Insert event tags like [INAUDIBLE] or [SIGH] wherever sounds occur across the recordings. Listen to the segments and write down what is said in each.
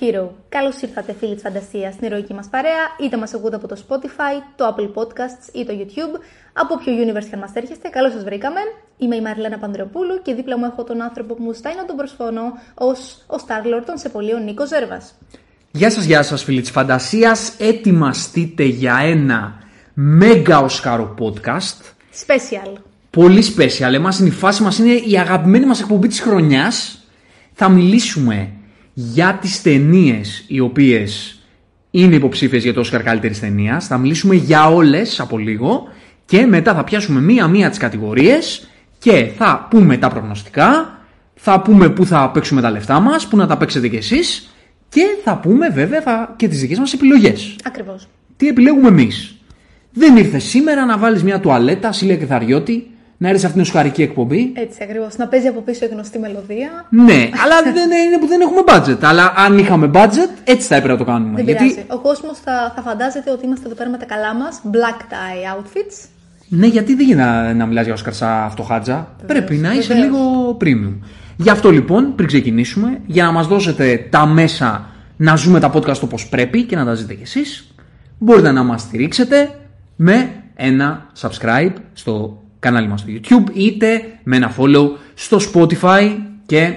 Hero. Καλώς ήρθατε, φίλοι της φαντασίας, στην ηρωική μας παρέα. Είτε μας ακούτε από το Spotify, το Apple Podcasts ή το YouTube. Από ποιο universe και αν μας έρχεστε, καλώς σας βρήκαμε. Είμαι η Μαριλένα Πανδρεοπούλου και δίπλα μου έχω τον άνθρωπο που μου στάει να τον προσφωνώ ως ο Starlord των Σεπολίων Νίκος Ζέρβας. Γεια σας, γεια σας φίλοι της φαντασίας. Ετοιμαστείτε για ένα μέγα οσκάρο podcast. Special. Πολύ special. Εμάς είναι η φάση μας, είναι η αγαπημένη μας εκπομπή της χρονιάς. Θα μιλήσουμε για τις ταινίες οι οποίες είναι υποψήφιες για το Όσκαρ καλύτερης ταινίας. Θα μιλήσουμε για όλες από λίγο και μετά θα πιάσουμε μία-μία τις κατηγορίες και θα πούμε τα προγνωστικά, θα πούμε πού θα παίξουμε τα λεφτά μας, πού να τα παίξετε κι εσείς και θα πούμε βέβαια θα, και τις δικές μας επιλογές. Ακριβώς. Τι επιλέγουμε εμείς. Δεν ήρθες σήμερα να βάλεις μια τουαλέτα, Σίλια Κεθαριώτη, να έρθει αυτήν την οσχαρική εκπομπή. Έτσι ακριβώς. Να παίζει από πίσω η γνωστή μελωδία. Ναι, αλλά δεν είναι που δεν έχουμε budget. Αλλά αν είχαμε budget, έτσι θα έπρεπε να το κάνουμε. Δεν Γιατί, πειράζει. Ο κόσμος θα, θα φαντάζεται ότι είμαστε εδώ πέρα με τα καλά μας. Black tie outfits. ναι, γιατί δεν γίνεται να, να μιλάς για Όσκαρ σαν αυτοχάτζα. Πρέπει να είσαι βεβαίως. λίγο premium. Γι' αυτό λοιπόν, πριν ξεκινήσουμε, για να μας δώσετε τα μέσα να ζούμε τα podcast όπως πρέπει και να τα ζείτε κι εσείς, μπορείτε να μας στηρίξετε με ένα subscribe στο κανάλι μας στο YouTube είτε με ένα follow στο Spotify και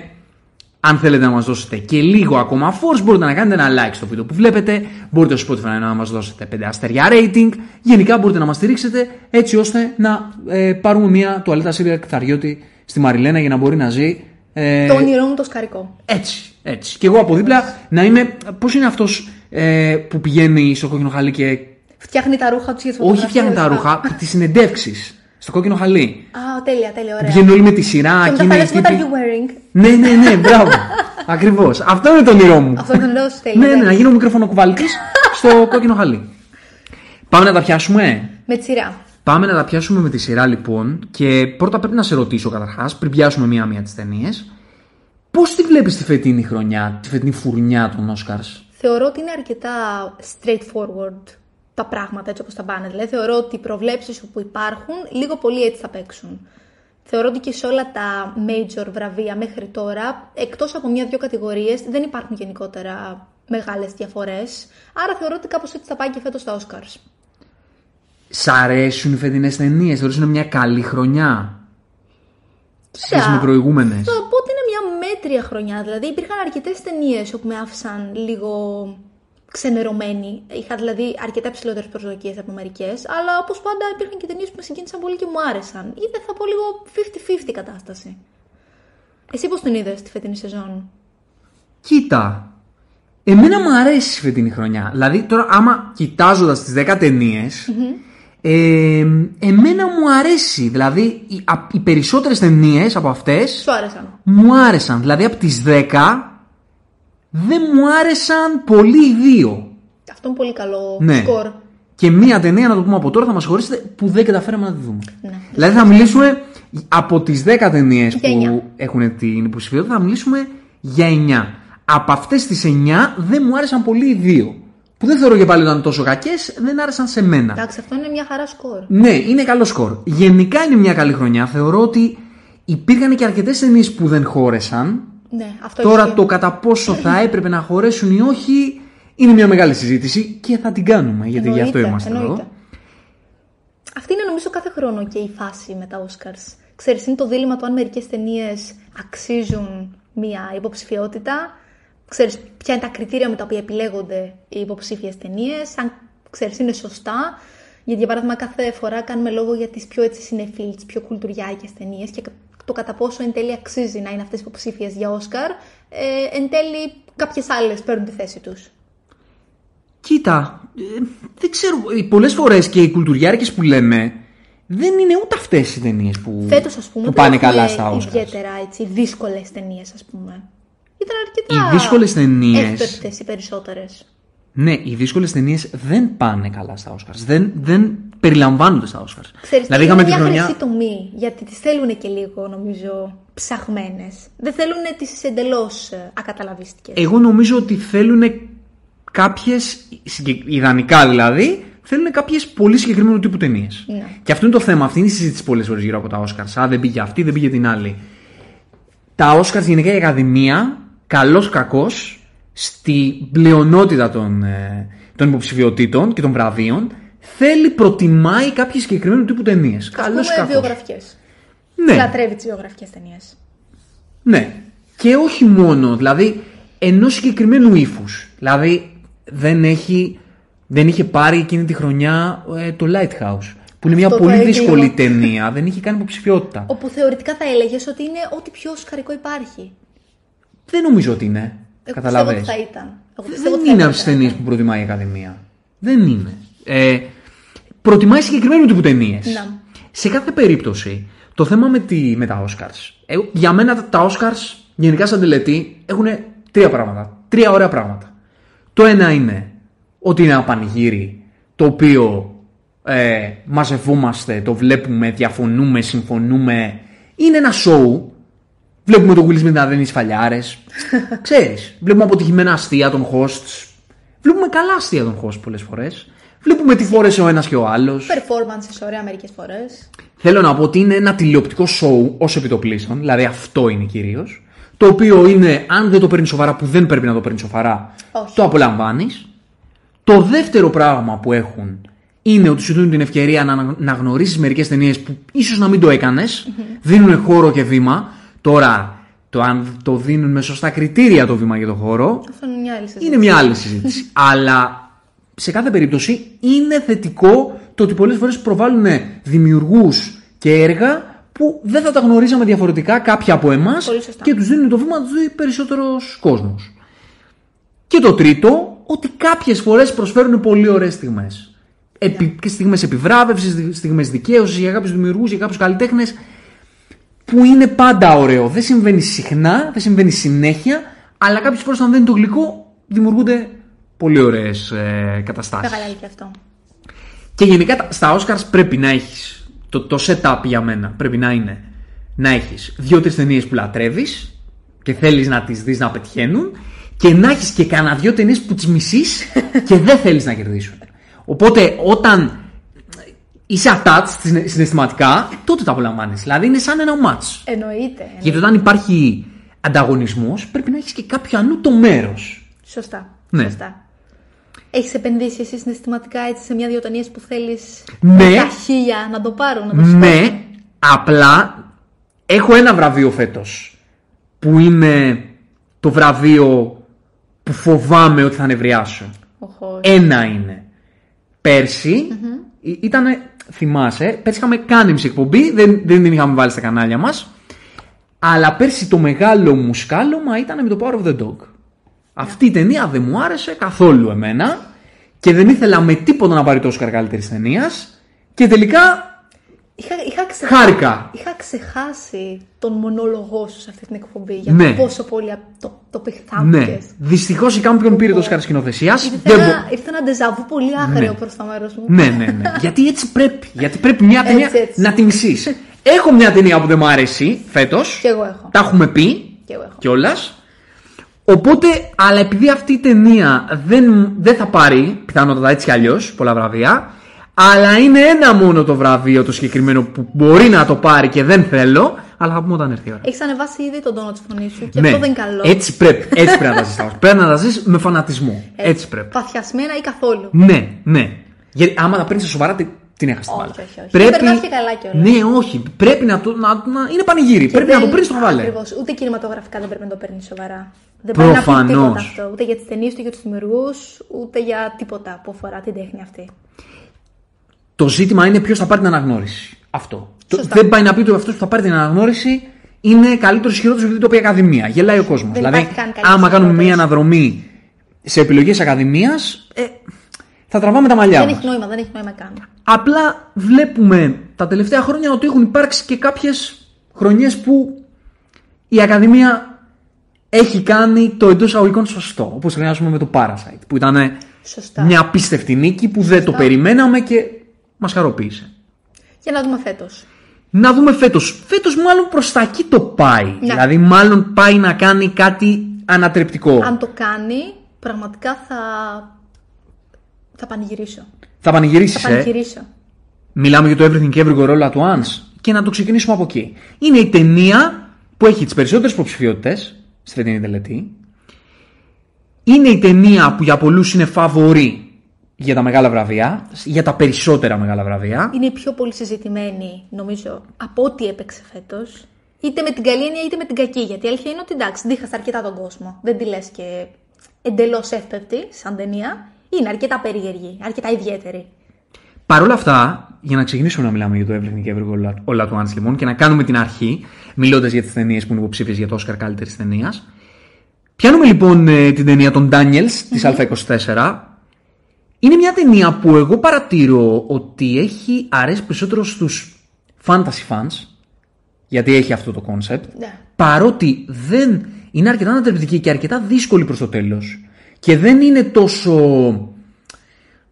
αν θέλετε να μας δώσετε και λίγο ακόμα force μπορείτε να κάνετε ένα like στο βίντεο που βλέπετε, μπορείτε στο Spotify να μας δώσετε 5 αστέρια rating, γενικά μπορείτε να μας στηρίξετε έτσι ώστε να ε, πάρουμε μια τουαλέτα Σύρια Κθαριώτη στη Μαριλένα για να μπορεί να ζει ε, Το όνειρό μου το σκαρικό. έτσι, έτσι. Και εγώ από δίπλα να είμαι, πώς είναι αυτός ε, που πηγαίνει στο κόκκινο χαλί και Φτιάχνει τα ρούχα τους για τις όχι φτιάχνει τα ρούχα, τις συνεντεύξεις στο κόκκινο χαλί. Α, τέλεια, τέλεια, ωραία. Πηγαίνουν όλοι με τη σειρά Και και μετά είναι θα λες, what are τύποι- you wearing. Ναι, ναι, ναι, μπράβο. [LAUGHS] Ακριβώς. Αυτό είναι το όνειρό μου. Αυτό είναι το νέο σου τέλεια. Ναι, ναι, τέλεια. να γίνω μικρόφωνο κουβάλτης στο κόκκινο χαλί. Πάμε να τα πιάσουμε; Με τη σειρά. Πάμε να τα πιάσουμε με τη σειρά λοιπόν. Και πρώτα πρέπει να σε ρωτήσω καταρχάς, πριν πιάσουμε μία-μία τις ταινίες, πώς τη βλέπεις τη φετινή χρονιά, τη φετινή φουρνιά των Όσκαρ. Θεωρώ ότι είναι αρκετά straightforward τα πράγματα έτσι όπως τα πάνε. Δηλαδή θεωρώ ότι οι προβλέψεις που υπάρχουν λίγο πολύ έτσι θα παίξουν. Θεωρώ ότι και σε όλα τα major βραβεία μέχρι τώρα, εκτός από μια-δυο κατηγορίες, δεν υπάρχουν γενικότερα μεγάλες διαφορές. Άρα θεωρώ ότι κάπως έτσι θα πάει και φέτος στα Oscars. Σ' αρέσουν οι φετινές ταινίες, θεωρείς είναι μια καλή χρονιά; Σε σχέση με προηγούμενες. Θα πω ότι είναι μια μέτρια χρονιά. Δηλαδή υπήρχαν αρκετές ταινίες όπου με άφησαν λίγο ξενερωμένη. Είχα δηλαδή αρκετά ψηλότερες προσδοκίες από μερικές. Αλλά όπως πάντα υπήρχαν και ταινίες που με συγκίνησαν πολύ και μου άρεσαν. Ή δεν θα πω λίγο 50-50 κατάσταση. Εσύ πώς τον είδες τη φετινή σεζόν; Κοίτα. Εμένα μου αρέσει η φετινή χρονιά. Δηλαδή, τώρα, άμα κοιτάζοντας τις 10 ταινίες, ε, εμένα μου αρέσει. Δηλαδή, οι, α- οι περισσότερες ταινίες από αυτές Σου άρεσαν. μου άρεσαν. Δηλαδή, από τις 10, δεν μου άρεσαν πολύ οι δύο. Αυτό είναι πολύ καλό Ναι. σκορ. Και μία ταινία, να το πούμε από τώρα, θα μας χωρίσετε που δεν καταφέραμε να τη δούμε. Ναι. Δηλαδή, θα μιλήσουμε από τις 10 ταινίες Για που εννιά. έχουν την υποψηφιότητα, θα μιλήσουμε για 9. Από αυτές τις 9 δεν μου άρεσαν πολύ οι δύο. Που δεν θεωρώ και πάλι ότι ήταν τόσο κακές, δεν άρεσαν σε μένα. Εντάξει, αυτό είναι μια χαρά σκορ. Ναι, είναι καλό σκορ. Γενικά είναι μια καλή χρονιά. Θεωρώ ότι υπήρχαν και αρκετές ταινίες που δεν χώρεσαν. Ναι, αυτό Τώρα ισχύει. το κατά πόσο θα έπρεπε να χωρέσουν ή όχι είναι μια μεγάλη συζήτηση και θα την κάνουμε γιατί γι' αυτό Εννοείται, είμαστε εννοείται. εδώ. Αυτή είναι νομίζω κάθε χρόνο και η φάση με τα Oscars. Ξέρεις, είναι το δίλημα του αν μερικές ταινίες αξίζουν μια υποψηφιότητα. Ξέρεις, ποια είναι τα κριτήρια με τα οποία επιλέγονται οι υποψήφιες ταινίες, αν ξέρεις, είναι σωστά. Γιατί, για παράδειγμα, κάθε φορά κάνουμε λόγο για τις πιο έτσι συνεφίλ, τις πιο κουλτουριάκες ταινίες και το κατά πόσο εν τέλει αξίζει να είναι αυτές οι υποψήφιες για Όσκαρ. Ε, εν τέλει, κάποιες άλλες παίρνουν τη θέση τους. Κοίτα, ε, δεν ξέρω, πολλές φορές και οι κουλτουριάρικε που λέμε δεν είναι ούτε αυτές οι ταινίες που, Φέτος, ας πούμε, που δεν πάνε έχουμε καλά στα Oscars. Ιδιαίτερα έτσι, δύσκολες ταινίες, ας πούμε. Ήταν αρκετά. Οι δύσκολες ταινίες- Εύπεπτες οι περισσότερες. Ναι, οι δύσκολες ταινίες δεν πάνε καλά στα Oscars. Δεν, δεν περιλαμβάνονται στα Oscars. Ξέρεις, δηλαδή, είναι είχαμε τη μια χρονιά. χρυσή τομή, γιατί τις θέλουν και λίγο, νομίζω, ψαχμένες. Δεν θέλουν τις εντελώς ε, ακαταλαβίστικες. Εγώ νομίζω ότι θέλουν κάποιες, ιδανικά δηλαδή, θέλουν κάποιες πολύ συγκεκριμένου τύπου ταινίες. Ναι. Και αυτό είναι το θέμα. Αυτή είναι η συζήτηση πολλές φορές γύρω από τα Oscars. Α, δεν πήγε αυτή, δεν πήγε την άλλη. Τα Oscars γενικά η Ακαδημία, καλός κακός, στη πλειονότητα των, ε, των υποψηφιωτήτων και των βραβείων θέλει, προτιμάει κάποιοι συγκεκριμένου τύπου ταινίες. Καλώ ή κακώς. βιογραφικές. Ναι, Λατρεύει τις βιογραφικές ταινίες. ναι. Και όχι μόνο, δηλαδή ενός συγκεκριμένου ύφους. Δηλαδή δεν, έχει, δεν είχε πάρει εκείνη τη χρονιά ε, το Lighthouse. Που είναι μια Αυτό το πολύ έγκλημα. δύσκολη ταινία. δεν είχε κάνει υποψηφιότητα. Όπου θεωρητικά θα έλεγες ότι είναι ό,τι πιο σκαρικό υπάρχει. Δεν νομίζω ότι είναι. Εγώ Καταλαβες. πιστεύω ότι θα ήταν. Εγώ πιστεύω Δεν ότι θα είναι ήταν από τι ταινίε που προτιμάει η Ακαδημία. Δεν είναι. Ε, προτιμάει συγκεκριμένου τύπου ταινίες. Να. Σε κάθε περίπτωση, το θέμα με, τη, με τα Oscars. Ε, για μένα τα- τα Oscars, γενικά σαν τελετή, έχουν τρία πράγματα. Τρία ωραία πράγματα. Το ένα είναι ότι είναι ένα πανηγύρι το οποίο ε, μαζευόμαστε, το βλέπουμε, διαφωνούμε, συμφωνούμε. Είναι ένα show. Βλέπουμε τον Will Smith να δίνει σφαλιάρε. [LAUGHS] Ξέρεις. Βλέπουμε αποτυχημένα αστεία των hosts. Βλέπουμε καλά αστεία των hosts πολλές φορές. Βλέπουμε τι φόρεσε ο ένας και ο άλλος. Performances ωραία μερικές φορές. Θέλω να πω ότι είναι ένα τηλεοπτικό show ως επιτοπλίστων, δηλαδή αυτό είναι κυρίως. Το οποίο είναι, αν δεν το παίρνεις σοβαρά, που δεν πρέπει να το παίρνεις σοβαρά, Όχι. το απολαμβάνεις. Το δεύτερο πράγμα που έχουν είναι ότι σου δίνουν την ευκαιρία να, να γνωρίσει μερικές ταινίες που ίσως να μην το έκανες. Δίνουν χώρο και βήμα. Τώρα, το αν το δίνουν με σωστά κριτήρια το βήμα για το χώρο, Αυτό είναι μια άλλη συζήτηση. είναι μια άλλη συζήτηση. [LAUGHS] Αλλά σε κάθε περίπτωση είναι θετικό το ότι πολλές φορές προβάλλουν δημιουργούς και έργα που δεν θα τα γνωρίζαμε διαφορετικά κάποια από εμάς Πολύ σωστά. και τους δίνουν το βήμα να τους δει περισσότερος κόσμος. Και το τρίτο, ότι κάποιες φορές προσφέρουν πολύ ωραίες στιγμές. Επι, και στιγμές επιβράβευσης, στιγμές δικαίωσης για κάποιους δημιουργούς, για κάποιους καλλιτέχνες που είναι πάντα ωραίο. Δεν συμβαίνει συχνά, δεν συμβαίνει συνέχεια, αλλά κάποιες φορές όταν δεν είναι το γλυκό δημιουργούνται πολύ ωραίες ε, καταστάσεις. Μεγάλη αλήθεια αυτό. Και γενικά τα- στα Oscars πρέπει να έχεις. Το, το setup για μένα πρέπει να είναι να έχεις δύο-τρεις ταινίες που λατρεύεις και θέλεις να τις δεις να πετυχαίνουν και να έχεις και κανένα δύο ταινίες που τις μισείς και δεν θέλεις να κερδίσουν. Οπότε όταν είσαι attached συναι- συναισθηματικά, τότε τα απολαμβάνει. Δηλαδή είναι σαν ένα match. Εννοείται. Γιατί όταν υπάρχει ανταγωνισμός, πρέπει να έχεις και κάποιο ανού το μέρος. Σωστά. Ναι. Σωστά. Έχεις επενδύσει εσύ συναισθηματικά έτσι σε μια-δύο ταινίες που θέλεις Ναι. τα χίλια να το πάρουν, να το Ναι, σηκώσουν. απλά έχω ένα βραβείο φέτος που είναι το βραβείο που φοβάμαι ότι θα νευριάσω. Οχο. Ένα είναι. Πέρσι ήταν, θυμάσαι, πέρσι είχαμε κάνει μισή εκπομπή, δεν, δεν την είχαμε βάλει στα κανάλια μας. Αλλά πέρσι το μεγάλο μου σκάλωμα ήταν με το Power of the Dog. Αυτή η ταινία δεν μου άρεσε καθόλου εμένα και δεν ήθελα με τίποτα να πάρει τόσο καλύτερης ταινίας. Και τελικά Είχα, είχα, ξεχάσει, χάρηκα. είχα ξεχάσει τον μονόλογό σου σε αυτή την εκπομπή για Ναι. το πόσο πολύ απ- το, το Ναι. πιχθάмкες. Δυστυχώ η Κάμπιον πήρε το Oscar σκηνοθεσίας. Ήρθε, ένα, ήρθε ένα ντεζαβού πολύ άγριο Ναι. προς το μέρος μου. Ναι, ναι, ναι. Γιατί έτσι πρέπει. Γιατί πρέπει μια ταινία έτσι. να τη μισεί. Έχω μια ταινία που δεν μου αρέσει φέτος. Κι εγώ έχω. Τα έχουμε πει Κι εγώ έχω. κιόλας. Οπότε, αλλά επειδή αυτή η ταινία δεν, δεν θα πάρει, πιθανότατα έτσι κι αλλιώς, πολλά βραβεία, αλλά είναι ένα μόνο το βραβείο το συγκεκριμένο που μπορεί να το πάρει και δεν θέλω, αλλά θα πούμε όταν έρθει η ώρα. Έχεις ανεβάσει ήδη τον τόνο της φωνής σου και ναι, αυτό δεν είναι καλό. έτσι πρέπει, έτσι πρέπει να τα ζεις. πρέπει να τα ζεις με φανατισμό. Έτσι, πρέπει. Παθιασμένα ή καθόλου. Ναι, ναι. Γιατί άμα τα παίρνεις σοβαρά, τι- την έχασε την Όχι, μπάλα. όχι, όχι. Δεν περνάς και καλά κιόλας. Ναι, όχι. Πρέπει να, το, να, να είναι πανηγύρι. πρέπει να το παίρνεις στο χαβαλέ. Ακριβώς. Ούτε κινηματογραφικά δεν πρέπει να το παίρνεις σοβαρά. Δεν πρέπει να πει Προφανώς. τίποτα αυτό. Ούτε για τις ταινίες, ούτε για τους δημιουργούς, ούτε για τίποτα που αφορά την τέχνη αυτή. Το ζήτημα είναι ποιος θα πάρει την αναγνώριση. Αυτό. Το- Σωστά. δεν πάει να πει ότι αυτός που θα πάρει την αναγνώριση είναι καλύτερος ή χειρότερος επειδή το πει η Ακαδημία. Γελάει ο κόσμος. Δεν Δηλαδή, υπάρχει καν καλύτερος άμα κάνουμε χειρότερος. μία αναδρομή σε επιλογές Ακαδημίας, ε, θα τραβάμε τα μαλλιά Δεν μας. έχει νόημα, δεν έχει νόημα καν. Απλά βλέπουμε τα τελευταία χρόνια ότι έχουν υπάρξει και κάποιες χρονιές που η Ακαδημία έχει κάνει το εντός αγωγικών σωστό. Όπως χρειάζομαι με το Parasite, που ήταν Σωστά. μια απίστευτη νίκη που δεν το περιμέναμε και μας χαροποίησε. Για να δούμε φέτος. Να δούμε φέτος. Φέτος μάλλον προς τα εκεί το πάει. Ναι. Δηλαδή, μάλλον πάει να κάνει κάτι ανατρεπτικό. Αν το κάνει, πραγματικά θα. θα πανηγυρίσω. Θα πανηγυρίσεις, Θα ε; πανηγυρίσω. Μιλάμε για το Everything Everywhere All at Once. Και να το ξεκινήσουμε από εκεί. Είναι η ταινία που έχει τις περισσότερες υποψηφιότητες στη φετινή τελετή. είναι η ταινία που για πολλούς είναι φαβορή για τα μεγάλα βραβεία, για τα περισσότερα μεγάλα βραβεία. Είναι η πιο πολύ συζητημένη, νομίζω, από ό,τι έπαιξε φέτος. Είτε με την καλή έννοια είτε με την κακή. Γιατί η αλήθεια είναι ότι εντάξει, δίχασε αρκετά τον κόσμο. Δεν τη λες και εντελώς εύπεπτη σαν ταινία. Είναι αρκετά περίεργη, αρκετά ιδιαίτερη. Παρ' όλα αυτά, για να ξεκινήσουμε να μιλάμε για το Everything Everywhere All at Once λοιπόν και να κάνουμε την αρχή, μιλώντας για τις ταινίες που είναι υποψήφιες για το Oscar καλύτερης ταινίας. Πιάνουμε λοιπόν ε, την ταινία των Daniels της Α24. Είναι μια ταινία που εγώ παρατηρώ ότι έχει αρέσει περισσότερο στους fantasy fans, γιατί έχει αυτό το concept, Ναι. παρότι δεν είναι αρκετά ανατρεπτική και αρκετά δύσκολη προς το τέλος και δεν είναι τόσο,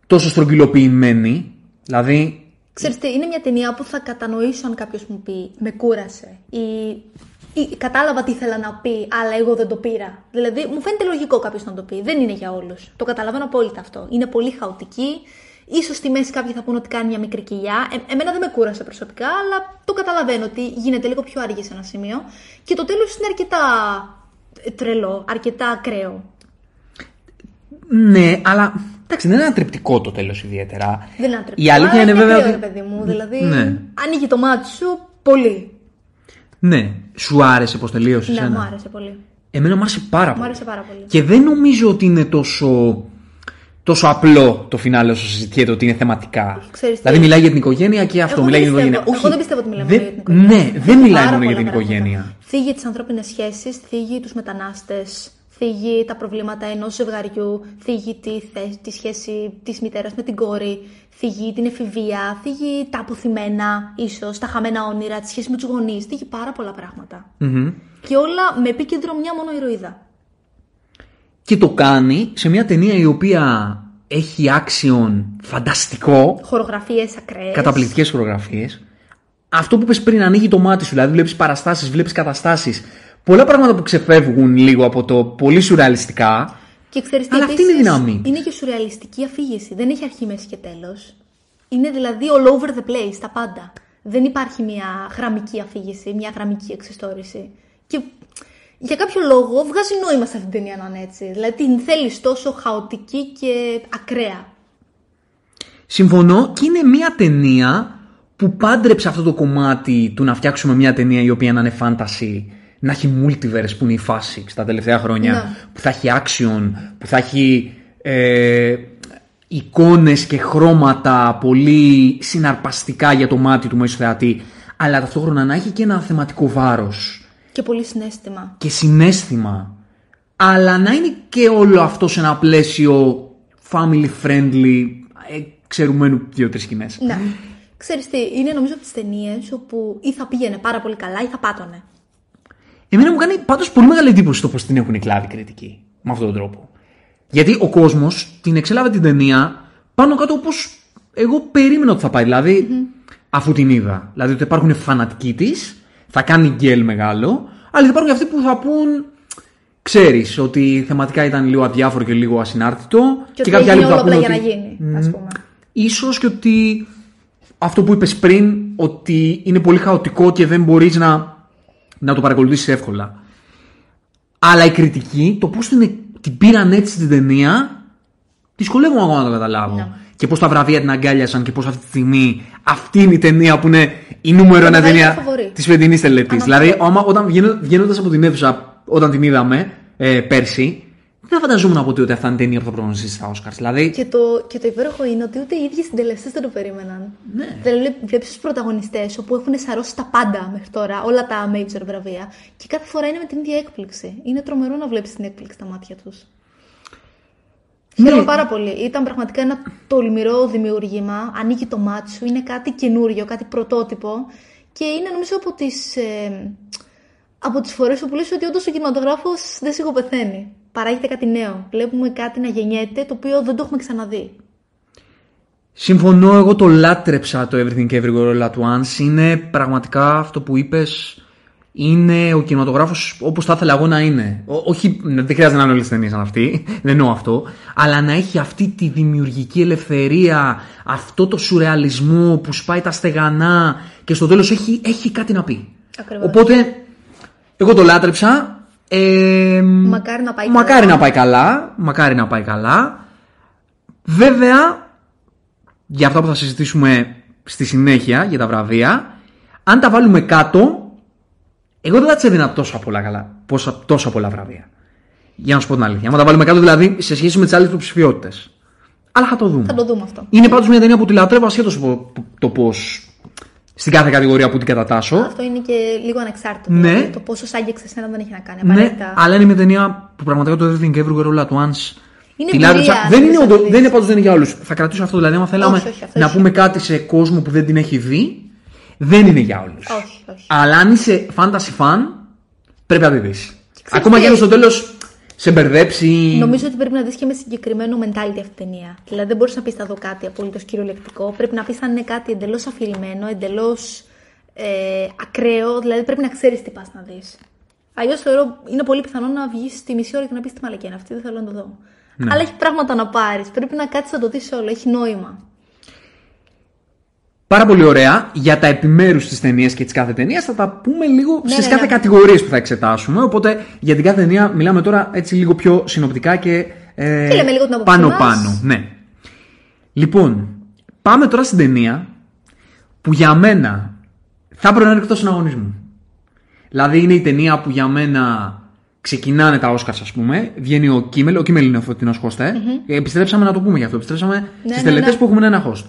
τόσο στρογγυλοποιημένη, δηλαδή Ξέρεις τι, είναι μια ταινία που θα κατανοήσω αν κάποιος μου πει με κούρασε ή, ή κατάλαβα τι ήθελα να πει, αλλά εγώ δεν το πήρα. Δηλαδή, μου φαίνεται λογικό κάποιος να το πει. Δεν είναι για όλους. Το καταλαβαίνω απόλυτα αυτό. Είναι πολύ χαοτική. Ίσως στη μέση κάποιοι θα πούνε ότι κάνει μια μικρή κοιλιά. Ε, εμένα δεν με κούρασε προσωπικά, αλλά το καταλαβαίνω ότι γίνεται λίγο πιο αργή σε ένα σημείο. Και το τέλος είναι αρκετά ε, τρελό, αρκετά ακραίο. ναι, αλλά εντάξει δεν είναι ανατρεπτικό το τέλος ιδιαίτερα. Δεν είναι άντρε. Η αλήθεια είναι βέβαια ακραίο, ότι... ρε παιδί μου. Δηλαδή, Ναι. ανοίγει το μάτι σου πολύ. Ναι, σου άρεσε πως τελείωσες Ναι, εσένα. μου άρεσε πολύ. Εμένα μου άρεσε πάρα πολύ. Μου άρεσε πάρα πολύ. Και δεν νομίζω ότι είναι τόσο, τόσο απλό το φινάλε όσο συζητιέται ότι είναι θεματικά. Ξέρεις τι; δηλαδή μιλάει για την οικογένεια και αυτό. Εγώ μιλάει δεν για την πιστεύω- οικογένεια. Εγώ δεν πιστεύω ότι μιλάει δεν- μόνο για την οικογένεια. Ναι, δεν Θίγει μιλάει πάρα μόνο για πολλά την πράγματα. οικογένεια. Θίγει τις ανθρώπινες σχέσεις, θίγει τους μετανάστες, θίγει τα προβλήματα ενός ζευγαριού, θίγει τη, θε- τη σχέση της μητέρας με την κόρη, θίγει την εφηβεία, θίγει τα αποθυμένα, ίσως, τα χαμένα όνειρα, τη σχέση με τους γονείς. Θίγει πάρα πολλά πράγματα. Μμμ. Και όλα με επίκεντρο μια μόνο ηρωίδα. Και το κάνει σε μια ταινία η οποία έχει άξιον φανταστικό, Χορογραφίες ακραίες. καταπληκτικές χορογραφίες. Αυτό που είπες πριν ανοίγει το μάτι σου, δηλαδή βλέπεις παραστάσεις, βλέπεις καταστάσεις. Πολλά πράγματα που ξεφεύγουν λίγο από το πολύ σουρεαλιστικά. Και ξέρεις τι, Αλλά αυτή είναι η επίσης, δύναμη. Είναι και σουρεαλιστική αφήγηση. Δεν έχει αρχή, μέση και τέλος. Είναι δηλαδή all over the place, τα πάντα. Δεν υπάρχει μια γραμμική αφήγηση, μια γραμμική εξιστόρηση. Και για κάποιο λόγο βγάζει νόημα σε αυτήν την ταινία να είναι έτσι. Δηλαδή την θέλεις τόσο χαοτική και ακραία. Συμφωνώ και είναι μια ταινία που πάντρεψε αυτό το κομμάτι του να φτιάξουμε μια ταινία η οποία να είναι fantasy, να έχει multiverse που είναι η φάση στα τελευταία χρόνια, Ναι. που θα έχει action, που θα έχει ε, εικόνες και χρώματα πολύ συναρπαστικά για το μάτι του μέσου θεατή, αλλά ταυτόχρονα να έχει και ένα θεματικό βάρος Και πολύ συνέστημα. και συνέστημα, αλλά να είναι και όλο αυτό σε ένα πλαίσιο family friendly, ε, ξερουμένου δύο-τρεις σκηνές. Ναι. Ξέρεις τι, είναι νομίζω από τις ταινίες όπου ή θα πήγαινε πάρα πολύ καλά ή θα πάτωνε. Εμένα μου κάνει πάντως πολύ μεγάλη εντύπωση το πώς την έχουν κλάβει οι κριτικοί με αυτόν τον τρόπο. Γιατί ο κόσμος την εξέλαβε την ταινία πάνω κάτω όπως εγώ περίμενα ότι θα πάει. Δηλαδή, αφού την είδα. Δηλαδή ότι υπάρχουν φανατικοί της, θα κάνει γκέλ μεγάλο, αλλά θα υπάρχουν και αυτοί που θα πούν. Ξέρεις ότι θεματικά ήταν λίγο αδιάφορο και λίγο ασυνάρτητο. Και, ότι κάποιοι έγινε όλο θα απλά πούνε για να ότι- γίνει, ας πούμε. Ίσως και ότι αυτό που είπες πριν, ότι είναι πολύ χαοτικό και δεν μπορείς να, να το παρακολουθήσεις εύκολα. Αλλά η κριτική, το πώς την, την πήραν έτσι την ταινία, δυσκολεύομαι ακόμα να το καταλάβω. Ναι. Και πώς τα βραβεία την αγκάλιασαν και πώς αυτή τη στιγμή αυτή είναι η ταινία που είναι η νούμερο Το ένα μεγαλύτερο ταινία φαβορί. της φετινής τελετής. Αναφέρω. Δηλαδή, άμα, όταν βγαίνω, βγαίνοντας από την αίθουσα, όταν την είδαμε ε, πέρσι, δεν θα φανταζόμουν ποτέ ότι αυτά είναι η ταινία που θα προγνωσίσει στα Oscars. Δηλαδή, Και το, και το υπέροχο είναι ότι ούτε οι ίδιοι συντελεστές δεν το περίμεναν. Ναι. Δηλαδή, βλέπεις τους πρωταγωνιστές όπου έχουν σαρώσει τα πάντα μέχρι τώρα, όλα τα major βραβεία, και κάθε φορά είναι με την ίδια έκπληξη. Είναι τρομερό να βλέπεις την έκπληξη στα μάτια τους. Ναι. Χαίρομαι πάρα πολύ. Ήταν πραγματικά ένα τολμηρό δημιούργημα. Ανοίγει το μάτι σου, είναι κάτι καινούριο, κάτι πρωτότυπο. Και είναι νομίζω από τις, ε, από τις φορές όπου λες ότι όντως ο κινηματογράφος δεν σιγοπεθαίνει. Παράγεται κάτι νέο. Βλέπουμε κάτι να γεννιέται το οποίο δεν το έχουμε ξαναδεί. Συμφωνώ, εγώ το λάτρεψα το Everything Everywhere All At Once. Είναι πραγματικά αυτό που είπες, είναι ο κινηματογράφος όπως θα ήθελα εγώ να είναι. Ό- όχι, δεν χρειάζεται να είναι όλες τις ταινίες σαν αυτή, [LAUGHS] δεν εννοώ αυτό, αλλά να έχει αυτή τη δημιουργική ελευθερία, αυτό το σουρεαλισμό που σπάει τα στεγανά και στο τέλος έχει, έχει κάτι να πει. Ακριβώς. Οπότε, εγώ το λάτρεψα. Ε, Μακάρι να πάει μακάρι καλά. να πάει καλά. Μακάρι να πάει καλά. Βέβαια, για αυτά που θα συζητήσουμε στη συνέχεια για τα βραβεία, αν τα βάλουμε κάτω, εγώ δεν θα τι έδινα τόσα πολλά, καλά, πόσα, τόσα πολλά βραβεία. Για να σου πω την αλήθεια. Αν τα βάλουμε κάτω, δηλαδή σε σχέση με τις άλλες υποψηφιότητες. Αλλά θα το δούμε. Θα το δούμε αυτό. Είναι πάντως μια ταινία που τη λατρεύω ασχέτω το πώς στην κάθε κατηγορία που την κατατάσσω. Αυτό είναι και λίγο ανεξάρτητο. Ναι. δηλαδή, Το πόσο σ' άγγιξε εσένα δεν έχει να κάνει. Ναι, Απαραίτητα. αλλά είναι μια ταινία που πραγματικά το Everything Everywhere All At Once. Είναι τη εμπειρία, λάτρεψα. αν Δεν θες είναι, να όντω- τη δεις. δεν είναι πάντως δεν είναι για όλους. Θα κρατήσω αυτό. Δηλαδή, άμα θέλαμε Όχι, όχι, αυτό να ισχύει. πούμε κάτι σε κόσμο που δεν την έχει δει, δεν είναι για όλους. Όχι, όχι. Αλλά αν είσαι fantasy fan, πρέπει να τη δεις. ξέρεις Ακόμα τι και αν στο έχει. τέλος σε μπερδέψει. Νομίζω ότι πρέπει να δεις και με συγκεκριμένο mentality αυτή την ταινία. Δηλαδή δεν μπορείς να πεις θα δω κάτι απολύτως κυριολεκτικό. Πρέπει να πεις αν είναι κάτι εντελώς αφηρημένο, εντελώς ε, ακραίο. Δηλαδή πρέπει να ξέρεις τι πας να δεις. Αλλιώς θεωρώ είναι πολύ πιθανό να βγεις στη μισή ώρα και να πεις τι μαλακή είναι αυτή, δεν θέλω να το δω. Ναι. Αλλά έχει πράγματα να πάρεις. Πρέπει να κάτσεις να το δεις όλο. Έχει νόημα. Πάρα πολύ ωραία. Για τα επιμέρους της ταινίας και της κάθε ταινίας θα τα πούμε λίγο Ναι, στις ναι, κάθε ναι. κατηγορίες που θα εξετάσουμε. Οπότε για την κάθε ταινία μιλάμε τώρα έτσι λίγο πιο συνοπτικά και. Ε, Και λέμε λίγο την άποψή πάνω-πάνω. μας; Ναι. Λοιπόν, πάμε τώρα στην ταινία που για μένα θα έπρεπε να είναι εκτός συναγωνισμού. Δηλαδή είναι η ταινία που για μένα ξεκινάνε τα Oscars, ας πούμε. Βγαίνει ο Κίμελ. Ο Κίμελ είναι ο φωτεινός host, ε. Επιστρέψαμε να το πούμε γι' αυτό. Επιστρέψαμε Ναι, στις ναι, τελετές ναι. που έχουμε ένα host.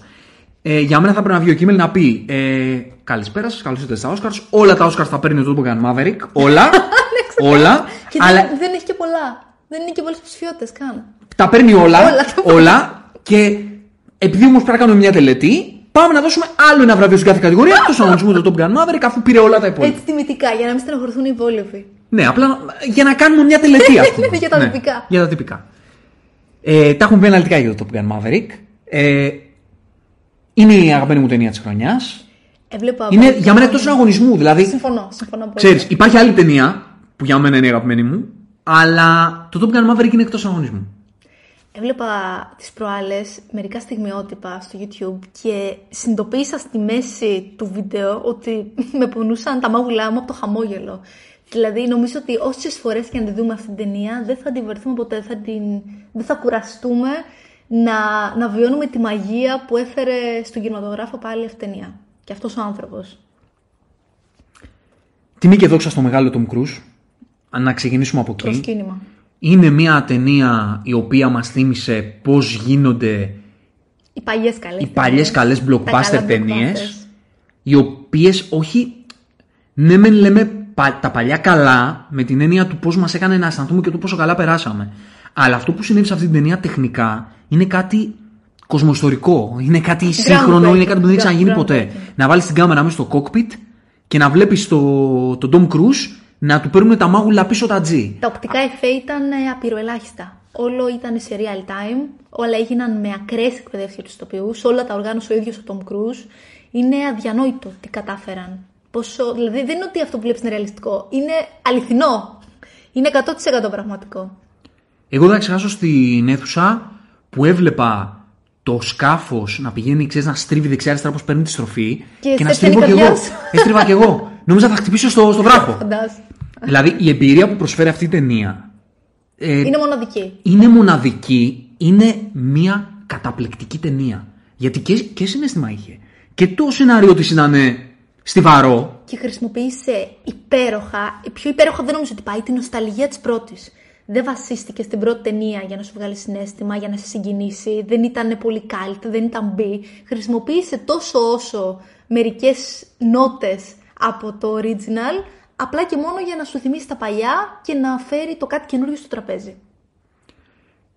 Ε, για μένα θα πρέπει να βγει ο Κίμελ να πει ε, Καλησπέρα σας, καλώς ήρθατε στα Oscars. Όλα τα Oscars θα παίρνει ο Top Gun Maverick. Όλα. [LAUGHS] όλα. Και αλλά δεν, δεν έχει και πολλά. Δεν είναι και πολλές ψηφιότητε καν. τα παίρνει όλα. Όλα τα όλα και επειδή όμως πρέπει να κάνουμε μια τελετή, πάμε να δώσουμε άλλο ένα βραβείο στην κάθε κατηγορία. Το αγωνισμό του Top Gun Maverick αφού πήρε όλα τα υπόλοιπα. Έτσι τιμητικά, για να μην στενοχωρηθούν οι υπόλοιποι. Ναι, απλά για να κάνουμε μια τελετή αυτή. [LAUGHS] Ναι, για τα τυπικά. Για τα τυπικά. Ε, τα έχουμε πει αναλυτικά για το Top Gun Maverick. Ε, είναι η αγαπημένη μου ταινία της χρονιάς. Έβλεπα. Είναι από- για μένα εκτός συναγωνισμού. Δηλαδή, Συμφωνώ, συμφωνώ πολύ. ξέρεις, υπάρχει άλλη ταινία που για μένα είναι η αγαπημένη μου, αλλά το Top Gun Maverick είναι εκτός συναγωνισμού. Έβλεπα τις προάλλες μερικά στιγμιότυπα στο YouTube και συνειδητοποίησα στη μέση του βίντεο ότι [LAUGHS] με πονούσαν τα μάγουλά μου από το χαμόγελο. Δηλαδή νομίζω ότι όσες φορές και να τη δούμε αυτή την ταινία δεν θα την βαρεθούμε ποτέ, θα την... δεν θα κουραστούμε να, να βιώνουμε τη μαγεία που έφερε στον κινηματογράφο πάλι αυτή η ταινία. Και αυτός ο άνθρωπος. Τιμή και δόξα στο μεγάλο Tom Cruise. Να ξεκινήσουμε από εκεί. Προσκύνημα. Είναι μια ταινία η οποία μας θύμισε πώς γίνονται Οι παλιές καλές οι παλιές καλές Τα καλά blockbuster ταινίες blockbusters. οι οποίες όχι ναι μεν λέμε πα- τα παλιά καλά με την έννοια του πώς μας έκανε να αισθανθούμε και του πόσο καλά περάσαμε αλλά αυτό που συνέβη σε αυτή την ταινία τεχνικά είναι κάτι κοσμοϊστορικό είναι κάτι σύγχρονο, είναι κάτι που δεν έχει ξαναγίνει Groundbreaking. ποτέ να βάλεις την κάμερα μέσα στο cockpit και να βλέπεις το, τον Tom Cruise να του παίρνουν τα μάγουλα πίσω τα G Τα οπτικά εφέ ήταν ε, απειροελάχιστα. Όλο ήταν σε real time, όλα έγιναν με ακραίες εκπαιδεύσεις τους ηθοποιούς, όλα τα οργάνωσε ο ίδιος ο Tom Cruise. Είναι αδιανόητο τι κατάφεραν. Πόσο, δηλαδή δεν είναι ότι αυτό που βλέπεις είναι ρεαλιστικό, είναι αληθινό. Είναι 100% πραγματικό. Εγώ δεν θα ξεχάσω στην αίθουσα που έβλεπα το σκάφος να πηγαίνει, ξέρεις, να στρίβει δεξιά-αριστερά όπως παίρνει τη στροφή Και να σε στρίβω κι πιάνει εγώ. καρδιάς σου. Έστριβα κι εγώ. Νόμιζα θα χτυπήσω στο, στο βράχο. Φαντάζομαι. δηλαδή η εμπειρία που προσφέρει αυτή η ταινία ε, Είναι μοναδική. είναι μοναδική, είναι μια καταπληκτική ταινία. Γιατί και, και συνέστημα είχε. Και το σενάριο της ήταν στιβαρό. Και χρησιμοποίησε υπέροχα, πιο υπέροχα δεν νομίζω ότι πάει, την νοσταλγία της πρώτης. Δεν βασίστηκες στην πρώτη ταινία για να σου βγάλει συνέστημα, για να σε συγκινήσει. Δεν ήταν πολύ cult, δεν ήταν μπι. Χρησιμοποίησε τόσο όσο μερικές νότες από το original, απλά και μόνο για να σου θυμίσει τα παλιά και να φέρει το κάτι καινούριο στο τραπέζι.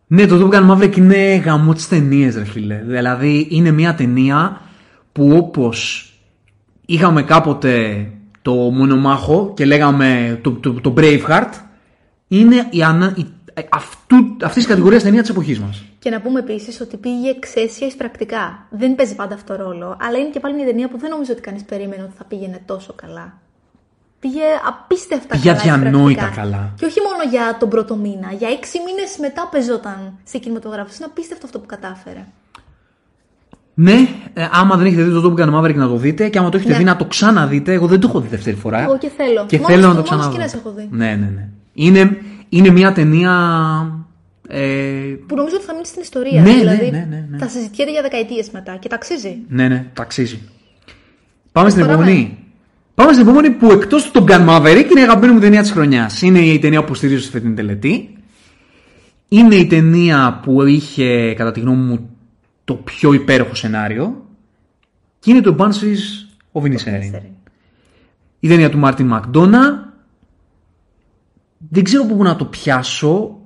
Ναι, το Top Gun Maverick είναι γαμό της ταινίε, ρε φίλε. Δηλαδή είναι μια ταινία που όπως είχαμε κάποτε το μονομάχο και λέγαμε το, το, το Braveheart, είναι η, ανα, η, αυτού, αυτής της κατηγορίας ταινία της εποχής μας. Και να πούμε επίσης ότι πήγε εξαίσια πρακτικά. Δεν παίζει πάντα αυτό ρόλο, αλλά είναι και πάλι μια ταινία που δεν νομίζω ότι κανείς περίμενε ότι θα πήγαινε τόσο καλά. Πήγε απίστευτα Πήγε καλά. αδιανόητα εισπρακτικά. καλά. Και όχι μόνο για τον πρώτο μήνα. Για έξι μήνες μετά παίζονταν σε κινηματογράφο. Είναι απίστευτο αυτό που κατάφερε. Ναι, ε, άμα δεν έχετε δει το Top Gun Maverick να το δείτε και άμα το έχετε Ναι. δει να το ξαναδείτε, εγώ δεν το έχω δει δεύτερη φορά. Εγώ και θέλω. Και Μόνος θέλω να στο- το μόνος ξαναδώ. σκηνές έχω δει. Ναι, ναι, ναι. Είναι, είναι μια ταινία. Ε, Που νομίζω ότι θα μείνει στην ιστορία. Ναι, δηλαδή, ναι, ναι, ναι, ναι. Θα συζητιέται για δεκαετίες μετά και ταξίζει. ναι, ναι, ταξίζει. Πάμε στην Προχωράμε. επόμενη. Πάμε στην επόμενη που εκτός του Top Gun Maverick είναι η αγαπημένη μου ταινία της χρονιάς. Είναι η ταινία που στηρίζω στη φετινή τελετή. Είναι η ταινία που είχε, κατά τη γνώμη μου, το πιο υπέροχο σενάριο. Και είναι το Banshees of Inisherin. Η ταινία του Μάρτιν Μακδόνα. Δεν ξέρω πού να το πιάσω.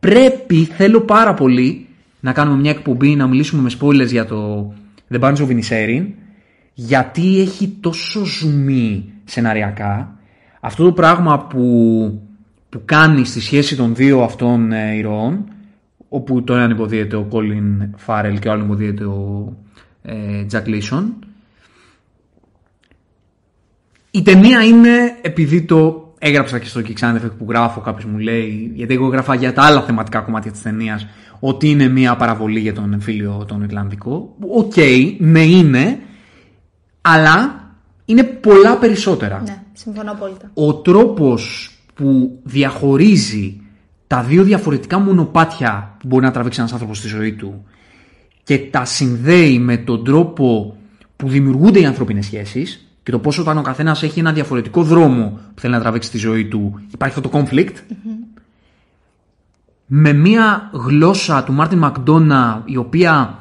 Πρέπει, θέλω πάρα πολύ να κάνουμε μια εκπομπή, να μιλήσουμε με spoilers για το The Banshees of Inisherin. Γιατί έχει τόσο ζουμί σεναριακά. Αυτό το πράγμα που, που κάνει στη σχέση των δύο αυτών ε, ηρώων, όπου το έναν υποδύεται ο Colin Farrell και ο άλλο υποδύεται ο ε, Jack Gleeson, η ταινία είναι επειδή το έγραψα και στο Kickstarter Effect που γράφω, κάποιος μου λέει, γιατί εγώ έγραφα για τα άλλα θεματικά κομμάτια της ταινίας, ότι είναι μια παραβολή για τον εμφύλιο τον Ιρλανδικό. Οκ, ναι είναι, αλλά είναι πολλά περισσότερα. Ναι, συμφωνώ απόλυτα. Ο τρόπος που διαχωρίζει τα δύο διαφορετικά μονοπάτια που μπορεί να τραβήξει ένας άνθρωπος στη ζωή του και τα συνδέει με τον τρόπο που δημιουργούνται οι ανθρώπινες σχέσεις και το πόσο όταν ο καθένας έχει ένα διαφορετικό δρόμο που θέλει να τραβήξει στη ζωή του υπάρχει αυτό το conflict με μια γλώσσα του Μάρτιν Μακδόνα η οποία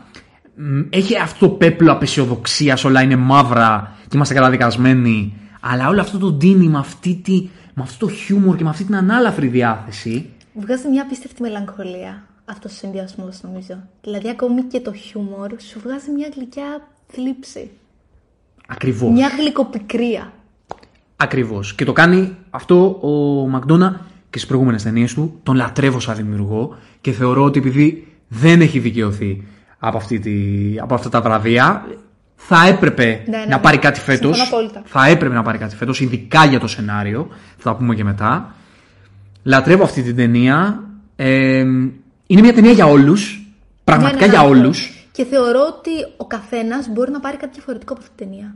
μ, έχει αυτό το πέπλο απεσιοδοξίας, όλα είναι μαύρα και είμαστε καταδικασμένοι αλλά όλο αυτό το ντύνει με, αυτή τη, με αυτό το χιούμορ και με αυτή την ανάλαφρη διάθεση Βγάζει μια απίστευτη μελαγχολία αυτός ο συνδυασμός, νομίζω. Δηλαδή, ακόμη και το χιούμορ σου βγάζει μια γλυκιά θλίψη. Ακριβώς. Μια γλυκοπικρία. Ακριβώς. Και το κάνει αυτό ο Μακδόνα και στις προηγούμενες ταινίες του. Τον λατρεύω σαν δημιουργό και θεωρώ ότι επειδή δεν έχει δικαιωθεί από, αυτή τη, από αυτά τα βραβεία, θα έπρεπε Ναι, ναι, να ναι. πάρει κάτι φέτος. Συμφωνώ απόλυτα. Θα έπρεπε να πάρει κάτι φέτος, ειδικά για το σενάριο. Θα τα πούμε και μετά. Λατρεύω αυτή την ταινία. Ε, είναι μια ταινία για όλους. Πραγματικά Ναι, ναι, ναι, για αυτό. όλους. Και θεωρώ ότι ο καθένας μπορεί να πάρει κάτι διαφορετικό από αυτή την ταινία.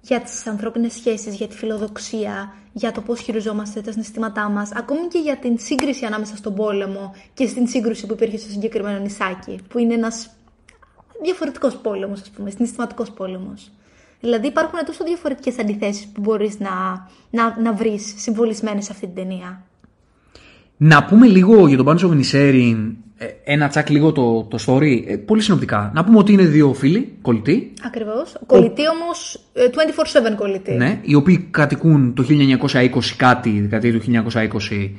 Για τις ανθρώπινες σχέσεις, για τη φιλοδοξία, για το πώς χειριζόμαστε τα συναισθήματά μας, ακόμη και για την σύγκριση ανάμεσα στον πόλεμο και στην σύγκρουση που υπήρχε στο συγκεκριμένο νησάκι, που είναι ένας διαφορετικός πόλεμος, ας πούμε, συναισθηματικός πόλεμος. Δηλαδή υπάρχουν τόσο διαφορετικές αντιθέσεις που μπορείς να, να, να βρεις συμβολισμένες σε αυτή την ταινία. Να πούμε λίγο για τον Πάνο Βενισέριν, ε, ένα τσακ λίγο το, το story, ε, πολύ συνοπτικά. Να πούμε ότι είναι δύο φίλοι, κολλητοί, Ακριβώς. Κολλητή όμως, 24-7 κολλητή. ναι, οι οποίοι κατοικούν το 1920 κάτι, δεκαετία του 1920,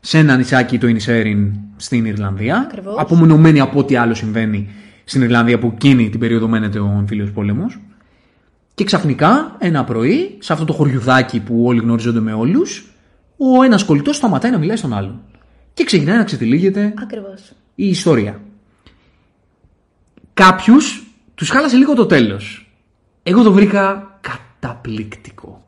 σε ένα νησάκι το Ινισέριν στην Ιρλανδία. Ακριβώς. Απομονωμένοι από ό,τι άλλο συμβαίνει στην Ιρλανδία που εκείνη την περίοδο μένεται ο εμφύλιος πόλεμος. Και ξαφνικά ένα πρωί, σε αυτό το χωριουδάκι που όλοι γνωρίζονται με όλους, ο ένας κολλητός σταματάει να μιλάει στον άλλον. Και ξεκινάει να ξετυλίγεται Ακριβώς. Η ιστορία. Κάποιους τους χάλασε λίγο το τέλος. Εγώ το βρήκα καταπληκτικό.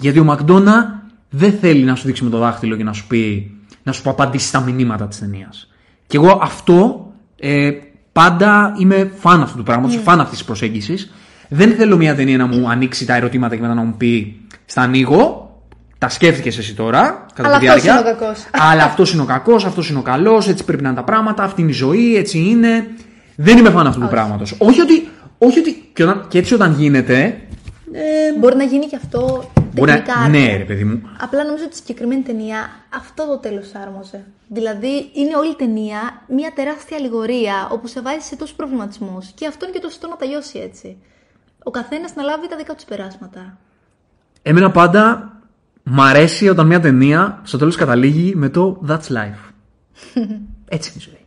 Γιατί ο Μακδόνα δεν θέλει να σου δείξει με το δάχτυλο και να σου πει, να σου απαντήσει στα μηνύματα της ταινίας. Και εγώ αυτό ε, πάντα είμαι φαν αυτού του πράγματος, Ναι. φαν αυτής της προσέγγισης. Δεν θέλω μια ταινία να μου ανοίξει τα ερωτήματα και μετά να μου πει στα ανοίγω. Τα σκέφτηκες εσύ τώρα, κατά Αλλά τη αυτός διάρκεια. είναι ο κακός. Αλλά αυτός είναι ο κακός, αυτός είναι ο καλός, έτσι πρέπει να είναι τα πράγματα, αυτή είναι η ζωή, έτσι είναι. Δεν είμαι φαν αυτού του Όχι. πράγματος. Όχι ότι. Όχι ότι και, όταν, και έτσι όταν γίνεται. Ε, Μπορεί να γίνει και αυτό μπορεί τεχνικά. να. άρθρο. Ναι, ρε παιδί μου. Απλά νομίζω ότι στη συγκεκριμένη ταινία αυτό το τέλος άρμοζε. Δηλαδή είναι όλη η ταινία μια τεράστια αλληγορία όπου σε βάζει σε τόσους προβληματισμούς. Και αυτό είναι και το σωστό να τα λιώσει έτσι. Ο καθένας να λάβει τα δικά του περάσματα. Εμένα πάντα μ' αρέσει όταν μια ταινία στο τέλος καταλήγει με το That's life. [LAUGHS] έτσι είναι η ζωή.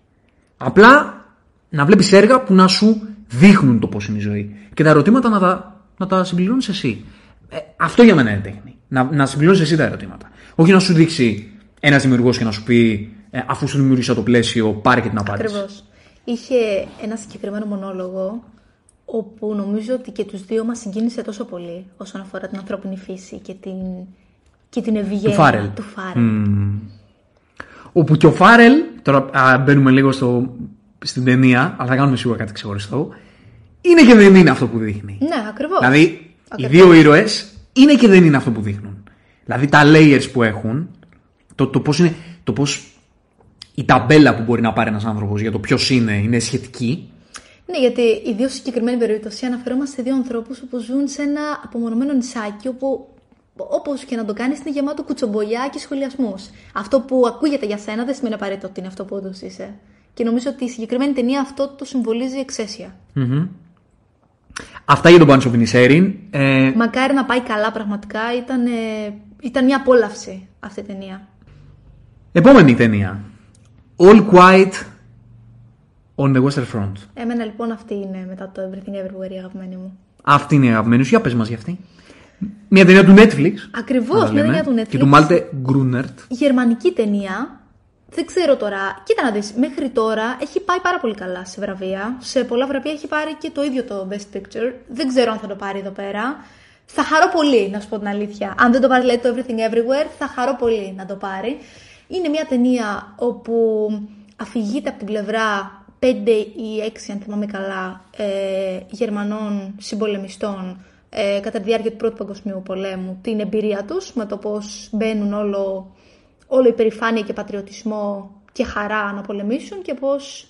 Απλά να βλέπεις έργα που να σου δείχνουν το πώς είναι η ζωή. Και τα ερωτήματα να τα, να τα συμπληρώνεις εσύ. Ε, αυτό για μένα είναι τέχνη. Να, να συμπληρώνει εσύ τα ερωτήματα. Όχι να σου δείξει ένας δημιουργός και να σου πει ε, αφού σου δημιούργησα το πλαίσιο, πάρε και την απάντηση. Ακριβώς. Είχε ένα συγκεκριμένο μονόλογο όπου νομίζω ότι και τους δύο μας συγκίνησε τόσο πολύ όσον αφορά την ανθρώπινη φύση και την, και την ευγένεια Του Φάρελ. του Φάρελ. Όπου και ο Φάρελ, τώρα α, μπαίνουμε λίγο στο, στην ταινία, αλλά θα κάνουμε σίγουρα κάτι ξεχωριστό, είναι και δεν είναι αυτό που δείχνει. Ναι, ακριβώς. Δηλαδή, οι Ακριβώς. δύο ήρωες είναι και δεν είναι αυτό που δείχνουν. Δηλαδή, τα layers που έχουν Το, το πώς είναι, το πώς η ταμπέλα που μπορεί να πάρει ένας άνθρωπος για το ποιος είναι, είναι σχετική. Ναι, γιατί ιδίω στη συγκεκριμένη περίπτωση αναφερόμαστε σε δύο ανθρώπους που ζουν σε ένα απομονωμένο νησάκι όπου όπως και να το κάνεις είναι γεμάτο κουτσομπολιά και σχολιασμούς. Αυτό που ακούγεται για σένα δεν σημαίνει απαραίτητο ότι είναι αυτό που όντω είσαι. Και νομίζω ότι η συγκεκριμένη ταινία αυτό το συμβολίζει εξαίσια. Μμμ. Αυτά για τον Bunch of Inisherin. Ε, Μακάρι να πάει καλά πραγματικά. Ήταν, ε, ήταν μια απόλαυση αυτή η ταινία. επόμενη ταινία. All Quiet on the Western Front. Εμένα λοιπόν αυτή είναι μετά το Everything Everywhere η αγαπημένη μου. Αυτή είναι η αγαπημένη σου. Για πες μας για αυτή. Μια ταινία του Netflix. Ακριβώς, να τα μια λέμε, ταινία του Netflix. Και του Malte Grunert. Γερμανική ταινία. Δεν ξέρω τώρα. Κοίτα να δεις, μέχρι τώρα έχει πάει πάρα πολύ καλά σε βραβεία. Σε πολλά βραβεία έχει πάρει και το ίδιο το Best Picture. Δεν ξέρω αν θα το πάρει εδώ πέρα. Θα χαρώ πολύ, να σου πω την αλήθεια. Αν δεν το πάρει, λέει το Everything Everywhere, θα χαρώ πολύ να το πάρει. Είναι μια ταινία όπου αφηγείται από την πλευρά 5 ή 6, αν θυμάμαι καλά, ε, Γερμανών συμπολεμιστών ε, κατά τη διάρκεια του Πρώτου Παγκοσμίου Πολέμου την εμπειρία τους με το πώς μπαίνουν όλο, όλο υπερηφάνεια και πατριωτισμό και χαρά να πολεμήσουν και πώς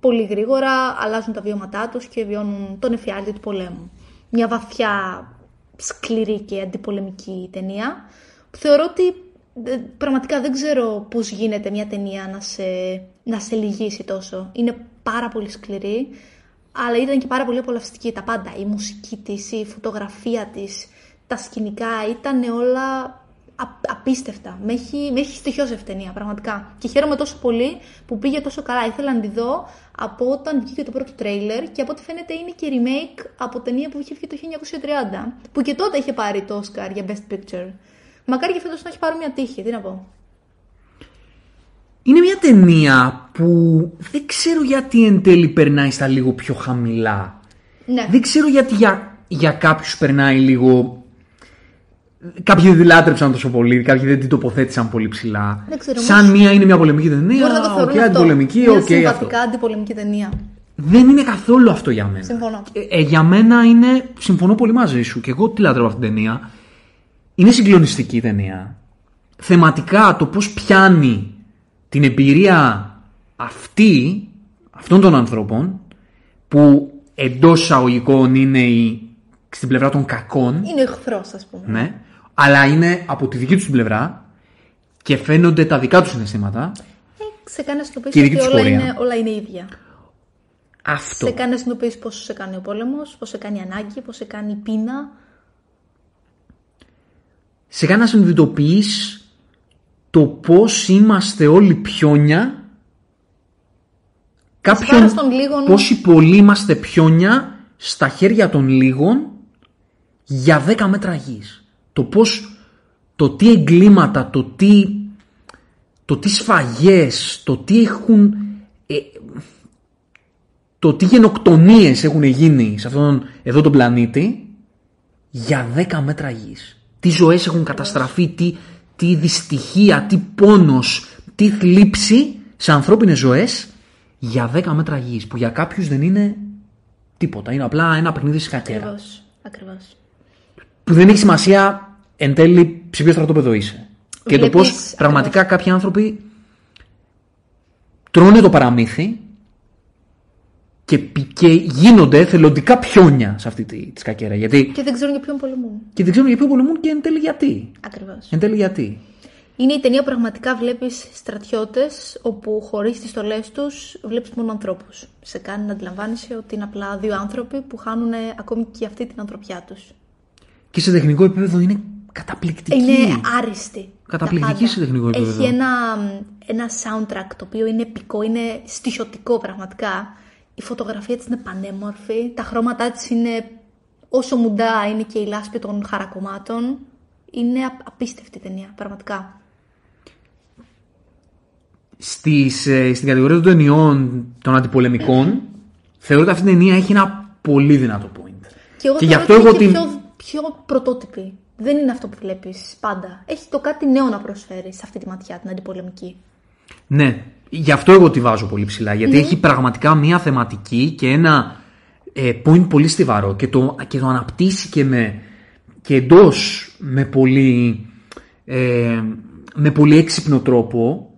πολύ γρήγορα αλλάζουν τα βιώματά τους και βιώνουν τον εφιάλτη του πολέμου. Μια βαθιά σκληρή και αντιπολεμική ταινία που θεωρώ ότι ε, πραγματικά δεν ξέρω πώς γίνεται μια ταινία να σε, να σε λυγίσει τόσο. Είναι πάρα πολύ σκληρή, αλλά ήταν και πάρα πολύ απολαυστική τα πάντα. Η μουσική της, η φωτογραφία της, τα σκηνικά ήταν όλα α- απίστευτα. Με έχει, με έχει στοιχειώσει αυτή η ταινία, πραγματικά. Και χαίρομαι τόσο πολύ που πήγε τόσο καλά. Ήθελα να τη δω από όταν βγήκε το πρώτο τρέιλερ και από ό,τι φαίνεται είναι και remake από ταινία που είχε βγει το 1930, που και τότε είχε πάρει το Oscar για Best Picture. Μακάρι και φέτος να έχει πάρει μια τύχη, τι να πω. Είναι μια ταινία που δεν ξέρω γιατί εν τέλει περνάει στα λίγο πιο χαμηλά. Ναι. Δεν ξέρω γιατί για, για κάποιους περνάει λίγο... Κάποιοι δεν τη λάτρεψαν τόσο πολύ, κάποιοι δεν την τοποθέτησαν πολύ ψηλά. Δεν ξέρω, Σαν όμως- μία είναι μια πολεμική ταινία, Μπορεί να το θεωρούν οκ, αυτό. αντιπολεμική, Μια οκ, αυτό. συμβατικά αντιπολεμική ταινία. Δεν είναι καθόλου αυτό για μένα. Συμφωνώ. Ε, ε, για μένα είναι, συμφωνώ πολύ μαζί σου και εγώ τη λατρεύω αυτή την ταινία. Είναι συγκλονιστική η ταινία. Θεματικά το πώς πιάνει την εμπειρία αυτή, αυτών των ανθρώπων, που εντός εισαγωγικών είναι η, στην πλευρά των κακών, Είναι εχθρός, ας πούμε. ναι, αλλά είναι από τη δική τους την πλευρά και φαίνονται τα δικά τους συναισθήματα. Ε, σε κάνει να συνειδητοποιήσει Και η δική ότι τους όλα πορεία. είναι, όλα είναι ίδια. Αυτό. Σε κάνει να συνειδητοποιήσει πώ σε κάνει ο πόλεμος, πώς σε κάνει η ανάγκη, πώς σε κάνει η πείνα. σε κάνει να συνειδητοποιείς το πώς είμαστε όλοι πιόνια κάποιον, βάρος των λίγων. πόσοι πολλοί είμαστε πιόνια στα χέρια των λίγων για 10 μέτρα γης. Το πώς, το τι εγκλήματα, το τι, το τι σφαγές, το τι έχουν, ε, το τι γενοκτονίες έχουν γίνει σε αυτόν εδώ τον πλανήτη για 10 μέτρα γης. Τι ζωές έχουν καταστραφεί, τι, τι δυστυχία, τι πόνος, τι θλίψη σε ανθρώπινες ζωές για 10 μέτρα γης που για κάποιους δεν είναι τίποτα. Είναι απλά ένα παιχνίδι σκακέρα. Ακριβώς. Ακριβώς. Που δεν έχει σημασία εν τέλει σε ποιο στρατόπεδο είσαι. Και το Βλέπεις, πώς ακριβώς. πραγματικά κάποιοι άνθρωποι τρώνε το παραμύθι και, πι- και γίνονται θελοντικά πιόνια σε αυτή τη, τη σκακέρα. Γιατί Και δεν ξέρουν για ποιον πολεμούν. και δεν ξέρουν για ποιο πολεμούν και εν τέλει γιατί. Ακριβώς. Εν τέλει γιατί. Είναι η ταινία που πραγματικά βλέπεις στρατιώτες όπου χωρίς τις στολές τους βλέπεις μόνο ανθρώπους. Σε κάνει να αντιλαμβάνεσαι ότι είναι απλά δύο άνθρωποι που χάνουν ακόμη και αυτή την ανθρωπιά τους. Και σε τεχνικό επίπεδο είναι καταπληκτική. Είναι άριστη. Καταπληκτική Τα πάντα. σε τεχνικό επίπεδο. Έχει ένα, ένα soundtrack το οποίο είναι επικό, είναι στοιχειωτικό πραγματικά. Η φωτογραφία της είναι πανέμορφη, τα χρώματά της είναι όσο μουντά είναι και η λάσπη των χαρακομμάτων. Είναι απ- απίστευτη ταινία, πραγματικά. Στις, ε, στην κατηγορία των ταινιών των αντιπολεμικών θεωρώ ότι αυτή η ταινία έχει ένα πολύ δυνατό point. Και εγώ Και γι' θεωρώ αυτό ότι εγώ είναι την- και πιο, πιο πρωτότυπη. Δεν είναι αυτό που βλέπεις πάντα. Έχει το κάτι νέο να προσφέρεις σε αυτή τη ματιά, την αντιπολεμική. Ναι, γι' αυτό εγώ τη βάζω πολύ ψηλά. Γιατί έχει πραγματικά μια θεματική και ένα ε, point πολύ στιβαρό και το, και το αναπτύσσει και, με, και εντός με πολύ ε, με πολύ έξυπνο τρόπο,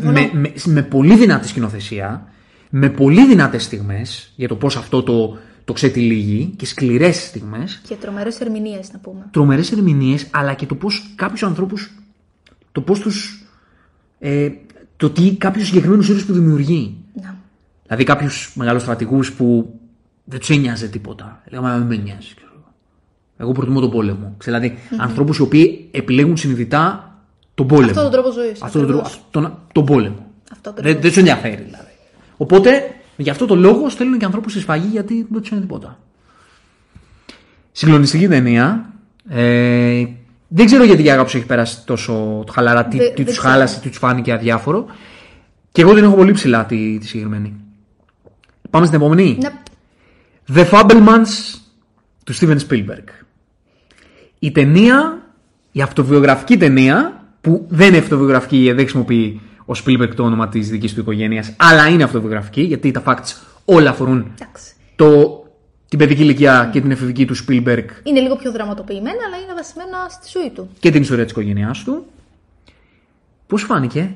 με, με, με πολύ δυνατή σκηνοθεσία, με πολύ δυνατές στιγμές για το πώς αυτό το, το ξετυλίγει και σκληρές στιγμές. Και τρομερές ερμηνείες να πούμε. Τρομερές ερμηνείες, αλλά και το πώς κάποιους ανθρώπους, το πώς τους, ε, το τι κάποιους συγκεκριμένους ήρωες που δημιουργεί. Να. Δηλαδή κάποιους μεγάλους στρατηγούς που δεν τους ένοιαζε τίποτα. Λέγαμε, δεν με νοιάζει. ξέρω εγώ. Εγώ προτιμώ τον πόλεμο. Ξέρω, Δηλαδή, ανθρώπους οι οποίοι επιλέγουν συνειδητά τον πόλεμο. Αυτό τον τρόπο ζωής, Αυτό τον, τρόπο, ακριβώς. τον, τον πόλεμο. Αυτό ακριβώς. Δεν, δεν τους ενδιαφέρει δηλαδή. Οπότε, γι' αυτό το λόγο στέλνουν και ανθρώπους στη σφαγή γιατί δεν τους είναι τίποτα. Συγκλονιστική ταινία. Ε, δεν ξέρω γιατί η αγάπη σου έχει περάσει τόσο χαλαρά, τι, Δεν- τι δεν του ξέρω. χάλασε, τι τους φάνηκε αδιάφορο. Και εγώ την έχω πολύ ψηλά τη, τη συγκεκριμένη. Πάμε στην επόμενη. Ναι. The Fablemans του Steven Spielberg. Η ταινία, η αυτοβιογραφική ταινία, που δεν είναι αυτοβιογραφική, δεν χρησιμοποιεί ο Spielberg το όνομα της δικής του οικογένειας, αλλά είναι αυτοβιογραφική, γιατί τα facts όλα αφορούν Εντάξει. το, την παιδική ηλικία και την εφηβική του Spielberg Είναι λίγο πιο δραματοποιημένα, αλλά είναι βασισμένα στη ζωή του. και την ιστορία της οικογένειάς του. Πώς σου φάνηκε;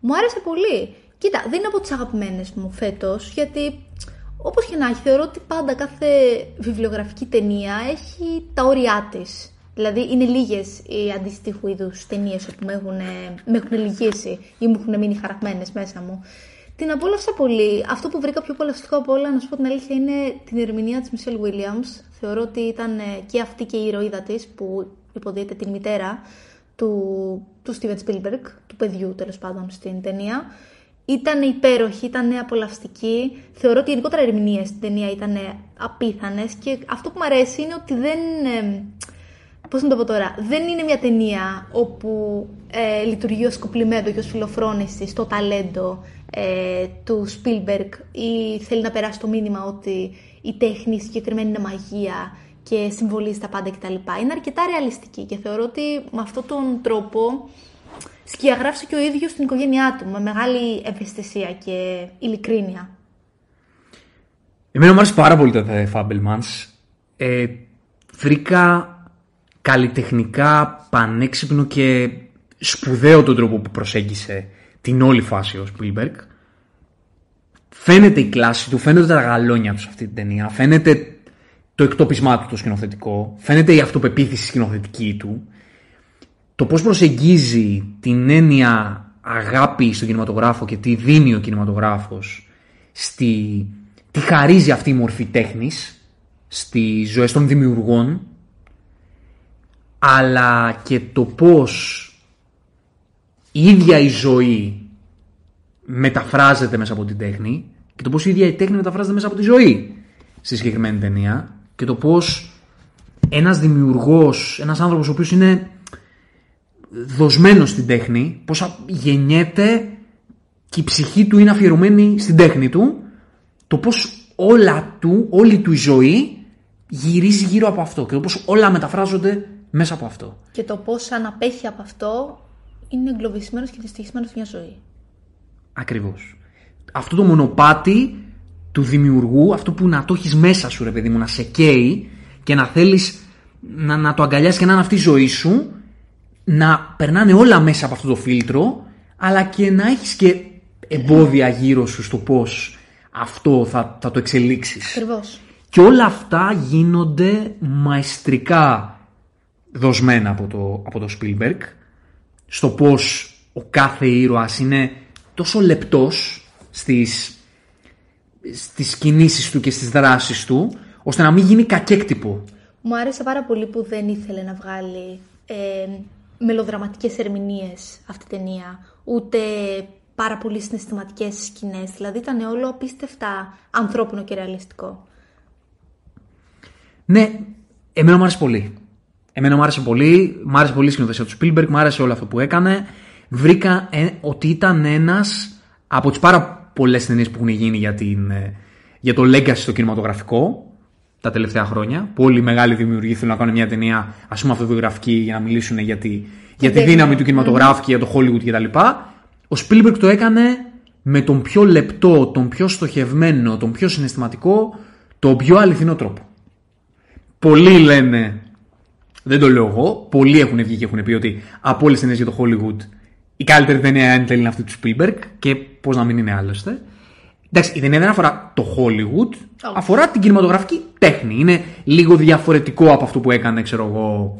Μου άρεσε πολύ. Κοίτα, δεν είναι από τις αγαπημένες μου φέτος, γιατί όπως και να έχει, θεωρώ ότι πάντα κάθε βιβλιογραφική ταινία έχει τα όρια της. Δηλαδή, είναι λίγες οι αντίστοιχου είδους ταινίες που με έχουν, με έχουν λυγίσει ή μου έχουν μείνει χαραγμένες μέσα μου. Την απόλαυσα πολύ. Αυτό που βρήκα πιο απολαυστικό από όλα, να σου πω την αλήθεια, είναι την ερμηνεία της Michelle Williams. Θεωρώ ότι ήταν ε, και αυτή και η ηρωίδα της που υποδίεται την μητέρα του, του Steven Spielberg, του παιδιού τέλος πάντων στην ταινία. Ήταν υπέροχη, ήταν απολαυστική. Θεωρώ ότι γενικότερα οι ερμηνείες στην ταινία ήταν απίθανες και αυτό που μου αρέσει είναι ότι δεν. Ε, Πώς να το πω τώρα, δεν είναι μια ταινία όπου ε, λειτουργεί ως κοπλιμέντο και ως φιλοφρόνηση στο ταλέντο ε, του Spielberg ή θέλει να περάσει το μήνυμα ότι η τέχνη συγκεκριμένη είναι μαγεία και συμβολίζει τα πάντα κτλ. Είναι αρκετά ρεαλιστική και θεωρώ ότι με αυτόν τον τρόπο σκιαγράφησε και ο ίδιος την οικογένειά του με μεγάλη ευαισθησία και ειλικρίνεια. Εμένα μου άρεσε πάρα πολύ το The Fablemans. Ε, βρήκα καλλιτεχνικά πανέξυπνο και σπουδαίο τον τρόπο που προσέγγισε την όλη φάση ο Spielberg. Φαίνεται η κλάση του, φαίνεται τα γαλόνια τους σε αυτή την ταινία, φαίνεται το εκτόπισμά του το σκηνοθετικό, φαίνεται η αυτοπεποίθηση σκηνοθετική του, το πώς προσεγγίζει την έννοια αγάπη στον κινηματογράφο και τι δίνει ο κινηματογράφος στη, τι χαρίζει αυτή η μορφή τέχνης στις ζωές των δημιουργών αλλά και το πώς η ίδια η ζωή μεταφράζεται μέσα από την τέχνη και το πώς η ίδια η τέχνη μεταφράζεται μέσα από τη ζωή στη συγκεκριμένη ταινία και το πώς ένας δημιουργός, ένας άνθρωπος ο οποίος είναι δοσμένος στην τέχνη, πώς α- γεννιέται και η ψυχή του είναι αφιερωμένη στην τέχνη του, το πώς όλα του, όλη του η ζωή γυρίζει γύρω από αυτό και το πώς όλα μεταφράζονται μέσα από αυτό. Και το πώς αν απέχει από αυτό είναι εγκλωβισμένος και δυστυχισμένος μια ζωή. Ακριβώς. Αυτό το μονοπάτι του δημιουργού, αυτό που να το έχεις μέσα σου ρε παιδί μου, να σε καίει και να θέλεις να, να το αγκαλιάσεις και να είναι αυτή η ζωή σου, να περνάνε όλα μέσα από αυτό το φίλτρο, αλλά και να έχεις και εμπόδια γύρω σου στο πώς αυτό θα, θα το εξελίξεις. Ακριβώς. Και όλα αυτά γίνονται μαεστρικά δοσμένα από το, από το Spielberg στο πώς ο κάθε ήρωας είναι τόσο λεπτός στις, στις κινήσεις του και στις δράσεις του ώστε να μην γίνει κακέκτυπο. Μου άρεσε πάρα πολύ που δεν ήθελε να βγάλει ε, μελοδραματικές ερμηνείες αυτή η ταινία, ούτε πάρα πολύ συναισθηματικές σκηνές. Δηλαδή ήταν όλο απίστευτα ανθρώπινο και ρεαλιστικό. Ναι, εμένα μου άρεσε πολύ. Εμένα μου άρεσε πολύ, μου άρεσε πολύ η σκηνοθεσία του Spielberg, μου άρεσε όλο αυτό που έκανε. Βρήκα ε, ότι ήταν ένας από τις πάρα πολλές ταινίες που έχουν γίνει για, την, ε, για το legacy στο κινηματογραφικό τα τελευταία χρόνια. Πολύ μεγάλοι δημιουργοί θέλουν να κάνουν μια ταινία, ας πούμε αυτοβιογραφική, για να μιλήσουν για τη, για τη τέχνη. δύναμη του κινηματογράφου και για το Hollywood κτλ. Ο Spielberg το έκανε με τον πιο λεπτό, τον πιο στοχευμένο, τον πιο συναισθηματικό, τον πιο αληθινό τρόπο. Πολλοί λένε, δεν το λέω εγώ, πολλοί έχουν βγει και έχουν πει ότι από όλες τις ταινίες για το Hollywood η καλύτερη ταινία εν τέλει είναι αυτή του Spielberg και πώς να μην είναι άλλωστε. Εντάξει, η ταινία δεν αφορά το Hollywood, αφορά την κινηματογραφική τέχνη. Είναι λίγο διαφορετικό από αυτό που έκανε, ξέρω εγώ,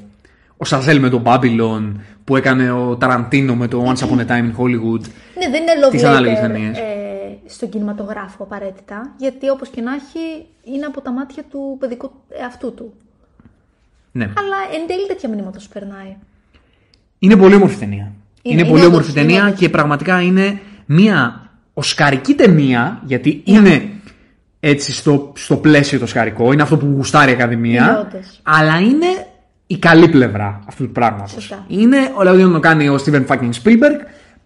ο Σαζέλ με τον Babylon, που έκανε ο Ταραντίνο με το Once Upon a Time in Hollywood. Ναι, δεν είναι Τις love ανάλογες letter ταινίες. ε, στον κινηματογράφο απαραίτητα, γιατί όπως και να έχει είναι από τα μάτια του παιδικού εαυτού του. Ναι. Αλλά εν τέλει τέτοια μηνύματα σου περνάει. Είναι πολύ όμορφη ταινία. Είναι, Είναι, πολύ είναι όμορφη όντως, ταινία είναι όντως. και πραγματικά είναι μια οσκαρική ταινία, γιατί είναι έτσι στο, στο πλαίσιο το οσκαρικό, είναι αυτό που γουστάρει η Είναι Ακαδημία, όντως. αλλά είναι η καλή πλευρά αυτού του πράγματος. Σωστά. Είναι, δηλαδή όταν το κάνει ο Steven fucking Spielberg,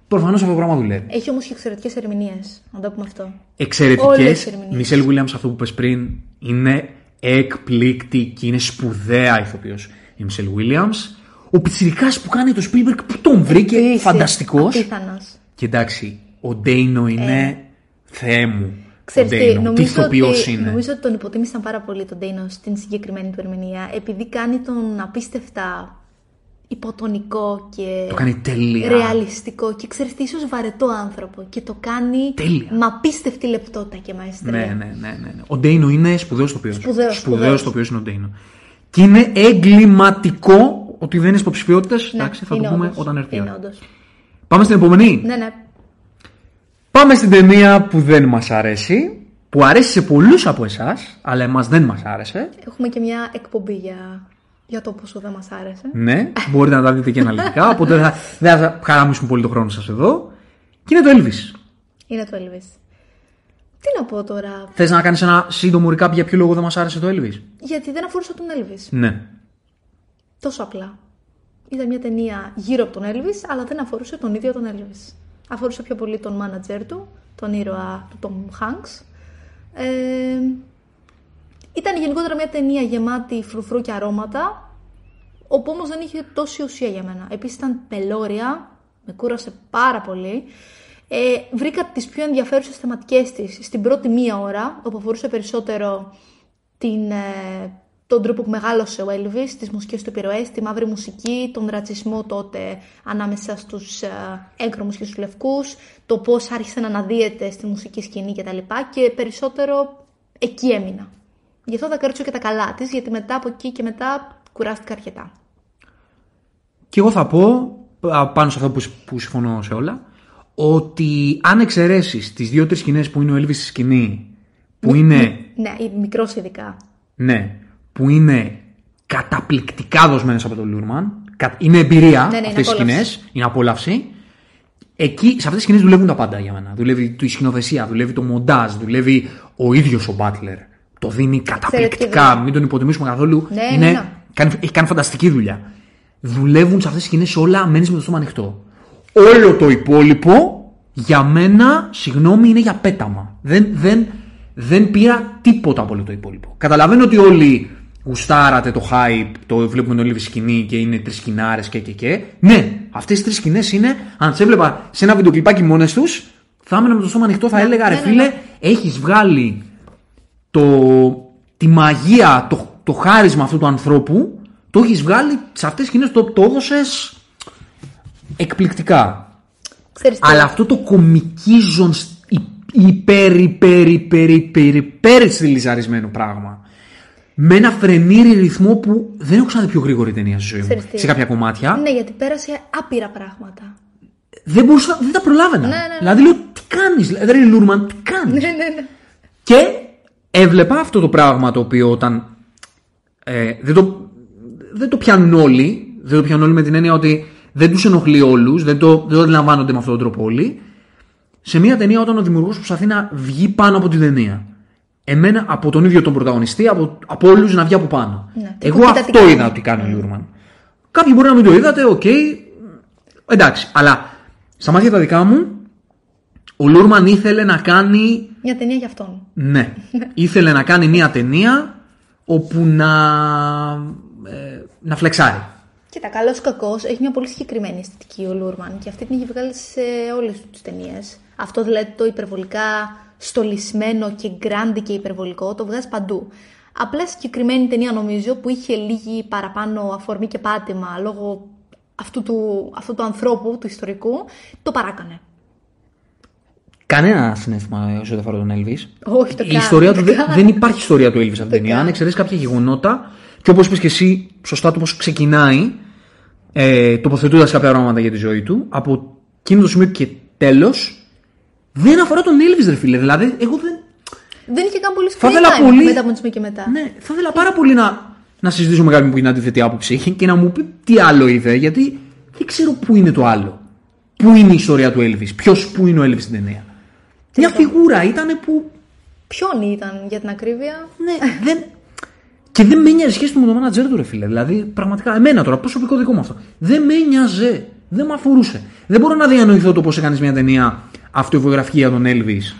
προφανώς αυτό το πράγμα δουλεύει. Έχει όμως και εξαιρετικές ερμηνείες, να το πούμε αυτό. Όλες Εξαιρετικέ. τις ερμηνείες. Μισελ Williams, αυτό που πες πριν, είναι εκπληκτική, είναι σπουδαία ηθοποιός. Η Μισελ Williams. Ο πιτσιρικάς που κάνει το Spielberg που τον βρήκε Επίσης, φανταστικός. Απίθανος. Και εντάξει, ο Ντέινο είναι θεέ μου. Ε. Ξέρεις ο τι, Ντέινο. τι νομίζω ηθοποιός ότι, είναι. νομίζω ότι τον υποτίμησαν πάρα πολύ τον Ντέινο στην συγκεκριμένη του ερμηνεία, επειδή κάνει τον απίστευτα υποτονικό και Το κάνει τέλεια. ρεαλιστικό και ξέρεις τι, ίσως βαρετό άνθρωπο και το κάνει Τέλεια. με απίστευτη λεπτότητα και μαεστρία. Ναι, ναι, ναι, ναι, ναι. Ο Ντέινο είναι σπουδαίος ηθοποιός. Σπουδαίος, Σπουδαίος σπουδαίος. ηθοποιός είναι ο Ντέινο. Και είναι εγκληματικό ότι δεν είναι υποψηφιότητες. Ναι, Εντάξει, θα το είναι πούμε όντως. όταν έρθει η Είναι ώρα. όντως. Πάμε στην επόμενη. Ναι, ναι. Πάμε στην ταινία που δεν μας αρέσει. Που αρέσει σε πολλούς από εσάς, αλλά εμάς δεν μας άρεσε. Έχουμε και μια εκπομπή για, για το πόσο δεν μας άρεσε. Ναι, [LAUGHS] μπορείτε να τα δείτε και αναλυτικά. Οπότε δεν θα, δεν θα χαράμισουμε πολύ το χρόνο σας εδώ. Και είναι το Elvis. Είναι το Elvis. Τι να πω τώρα, Θες να κάνεις ένα σύντομο recap για ποιο λόγο δεν μας άρεσε το Elvis; γιατί δεν αφορούσε τον Elvis. Ναι. Τόσο απλά. Ήταν μια ταινία γύρω από τον Elvis, αλλά δεν αφορούσε τον ίδιο τον Elvis. Αφορούσε πιο πολύ τον μάνατζερ του, τον ήρωα του Tom Hanks. Ε, ήταν γενικότερα μια ταινία γεμάτη φρουφρού και αρώματα, όπου όμως δεν είχε τόση ουσία για μένα. Επίσης ήταν πελώρια, με κούρασε πάρα πολύ. Ε, βρήκα τις πιο ενδιαφέρουσες θεματικές της στην πρώτη μία ώρα, όπου αφορούσε περισσότερο την, ε, τον τρόπο που μεγάλωσε ο Elvis, τις μουσικές του επιρροές, τη μαύρη μουσική, τον ρατσισμό τότε ανάμεσα στους ε, έγκρομους και στους λευκούς, το πώς άρχισε να αναδύεται στη μουσική σκηνή κτλ. Και περισσότερο εκεί έμεινα. Γι' αυτό θα κρατήσω και τα καλά της, γιατί μετά από εκεί και μετά κουράστηκα αρκετά. Και εγώ θα πω, α, πάνω σε αυτό που, σ- που συμφωνώ σε όλα, ότι αν εξαιρέσεις τις δύο-τρεις σκηνές που είναι ο Elvis στη σκηνή, που είναι Ναι, μικρός ειδικά. Ναι, που είναι καταπληκτικά δοσμένες από τον Λούρμαν. Κα- Είναι εμπειρία Ναι, ναι, είναι αυτές τι σκηνές, απόλαυση. είναι απόλαυση. Εκεί, σε αυτές τις σκηνές δουλεύουν τα πάντα για μένα. Δουλεύει η σκηνοθεσία, δουλεύει το μοντάζ, δουλεύει ο ίδιος ο Μπάτλερ. Το δίνει καταπληκτικά, δουλειά. μην τον υποτιμήσουμε καθόλου. Ναι, είναι, ναι, ναι. Κάνει, έχει κάνει φανταστική δουλειά. Δουλεύουν σε αυτές τις σκηνές όλα, μένεις με το στόμα ανοιχτό. Όλο το υπόλοιπο για μένα, συγγνώμη, είναι για πέταμα. Δεν, δεν, δεν πήρα τίποτα από όλο το υπόλοιπο. Καταλαβαίνω ότι όλοι γουστάρατε το hype, το βλέπουμε τον Όλιβη σκηνή και είναι τρει σκηνάρε και και και. Ναι, αυτέ οι τρει σκηνέ είναι, αν τι έβλεπα σε ένα βιντεοκλιπάκι μόνε του, θα έμενα με το στόμα ανοιχτό, θα έλεγα ρε ναι, ναι, φίλε, ναι. έχει βγάλει το, τη μαγεία, το, το χάρισμα αυτού του ανθρώπου, το έχει βγάλει σε αυτέ τι σκηνέ, το, το έδωσε εκπληκτικά. Ξέρεις τι, Αλλά αυτό το κομικίζον υπέρ, υπέρ, υπέρ, υπέρ, υπέρ στυλιζαρισμένο πράγμα. Με ένα φρενήρι ρυθμό που δεν έχω ξαναδεί πιο γρήγορη ταινία στη ζωή μου. Ξέρεις τι; Σε κάποια κομμάτια. Ναι, γιατί πέρασε άπειρα πράγματα. Δεν μπορούσα, δεν τα προλάβαινα. Ναι, ναι, ναι. Δηλαδή λέω, τι κάνεις, δηλαδή ρε Λούρμαν, τι κάνεις; Ναι, ναι, ναι. Και έβλεπα αυτό το πράγμα το οποίο όταν. Ε, δεν, το, δεν το πιάνουν όλοι. Δεν το πιάνουν όλοι με την έννοια ότι δεν τους ενοχλεί όλους, δεν το, δεν το αντιλαμβάνονται με αυτόν τον τρόπο όλοι. Σε μια ταινία, όταν ο δημιουργός προσπαθεί να βγει πάνω από την ταινία. Εμένα, από τον ίδιο τον πρωταγωνιστή, από, από όλους να βγει από πάνω. Ναι, τι Εγώ κοίτα τι αυτό κάνει. είδα ότι κάνει ο Λούρμαν. Κάποιοι μπορεί να μην το είδατε, οκ. Εντάξει, αλλά στα μάτια τα δικά μου, ο Λούρμαν ήθελε να κάνει Μια ταινία για αυτόν. ναι. [LAUGHS] Ήθελε να κάνει μια ταινία όπου να, ε, να φλεξάρει. Κοίτα, καλός ή κακός, έχει μια πολύ συγκεκριμένη αισθητική ο Λούρμαν και αυτή την έχει βγάλει σε όλες τις ταινίες. Αυτό δηλαδή το υπερβολικά στολισμένο και γκράντι και υπερβολικό το βγάζεις παντού. Απλά συγκεκριμένη ταινία νομίζω που είχε λίγη παραπάνω αφορμή και πάτημα λόγω αυτού του, αυτού του ανθρώπου, του ιστορικού, το παράκανε. Κανένα συνέστημα όσο αφορά τον Elvis. Όχι, το Η κάνω, ιστορία το του, δεν- κάνω. δεν υπάρχει ιστορία του Elvis από την Το ταινία. Αν κάνω. εξαιρέσεις κάποια γεγονότα και όπως είπες και εσύ, σωστά το πώς ξεκινάει, ε, τοποθετώντα κάποια πράγματα για τη ζωή του, από εκείνο το σημείο και τέλος, δεν αφορά τον Elvis, ρε φίλε. Δηλαδή, εγώ δεν. Δεν είχε καν πολύ Θα screen ήθελα time πολύ- μετά από το σημείο και μετά. Ναι, θα ήθελα πάρα πολύ να, να συζητήσω με κάποιον που είναι αντίθετη άποψη και να μου πει τι άλλο είδε, γιατί δεν ξέρω πού είναι το άλλο. Πού είναι η ιστορία του Elvis, ποιος πού είναι ο Elvis στην ταινία. Μια φιγούρα ήταν που Ποιον ήταν για την ακρίβεια; Ναι, δεν... Και δεν με νοιάζει σχέση του με τον μάνατζερ του, ρε φίλε. Δηλαδή, πραγματικά, εμένα τώρα, προσωπικό δικό μου αυτό. Δεν με νοιάζε. Δεν με αφορούσε. Δεν μπορώ να διανοηθώ το πώς έκανες μια ταινία αυτοβιογραφική για τον Elvis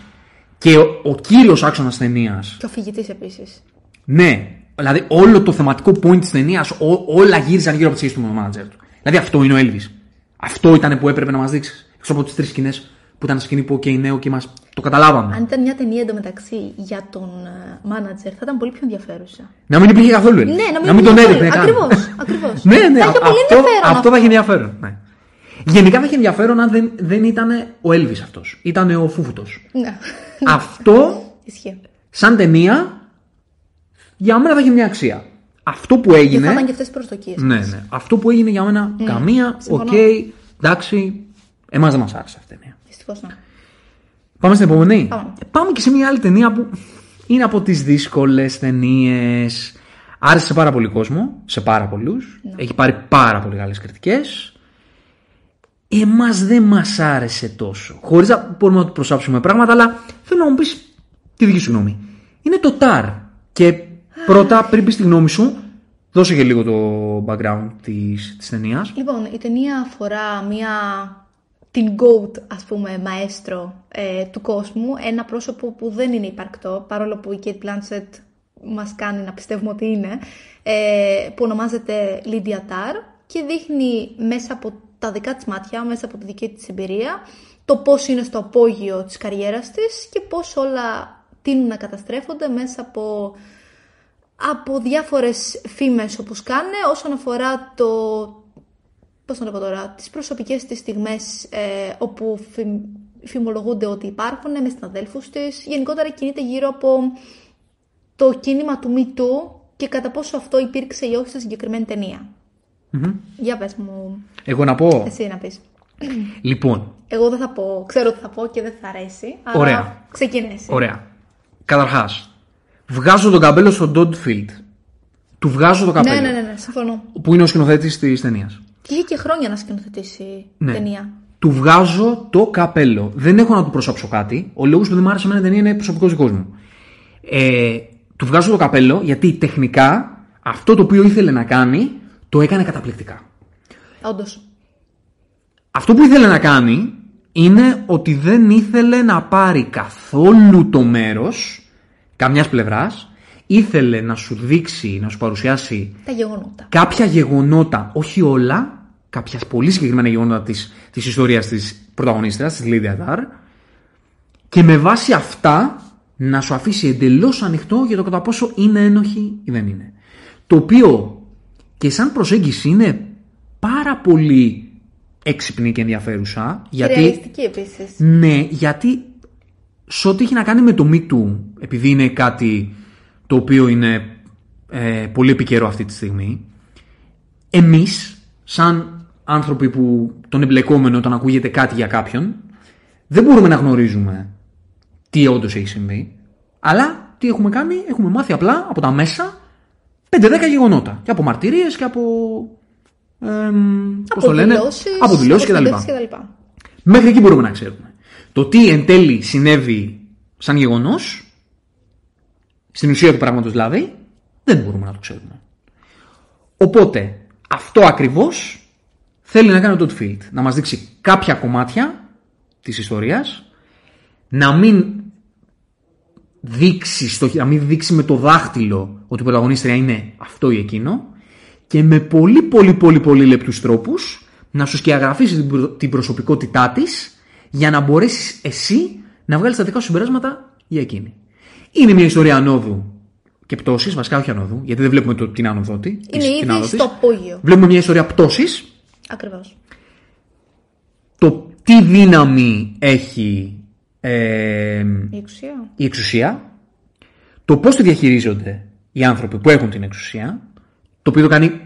και ο, ο κύριος άξονας ταινίας. Και ο φοιτητής επίσης. Ναι, δηλαδή όλο το θεματικό point της ταινίας, όλα γύριζαν γύρω από τη σχέση του με τον μάνατζερ του. Δηλαδή, αυτό είναι ο Elvis. Αυτό ήταν που έπρεπε να μας δείξει. Εκτό από τις τρεις σκηνές που ήταν σκηνή που, OK, νέο και μας το καταλάβαμε. Αν ήταν μια ταινία εντωμεταξύ για τον μάνατζερ, θα ήταν πολύ πιο ενδιαφέρουσα. Να μην υπήρχε καθόλου Elvis. Ναι, να μην, να μην τον υπήρχε έδειχνε καθόλου. καν. Ακριβώς, ακριβώς. Ναι, ναι, Θα είχε α- πολύ αυτό, ενδιαφέρον αυτό θα είχε ενδιαφέρον. Ναι. Γενικά θα είχε ενδιαφέρον αν δεν, δεν ήταν ο Elvis αυτός. Ήταν ο Φούφουτος. Ναι. αυτό, [LAUGHS] Ισχύει. σαν ταινία, για μένα θα είχε μια αξία. Αυτό που Και έγινε. θα ήταν και αυτές τις προσδοκίες. Ναι, ναι. Αυτό που έγινε για μένα, καμία, οκ, συμφωνώ. εντάξει. Εμάς δεν μας άρεσε αυτή η ταινία. Δυστυχώς ναι. Πάμε στην επόμενη. Πάμε. Ε, Πάμε και σε μια άλλη ταινία που είναι από τις δύσκολες ταινίες. Άρεσε σε πάρα πολύ κόσμο, σε πάρα πολλούς. Έχει πάρει πάρα πολύ καλές κριτικές. Εμάς δεν μας άρεσε τόσο. Χωρίς να μπορούμε να του προσάψουμε πράγματα, αλλά θέλω να μου πεις τη δική σου γνώμη. Είναι το TAR. Και πρώτα, πριν πεις τη γνώμη σου, δώσε και λίγο το background της, της ταινίας. Λοιπόν, η ταινία αφορά μια την GOAT, ας πούμε, μαέστρο ε, του κόσμου, ένα πρόσωπο που δεν είναι υπαρκτό, παρόλο που η Kate Blanchett μας κάνει να πιστεύουμε ότι είναι, ε, που ονομάζεται Lydia Tarr και δείχνει μέσα από τα δικά της μάτια, μέσα από τη δική της εμπειρία, το πώς είναι στο απόγειο της καριέρας της και πώς όλα τείνουν να καταστρέφονται μέσα από από διάφορες φήμες όπως κάνε όσον αφορά το, πώς να το πω τώρα, τις προσωπικές της στιγμές ε, όπου φημ, φημολογούνται ότι υπάρχουν με συναδέλφους της. Γενικότερα κινείται γύρω από το κίνημα του Me Too και κατά πόσο αυτό υπήρξε ή όχι στη συγκεκριμένη ταινία. Για πες μου, Εγώ να πω. εσύ να πεις. Λοιπόν, Εγώ δεν θα πω, ξέρω τι θα πω και δεν θα αρέσει. Αλλά Ωραία. Ξεκινήσει. Ωραία. Καταρχάς, βγάζω τον καπέλο στον Ντόντ Φιλτ. Του βγάζω το καπέλο. Ναι, ναι, ναι, ναι, συμφωνώ. Που είναι ο σκηνοθέτης της ταινίας. Και είχε και χρόνια να σκηνοθετήσει Ναι. ταινία. Του βγάζω το καπέλο. Δεν έχω να του προσάψω κάτι. Ο λόγος που δεν μου άρεσε εμένα η ταινία είναι προσωπικός δικός μου. Ε, του βγάζω το καπέλο γιατί τεχνικά αυτό το οποίο ήθελε να κάνει το έκανε καταπληκτικά. Όντως. Αυτό που ήθελε να κάνει είναι ότι δεν ήθελε να πάρει καθόλου το μέρος καμιάς πλευράς. Ήθελε να σου δείξει, να σου παρουσιάσει Τα γεγονότα. κάποια γεγονότα, όχι όλα, κάποια πολύ συγκεκριμένα γεγονότα της, της ιστορίας της πρωταγωνίστριας, της Λίδια Τάρ, και με βάση αυτά να σου αφήσει εντελώς ανοιχτό για το κατά πόσο είναι ένοχη ή δεν είναι. Το οποίο και σαν προσέγγιση είναι πάρα πολύ έξυπνη και ενδιαφέρουσα. Και Γιατί, ρεαλιστική επίσης. ναι, γιατί σε ό,τι έχει να κάνει με το Me Too, επειδή είναι κάτι το οποίο είναι ε, πολύ επικαιρό αυτή τη στιγμή, εμείς, σαν άνθρωποι που τον εμπλεκόμενο όταν ακούγεται κάτι για κάποιον, δεν μπορούμε να γνωρίζουμε τι όντως έχει συμβεί, αλλά τι έχουμε κάνει, έχουμε μάθει απλά από τα μέσα 5-10 γεγονότα. Και από μαρτυρίες και από. εμ, πώς το λένε, δηλώσεις, από δηλώσεις κτλ. συνέντευξεις και τα λοιπά. Μέχρι εκεί μπορούμε να ξέρουμε. Το τι εν τέλει συνέβη σαν γεγονός, στην ουσία του πράγματος δηλαδή, δεν μπορούμε να το ξέρουμε. Οπότε, αυτό ακριβώς θέλει να κάνει ο Todd Field. Να μας δείξει κάποια κομμάτια της ιστορίας, να μην δείξει, στο, να μην δείξει με το δάχτυλο ότι η πρωταγωνίστρια είναι αυτό ή εκείνο και με πολύ πολύ πολύ πολύ λεπτούς τρόπους να σου σκιαγραφίσει την, προ- την προσωπικότητά της για να μπορέσεις εσύ να βγάλεις τα δικά σου συμπεράσματα για εκείνη. Είναι μια ιστορία ανόδου και πτώσης, βασικά όχι ανόδου, γιατί δεν βλέπουμε το, την άνοδο τη- Είναι της- την ήδη άνοδο της. στο απόγειο. Βλέπουμε μια ιστορία πτώσης, Ακριβώς. Το τι δύναμη έχει ε, Η εξουσία. η εξουσία, το πώς τη διαχειρίζονται οι άνθρωποι που έχουν την εξουσία, το οποίο το κάνει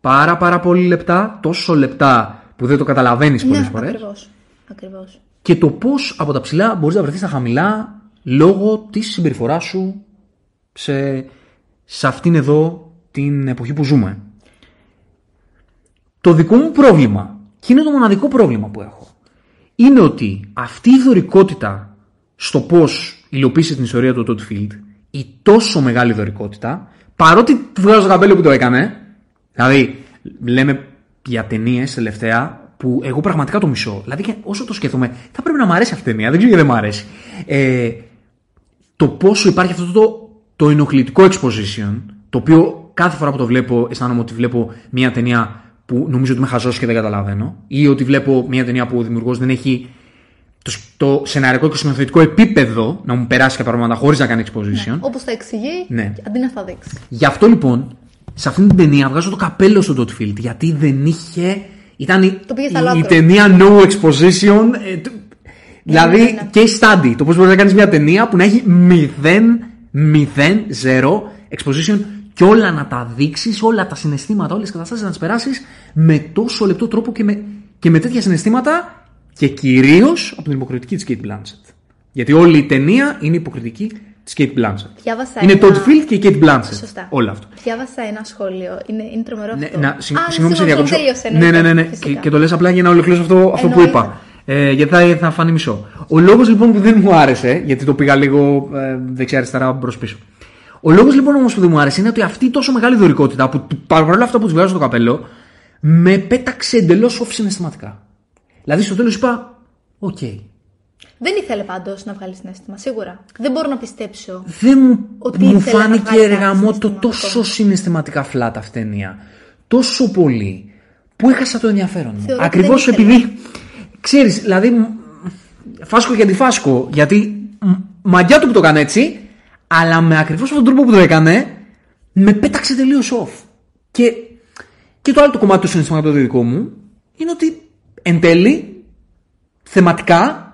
πάρα πάρα πολύ λεπτά, τόσο λεπτά που δεν το καταλαβαίνεις πολλές ναι, φορές, ακριβώς. Ακριβώς. και το πώς από τα ψηλά μπορείς να βρεθείς στα χαμηλά λόγω της συμπεριφοράς σου σε, σε αυτήν εδώ την εποχή που ζούμε. Το δικό μου πρόβλημα, και είναι το μοναδικό πρόβλημα που έχω, είναι ότι αυτή η δωρικότητα στο πώς υλοποίησε την ιστορία του Todd Field, η τόσο μεγάλη δωρικότητα, παρότι του βγάζω το καπέλο που το έκανε, δηλαδή λέμε για ταινίες τελευταία που εγώ πραγματικά το μισώ. Δηλαδή και όσο το σκέφτομαι, θα πρέπει να μου αρέσει αυτή η ταινία, δεν ξέρω γιατί δεν μου αρέσει. Ε, το πόσο υπάρχει αυτό το, το ενοχλητικό exposition, το οποίο κάθε φορά που το βλέπω αισθάνομαι ότι βλέπω μια ταινία που νομίζω ότι είμαι χαζός και δεν καταλαβαίνω, ή ότι βλέπω μια ταινία που ο δημιουργός δεν έχει το, το σεναρικό και σκηνοθετικό επίπεδο να μου περάσει κάποια πράγματα χωρίς να κάνει exposition. Όπως τα εξηγεί, Ναι. αντί να στα δείξει. Γι' αυτό λοιπόν, σε αυτήν την ταινία βγάζω το καπέλο στο Dot Field, γιατί δεν είχε. Ήταν η, Το πήγες στα η, η λάθος. ταινία No Exposition. ε, του- δηλαδή, ναι, ναι. case study. Το πώς μπορείς να κάνεις μια ταινία που να έχει 0, 0, 0 exposition και όλα να τα δείξεις, όλα τα συναισθήματα, όλες τις καταστάσεις να τις περάσεις με τόσο λεπτό τρόπο και με, και με τέτοια συναισθήματα και κυρίως από την υποκριτική της Kate Blanchett. Γιατί όλη η ταινία είναι υποκριτική της Kate Blanchett. Διάβασα Είναι ένα- Todd Field και η Kate Blanchett. Σωστά. Όλο αυτό. Διάβασα ένα σχόλιο. Είναι, είναι τρομερό Ναι, αυτό. να, συ, Α, συγγνώμη, σε δεν διακόψω. τελείωσε, Ναι, ναι, ναι, ναι. φυσικά. Και, και το λες απλά για να ολοκληρώσω αυτό, αυτό που Εννοείται. είπα. Ε, γιατί θα, θα φανεί μισό. Ο λόγος λοιπόν που δεν μου άρεσε, γιατί το πήγα λίγο ε, δεξιά-αριστερά μπρο-πίσω. Ο λόγος λοιπόν όμως που δεν μου άρεσε είναι ότι αυτή η τόσο μεγάλη δωρικότητα, που παρόλα αυτά που του βγάζω στο καπέλο, με πέταξε εντελώς off συναισθηματικά. Δηλαδή στο τέλος είπα, οκ. Δεν ήθελε πάντως να βγάλει συναίσθημα, σίγουρα. Δεν μπορώ να πιστέψω. δεν μου, Ότι μου ήθελε να φάνηκε βγάλει κάτι εργαμό το συναισθηματικό. τόσο συναισθηματικά flat αυτή η ταινία. Τόσο πολύ που έχασα το ενδιαφέρον μου. Θεωρώ ότι Ακριβώς δεν ήθελε. επειδή. Ξέρεις, δηλαδή. μ, Φάσκο και αντιφάσκο. Γιατί μ, μαγιά του που το έκανε έτσι, αλλά με ακριβώς αυτόν τον τρόπο που το έκανε, με πέταξε τελείως off. Και, και το άλλο το κομμάτι του συναισθηματικού το δικό μου είναι ότι εν τέλει, θεματικά,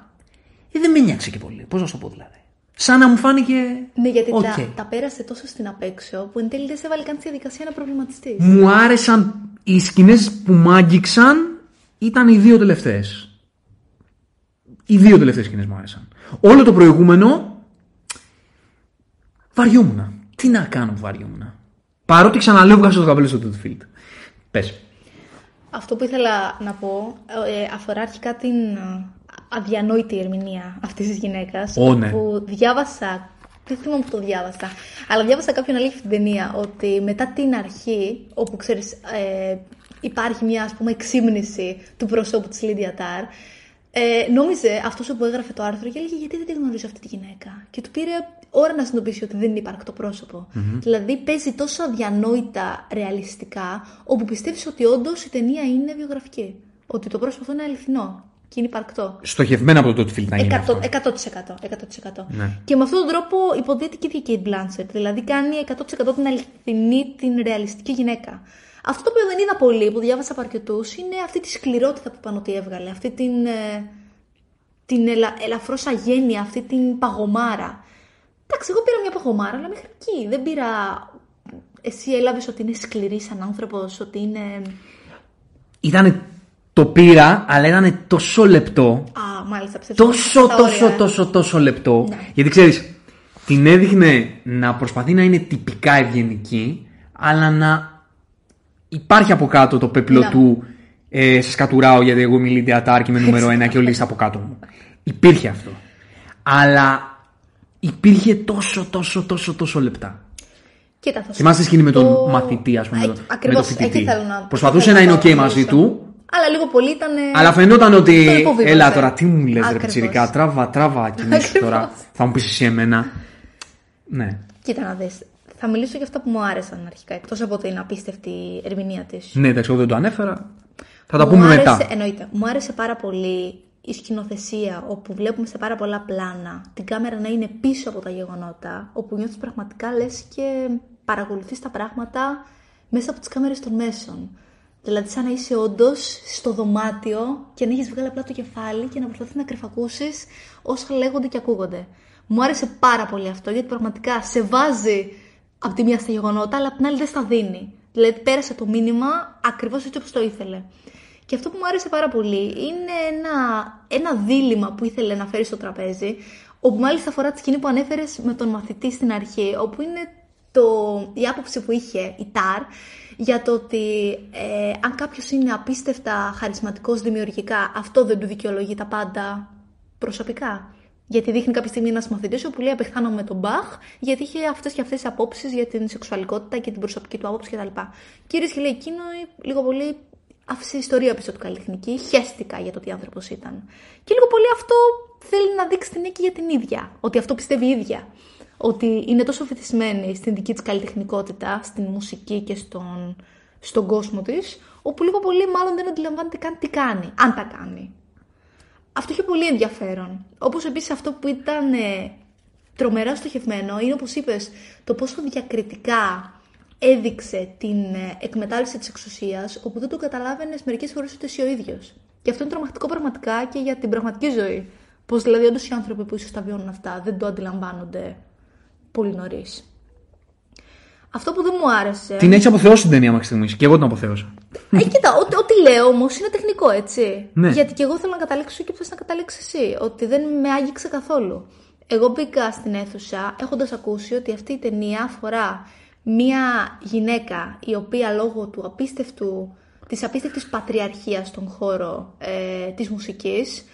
ε, δεν με νοιάξε και πολύ. Πώς να σου το πω δηλαδή. Σαν να μου φάνηκε. Ναι, γιατί οκ. τα, τα πέρασε τόσο στην απέξω που εν τέλει δεν σε έβαλε καν στη διαδικασία να προβληματιστείς. Μου άρεσαν οι σκηνές που μ' άγγιξαν ήταν οι δύο τελευταίες. Οι δύο τελευταίες σκηνές μου άρεσαν. Όλο το προηγούμενο βαριόμουν. Τι να κάνω που βαριόμουν. Παρότι ξαναλέω βγάζω το καπέλο στο Toothfield. Πες. Αυτό που ήθελα να πω ε, αφορά αρχικά την ε, αδιανόητη ερμηνεία αυτής της γυναίκας. Ω, ναι. Που διάβασα, δεν θυμάμαι που το διάβασα, αλλά διάβασα κάποιον αλήθεια στην ταινία ότι μετά την αρχή, όπου ξέρεις ε, υπάρχει μια ας πούμε εξύμνηση του προσώπου της Λίδια Τάρ, ε, νόμιζε αυτός που έγραφε το άρθρο και έλεγε γιατί δεν τη γνωρίζω αυτή τη γυναίκα. Και του πήρε ώρα να συνειδητοποιήσει ότι δεν είναι υπαρκτό πρόσωπο. Δηλαδή παίζει τόσο αδιανόητα ρεαλιστικά, όπου πιστεύεις ότι όντως η ταινία είναι βιογραφική. Ότι το πρόσωπο αυτό είναι αληθινό και είναι υπαρκτό. Στοχευμένα από το Toothfield να γίνει 100%. αυτό. 100%, 100%. Ναι. Και με αυτόν τον τρόπο υποδίεται και η ίδια η Kate Blanchett. Δηλαδή κάνει 100% την αληθινή, την ρεαλιστική γυναίκα. Αυτό το οποίο δεν είδα πολύ, που διάβασα από αρκετούς, είναι αυτή τη σκληρότητα που είπαν ότι έβγαλε. Αυτή την, ε, την ελα, ελαφρώς αγένεια, αυτή την παγωμάρα. Εντάξει, εγώ πήρα μια παγωμάρα, αλλά μέχρι εκεί. Δεν πήρα. Εσύ έλαβες ότι είναι σκληρής σαν άνθρωπος, ότι είναι. Ήτανε το πήρα, αλλά ήταν τόσο λεπτό. Α, μάλιστα, ψεύτηκα. τόσο, Στα τόσο, όρια. τόσο, τόσο λεπτό. Ναι. Γιατί ξέρεις, την έδειχνε να προσπαθεί να είναι τυπικά ευγενική, αλλά να υπάρχει από κάτω το πέπλο Ναι. του ε, σε σκατουράω γιατί εγώ είμαι η Λίντια Τάρ και είμαι [LAUGHS] νούμερο ένα και όλοι είστε από κάτω μου. Υπήρχε αυτό. Αλλά υπήρχε τόσο, τόσο, τόσο, τόσο λεπτά. Κοίτα, θα σου Θυμάστε τη σκηνή με τον πω- μαθητή, ας πούμε, Α, με τον- με ακριβώς, τον φοιτητή. εκεί θέλω να- Προσπαθούσε θέλω να είναι το OK μαζί ρωτήσω. του, Αλλά λίγο πολύ ήταν. αλλά φαινόταν Τον ότι. υποβίβαζε. Έλα τώρα, τι μου λες, ρε Ακριβώς. Πιτσυρικά, τράβα, τράβα. Και εμείς Ακριβώς. τώρα θα μου πεις εσύ εμένα. Ναι. Κοίτα να δεις. Θα μιλήσω για αυτά που μου άρεσαν αρχικά, εκτός από την απίστευτη ερμηνεία της. Ναι, εντάξει, εγώ δεν το ανέφερα. Θα τα Μου πούμε άρεσε, μετά. Εννοείται. Μου άρεσε πάρα πολύ η σκηνοθεσία, όπου βλέπουμε σε πάρα πολλά πλάνα την κάμερα να είναι πίσω από τα γεγονότα, όπου νιώθεις πραγματικά λες και παρακολουθείς τα πράγματα μέσα από τις κάμερες των μέσων. Δηλαδή, σαν να είσαι όντως στο δωμάτιο και να έχεις βγάλει απλά το κεφάλι και να προσπαθείς να κρυφακούσεις όσα λέγονται και ακούγονται. Μου άρεσε πάρα πολύ αυτό γιατί πραγματικά σε βάζει από τη μία στα γεγονότα, αλλά από την άλλη δεν στα δίνει. Δηλαδή, πέρασε το μήνυμα ακριβώς έτσι όπως το ήθελε. Και αυτό που μου άρεσε πάρα πολύ είναι ένα, ένα δίλημα που ήθελε να φέρει στο τραπέζι, όπου μάλιστα αφορά τη σκηνή που ανέφερες με τον μαθητή στην αρχή, όπου είναι το, η άποψη που είχε η Τάρ για το ότι ε, αν κάποιος είναι απίστευτα χαρισματικός δημιουργικά, αυτό δεν του δικαιολογεί τα πάντα προσωπικά. Γιατί δείχνει κάποια στιγμή ένας μαθητής που λέει Απεχθάνομαι με τον Μπαχ, γιατί είχε αυτές και αυτές τις απόψεις για την σεξουαλικότητα και την προσωπική του άποψη κτλ. Κύριε και λέει εκείνο λίγο πολύ άφησε ιστορία πίσω του καλλιτεχνική, χαίστηκα για το τι άνθρωπος ήταν. Και λίγο πολύ αυτό θέλει να δείξει την νίκη για την ίδια. Ότι αυτό πιστεύει η ίδια ότι είναι τόσο φετισμένη στην δική της καλλιτεχνικότητα, στην μουσική και στον, στον κόσμο της, όπου λίγο πολύ μάλλον δεν αντιλαμβάνεται καν τι κάνει, αν τα κάνει. Αυτό είχε πολύ ενδιαφέρον. Όπως επίσης αυτό που ήταν ε, τρομερά στοχευμένο είναι όπως είπες το πόσο διακριτικά έδειξε την ε, εκμετάλλευση της εξουσίας όπου δεν το καταλάβαινες μερικές φορές ούτε εσύ ο ίδιος. Και αυτό είναι τρομακτικό πραγματικά και για την πραγματική ζωή. Πως δηλαδή όντως οι άνθρωποι που ίσως τα βιώνουν αυτά δεν το αντιλαμβάνονται πολύ νωρίς. Αυτό που δεν μου άρεσε. Την έχεις αποθεώσει την ταινία μέχρι στιγμής. Και εγώ την αποθέωσα. Ε, κοίτα, ό,τι, ό,τι λέω όμως είναι τεχνικό, έτσι. Ναι. Γιατί και εγώ θέλω να καταλήξω και θες να καταλήξεις εσύ. Ότι δεν με άγγιξε καθόλου. Εγώ μπήκα στην αίθουσα έχοντας ακούσει ότι αυτή η ταινία αφορά μία γυναίκα η οποία λόγω του απίστευτου, της απίστευτης πατριαρχίας στον χώρο ε, της μουσικής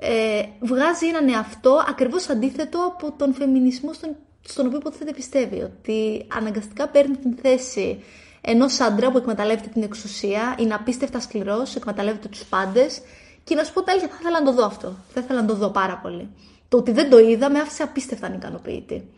ε, βγάζει έναν εαυτό ακριβώς αντίθετο από τον φεμινισμό στον στον οποίο υποτίθεται πιστεύει ότι αναγκαστικά παίρνει την θέση ενός άντρα που εκμεταλλεύεται την εξουσία, είναι απίστευτα σκληρός, εκμεταλλεύεται τους πάντες. Και να σου πω τα αλήθεια, θα ήθελα να το δω αυτό. Θα ήθελα να το δω πάρα πολύ. Το ότι δεν το είδα με άφησε απίστευτα ανικανοποιητή.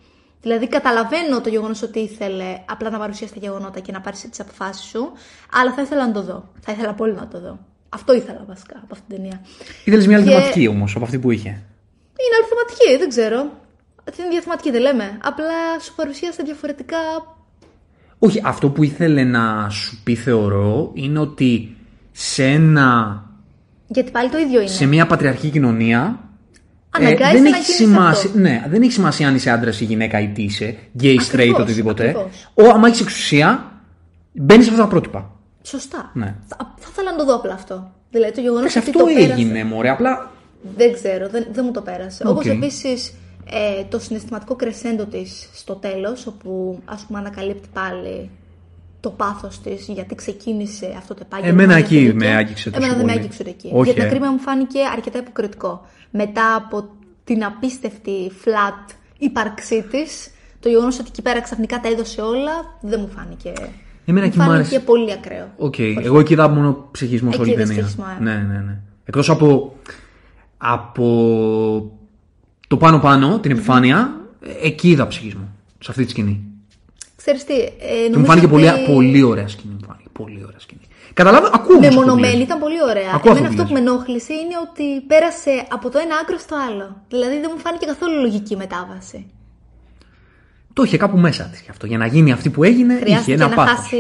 Δηλαδή, καταλαβαίνω το γεγονός ότι ήθελε απλά να παρουσιάσει τα γεγονότα και να πάρει τις αποφάσεις σου, αλλά θα ήθελα να το δω. Θα ήθελα πολύ να το δω. Αυτό ήθελα βασικά από αυτήν την ταινία. Ήθελες μια άλλη και... θεματική όμως από αυτή που είχε. Είναι άλλη θεματική, δεν ξέρω είναι διαφορετική, δεν λέμε. Απλά σου παρουσίασε διαφορετικά. Όχι, αυτό που ήθελε να σου πει θεωρώ είναι ότι σε ένα. Γιατί πάλι το ίδιο είναι. Σε μια πατριαρχική κοινωνία. Ε, δεν, έχει σημασία, ναι, δεν έχει σημασία αν είσαι άντρας ή γυναίκα ή τι είσαι, gay, straight, οτιδήποτε. Ο, άμα έχεις εξουσία, μπαίνεις σε αυτά τα πρότυπα. Σωστά. Ναι. Θα, θα ήθελα να το δω απλά αυτό. Δηλαδή το γεγονός ότι. Αυτό το έγινε, πέρασε... μωρέ, απλά. Δεν ξέρω, δεν, δεν μου το πέρασε. Okay. Όπως επίσης ε, το συναισθηματικό κρεσέντο της στο τέλος, όπου ας πούμε ανακαλύπτει πάλι το πάθος της, γιατί ξεκίνησε αυτό το επάγγελμα. Εμένα εκεί με άγγιξε το Εμένα δεν με άγγιξε εκεί. Όχι, γιατί ε. ακρίβεια μου φάνηκε αρκετά υποκριτικό. Μετά από την απίστευτη flat ύπαρξή της, το γεγονός ότι εκεί πέρα ξαφνικά τα έδωσε όλα, δεν μου φάνηκε. Εμένα μου φάνηκε πολύ ακραίο. Okay. Εγώ εκεί είδα μόνο ψυχισμό όλη την ταινία. Ε. Ναι, ναι, ναι. Εκτός από, από το πάνω-πάνω, την επιφάνεια, εκεί είδα ψυχισμό. Σε αυτή τη σκηνή. Ξέρεις τι, ε, και μου φάνηκε πολύ, πολύ ωραία σκηνή. Μου φάνηκε πολύ ωραία σκηνή. Καταλάβω, ακούω. Μεμονωμένη ήταν πολύ ωραία. Ακούω Εμένα αυτό που, με ενόχλησε είναι ότι πέρασε από το ένα άκρο στο άλλο. Δηλαδή δεν μου φάνηκε καθόλου λογική μετάβαση. Το είχε κάπου μέσα της αυτό. Για να γίνει αυτή που έγινε, Χρειάστηκε είχε ένα να πάθος. χάσει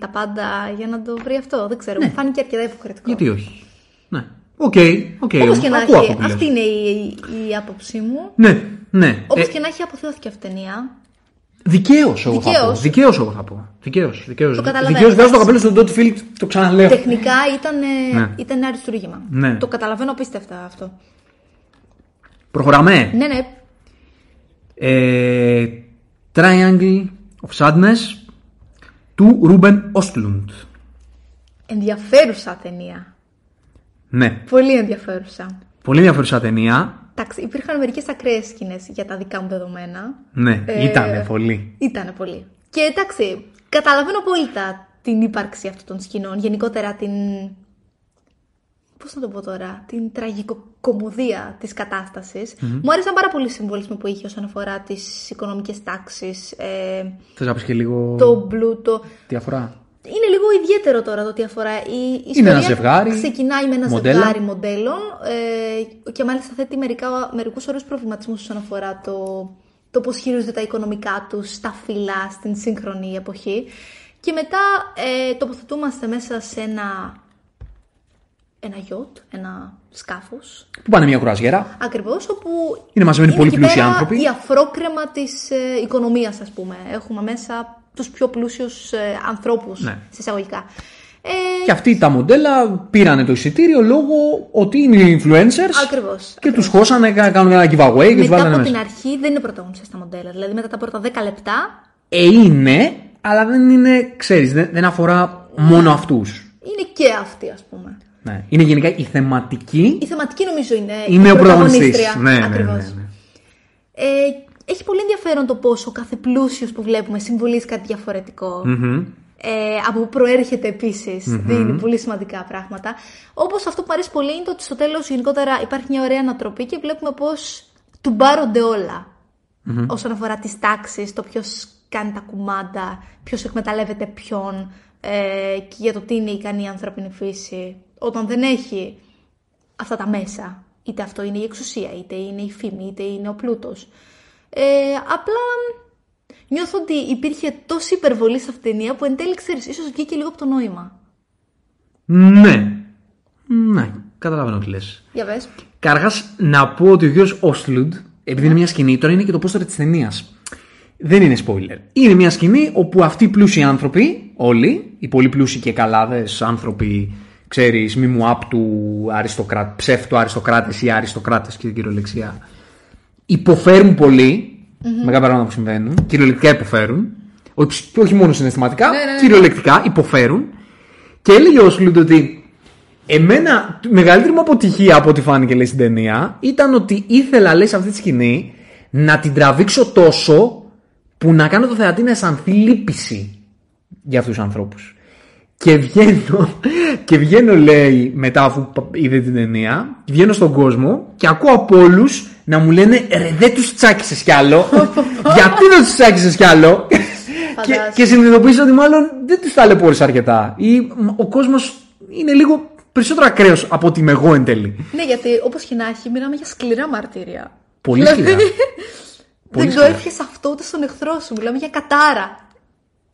τα πάντα για να το βρει αυτό. Δεν ξέρω. Ναι. Μου φάνηκε αρκετά υποκριτικό. Γιατί όχι. Ναι. OK, okay, okay, Όπως και να έχει. Αυτή είναι η, η άποψή μου. Ναι, ναι. Όπως ε, και να έχει αποθεώθηκε αυτή η ταινία. Δικαίως, εγώ θα πω. Δικαίως, εγώ θα πω. Δικαίως. Το καταλαβαίνω. Δικαίως βγάζω το καπέλο στον Todd Field, το ξαναλέω. Τεχνικά ήταν, ναι. ήταν αριστούργημα. Ναι. Το καταλαβαίνω απίστευτα αυτό. Προχωράμε. Ναι, ναι. Ε, Triangle of Sadness του Ruben Ostlund. Ενδιαφέρουσα ταινία. Ναι. Πολύ ενδιαφέρουσα. Πολύ ενδιαφέρουσα ταινία. Εντάξει, υπήρχαν μερικές ακραίες σκηνές για τα δικά μου δεδομένα. Ναι, ε, ήτανε πολύ. Ήτανε πολύ. Και εντάξει, καταλαβαίνω απόλυτα την ύπαρξη αυτών των σκηνών. Γενικότερα την. Πώς να το πω τώρα, την τραγικοκομωδία της κατάστασης. Mm-hmm. Μου άρεσαν πάρα πολύ οι συμβολισμοί που είχε όσον αφορά τις οικονομικές τάξεις. Ε, Θες να πεις και λίγο. Το μπλούτο. Τι αφορά είναι λίγο ιδιαίτερο τώρα το τι αφορά. Η ιστορία είναι ένα ζευγάρι. Ξεκινάει με ένα μοντέλα. ζευγάρι μοντέλων ε, και μάλιστα θέτει μερικά, μερικούς ωραίους προβληματισμούς όσον αφορά το, το πώς χειρίζονται τα οικονομικά τους, τα φύλλα στην σύγχρονη εποχή. Και μετά ε, τοποθετούμαστε μέσα σε ένα, ένα γιότ, ένα σκάφος, Που πάνε μια κουραζιέρα. ακριβώς, όπου Είναι μαζεμένοι πολύ εκεί πλούσιοι πέρα άνθρωποι. η αφρόκρεμα της ε, οικονομίας, ας πούμε. Έχουμε μέσα τους πιο πλούσιους ε, ανθρώπους, Ναι. σε εισαγωγικά. Ε, Και αυτοί τα μοντέλα πήρανε το εισιτήριο λόγω ότι είναι influencers Ακριβώς. και τους χώσανε, κα- κάνουν ένα giveaway και τους μετά βάλανε από μέσα. την αρχή δεν είναι πρωταγωνιστές τα μοντέλα. Δηλαδή μετά τα πρώτα 10 λεπτά Ε, είναι, αλλά δεν είναι, ξέρεις, δεν, δεν αφορά μόνο αυτούς. είναι και αυτοί, ας πούμε. Ναι. Είναι γενικά η θεματική. Η θεματική νομίζω είναι, Είναι η ο πρωταγωνιστής. πρωταγωνίστρια. Ναι, ναι, ναι, Ακριβώς. ναι. Ε, έχει πολύ ενδιαφέρον το πόσο κάθε πλούσιος που βλέπουμε συμβολίζει κάτι διαφορετικό. Μμμ. Ε, από που προέρχεται επίσης. Δίνει πολύ σημαντικά πράγματα. Όπως αυτό που μου αρέσει πολύ είναι το ότι στο τέλος γενικότερα υπάρχει μια ωραία ανατροπή και βλέπουμε πώς του μπάρονται όλα. Όσον αφορά τις τάξεις, το ποιος κάνει τα κουμάντα, ποιος εκμεταλλεύεται ποιον ε, και για το τι είναι ικανή η ανθρώπινη φύση. Όταν δεν έχει αυτά τα μέσα. Είτε αυτό είναι η εξουσία, είτε είναι η φήμη, είτε είναι ο πλούτος. Ε, απλά νιώθω ότι υπήρχε τόση υπερβολή σε αυτήν την ταινία που εν τέλει ξέρεις, ίσως βγήκε λίγο από το νόημα. Ναι. Ναι, καταλαβαίνω τι λες. Για πες. Καταρχάς, να πω ότι ο γιος Όσλουντ, επειδή είναι μια σκηνή, τώρα είναι και το πόστορ της ταινίας. Δεν είναι spoiler. Είναι μια σκηνή όπου αυτοί οι πλούσιοι άνθρωποι, όλοι, οι πολύ πλούσιοι και καλάδες άνθρωποι, ξέρεις, μη μου άπτου αριστοκράτε, ψεύτου αριστοκράτες ή αριστοκράτες και κυριολεξία, υποφέρουν πολύ με κάποια πράγματα που συμβαίνουν. Κυριολεκτικά υποφέρουν. Όχι, όχι μόνο συναισθηματικά, Ναι, ναι, ναι. κυριολεκτικά υποφέρουν. Και έλεγε ο Όσλουντ ότι Εμένα, η μεγαλύτερη μου αποτυχία από ό,τι φάνηκε λέει στην ταινία ήταν ότι ήθελα λέει σε αυτή τη σκηνή να την τραβήξω τόσο που να κάνω το θεατή να αισθανθεί λύπηση για αυτούς τους ανθρώπους. Και βγαίνω, και βγαίνω λέει μετά αφού είδε την ταινία, βγαίνω στον κόσμο και ακούω από όλους να μου λένε ρε δεν τους τσάκισες κι άλλο, [LAUGHS] γιατί δεν τους τσάκισες κι άλλο; [LAUGHS] και, Φαντάζομαι. και συνειδητοποίησα ότι μάλλον δεν τους ταλαιπώρησα αρκετά. Ή μ, ο κόσμος είναι λίγο περισσότερο ακραίος από ότι είμαι εγώ εν τέλει. Ναι, γιατί όπως και να έχει, μιλάμε για σκληρά μαρτύρια. Πολύ Δηλαδή, σκληρά. [LAUGHS] Πολύ Δεν το σκληρά. έφυγε αυτό ούτε στον εχθρό σου. Μιλάμε για κατάρα.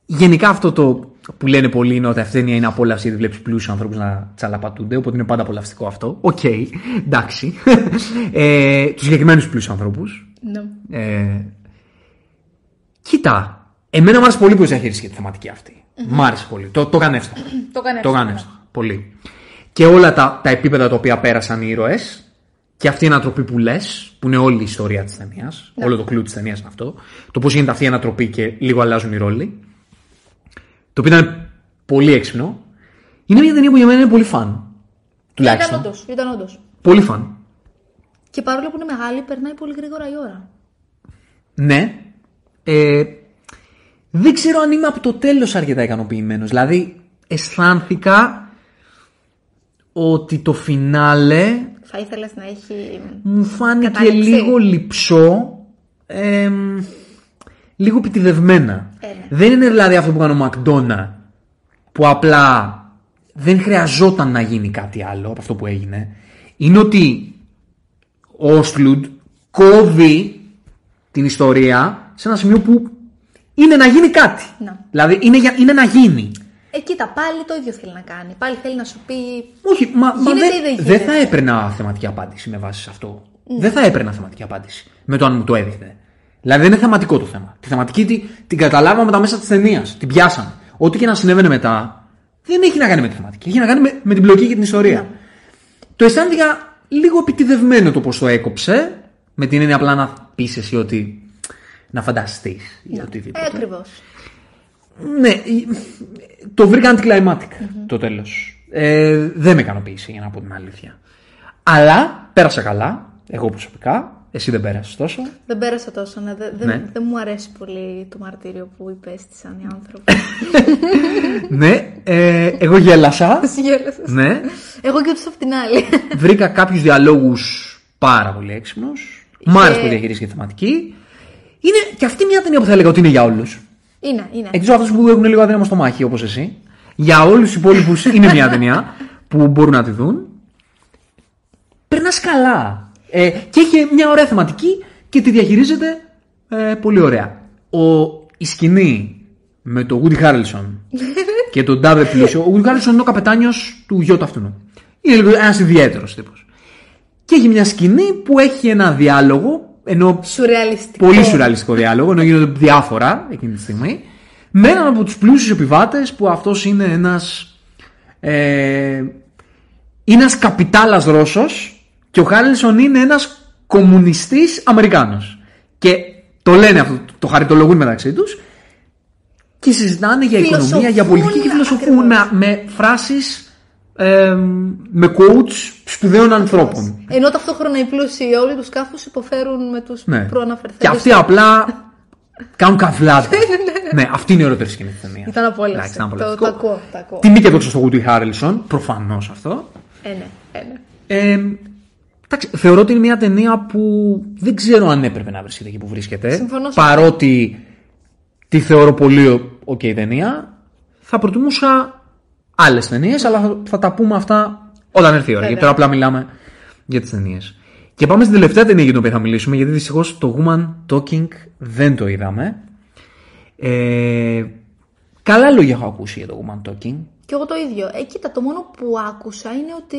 Γενικά αυτό το που λένε πολλοί είναι ότι αυτή η ταινία είναι απόλαυση γιατί βλέπεις πλούσιους ανθρώπους να τσαλαπατούνται. Οπότε είναι πάντα απολαυστικό αυτό. Οκ, εντάξει. [LAUGHS] ε, τους συγκεκριμένους πλούσιους ανθρώπους. Ναι. Ε, κοίτα, εμένα μου άρεσε πολύ που διαχειρίστηκε τη θεματική αυτή. Μ' άρεσε πολύ. Το, το έκανε εύστοχα. Το [CLEARS THROAT] έκανε Το εύστοχα, έκανε εύστοχα. Πολύ. Και όλα τα, τα επίπεδα τα οποία πέρασαν οι ήρωες και αυτή η ανατροπή που λες, που είναι όλη η ιστορία της ταινίας, όλο το κλου της ταινίας είναι αυτό, το πώς γίνεται αυτή η ανατροπή και λίγο αλλάζουν οι ρόλοι, το οποίο ήταν πολύ έξυπνο, είναι μια ταινία που για μένα είναι πολύ φαν. Ήταν Τουλάχιστον. όντως. Ήταν όντως. Πολύ φαν. Και παρόλο που είναι μεγάλη, περνάει πολύ γρήγορα η ώρα. Ναι. Ε, δεν ξέρω αν είμαι από το τέλος αρκετά ικανοποιημένος. Δηλαδή, αισθάνθηκα ότι το φινάλε Θα ήθελες να έχει. μου φάνηκε Κατάληξη. λίγο λυψό, εμ, λίγο επιτιδευμένα. Ε, ναι. Δεν είναι δηλαδή αυτό που κάνει ο Μακδόνα, που απλά δεν χρειαζόταν να γίνει κάτι άλλο από αυτό που έγινε. Είναι ότι ο Όσλουντ κόβει την ιστορία σε ένα σημείο που είναι να γίνει κάτι. Ναι. Δηλαδή είναι, για, είναι να γίνει. Ε, κοίτα, πάλι το ίδιο θέλει να κάνει. Πάλι θέλει να σου πει. Όχι, μα, μα Γίνεται δεν, ή δεν δεν γίνεται; θα έπαιρνα θεματική απάντηση με βάση σε αυτό. Δεν θα έπαιρνα θεματική απάντηση με το αν μου το έδειχνε. Δηλαδή δεν είναι θεματικό το θέμα. Τη θεματική τη, την καταλάβαμε τα μέσα της ταινίας. Την πιάσαμε. Ό,τι και να συνέβαινε μετά δεν έχει να κάνει με τη θεματική. Έχει να κάνει με, με την πλοκή και την ιστορία. Το αισθάνθηκα λίγο επιτιδευμένο το πώς το έκοψε. Με την έννοια απλά να πεις εσύ ότι. να φανταστείς ή Ε, οτιδήποτε. ακριβώς. Ναι, η- το βρήκα anticlimactic το τέλος. Ε, δεν με ικανοποίησε για να πω την αλήθεια. Αλλά πέρασα καλά, εγώ προσωπικά. Εσύ δεν πέρασες τόσο; Δεν πέρασε τόσο. Ναι. Δεν, δεν- Ναι. δεν μου αρέσει πολύ το μαρτύριο που υπέστησαν οι άνθρωποι. [LAUGHS] ναι, ε, εγώ γέλασα. [LAUGHS] Γέλασες. ναι. Εγώ και του απ' την άλλη. Βρήκα κάποιους διαλόγους πάρα πολύ έξυπνους. Μ' άρεσε που διαχειρίστηκε τη θεματική. Είναι και αυτή μια ταινία που θα έλεγα ότι είναι για όλους. είναι, είναι. Εκτό από αυτού που έχουν λίγο αδύναμο στο μάχη, όπως εσύ. Για όλους τους υπόλοιπους είναι μια ταινία που μπορούν να τη δουν. Περνάς καλά. Ε, και έχει μια ωραία θεματική και τη διαχειρίζεται ε, πολύ ωραία. Ο, η σκηνή με τον Woody Harrelson [LAUGHS] και τον Ντάβε Πλούσιο. Ο Woody Harrelson είναι ο καπετάνιος του γιώτα αυτού. Είναι ένας ιδιαίτερος τύπος. Και έχει μια σκηνή που έχει ένα διάλογο, ενώ Σουρεαλιστικό. πολύ σουρεαλιστικό διάλογο, ενώ γίνονται διάφορα εκείνη τη στιγμή, με έναν από τους πλούσιους επιβάτες που αυτός είναι ένας. Ε, είναι ένας καπιτάλας Ρώσος και ο Χάριλσον είναι ένας κομμουνιστής Αμερικάνος. Και το λένε αυτό, το χαριτολογούν μεταξύ τους και συζητάνε για οικονομία, Φιλοσοφούν για πολιτική και φιλοσοφούν ακριβώς. με φράσεις. Ε, με quotes σπουδαίων ανθρώπων. Ενώ ταυτόχρονα οι πλούσιοι όλοι τους σκάφου υποφέρουν με τους Ναι. προαναφερθέντες. Και αυτοί απλά κάνουν καβλάτα. [LAUGHS] ναι, αυτή είναι η ωραιότερη σκηνή τη ταινία. Ήταν απόλαυση. Εντάξει, ήταν Το, απολαυστικό. το ακούω. Το ακούω. Τιμή και δόξα στο Woody Harrelson, προφανώς αυτό. Ε, ναι, ε, ναι. Ε, εντάξει, θεωρώ ότι είναι μια ταινία που δεν ξέρω αν έπρεπε να βρίσκεται εκεί που βρίσκεται. Συμφωνώ σε Παρότι τη θεωρώ πολύ ok ταινία, θα προτιμούσα άλλες ταινίες, αλλά θα, θα τα πούμε αυτά όταν έρθει η ώρα. Βέβαια. Γιατί τώρα απλά μιλάμε για τις ταινίες. Και πάμε στην τελευταία ταινία για την οποία θα μιλήσουμε, γιατί δυστυχώς το Woman Talking δεν το είδαμε. Ε, καλά λόγια έχω ακούσει για το Woman Talking. Και εγώ το ίδιο. Ε, κοίτα, το μόνο που άκουσα είναι ότι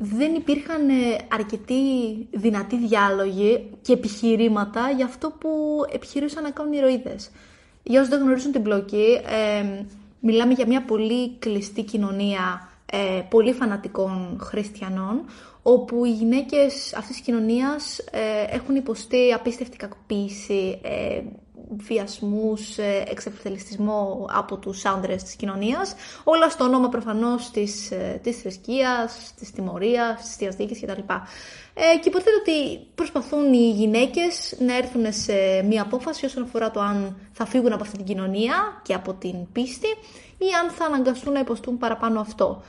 δεν υπήρχαν ε, αρκετοί δυνατοί διάλογοι και επιχειρήματα για αυτό που επιχειρούσαν να κάνουν οι ηρωίδες. Για όσους δεν γνωρίζουν την πλοκή, ε, μιλάμε για μια πολύ κλειστή κοινωνία ε, πολύ φανατικών χριστιανών, όπου οι γυναίκες αυτής της κοινωνίας ε, έχουν υποστεί απίστευτη κακοποίηση, ε, βιασμούς, ε, εξευθελιστισμό από τους άντρες της κοινωνίας, όλα στο όνομα προφανώς της, ε, της θρησκείας, της τιμωρίας, της θείας δίκης κτλ. Ε, και υποθέτω ότι προσπαθούν οι γυναίκες να έρθουν σε μία απόφαση όσον αφορά το αν θα φύγουν από αυτή την κοινωνία και από την πίστη ή αν θα αναγκαστούν να υποστούν παραπάνω αυτό.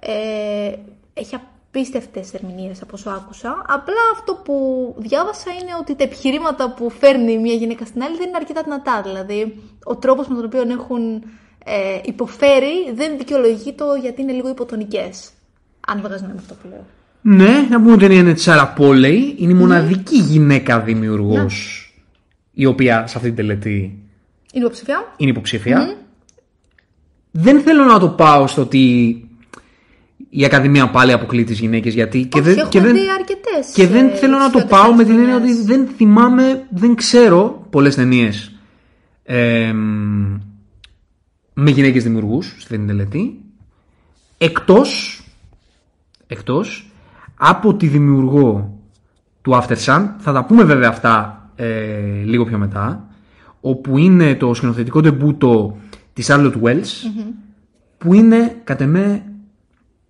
Ε, έχει απίστευτες ερμηνείες από όσο άκουσα. Απλά αυτό που διάβασα είναι ότι τα επιχειρήματα που φέρνει μια γυναίκα στην άλλη δεν είναι αρκετά δυνατά. Δηλαδή, ο τρόπος με τον οποίο έχουν ε, υποφέρει δεν δικαιολογεί το γιατί είναι λίγο υποτονικές. Αν βγάζεις νόημα αυτό που λέω. Ναι, να πούμε ότι είναι τη Σάρα Πόλεϊ. Είναι η μοναδική γυναίκα δημιουργός η οποία σε αυτή την τελετή Είναι υποψηφιά. είναι υποψήφια. Δεν θέλω να το πάω στο ότι η Ακαδημία πάλι αποκλεί τις γυναίκες γιατί. Και Όχι, δεν, έχουμε και δεν, δει αρκετές, και δεν ε, θέλω να το ισχυώδεις πάω με την έννοια ταινίες. ότι δεν θυμάμαι, δεν ξέρω πολλές ταινίες με γυναίκες δημιουργούς στην τελετή. Εκτός, εκτός από τη δημιουργό του After Sun, θα τα πούμε βέβαια αυτά ε, λίγο πιο μετά, όπου είναι το σκηνοθετικό ντεμπούτο της Charlotte Wells, που είναι κατ' εμέ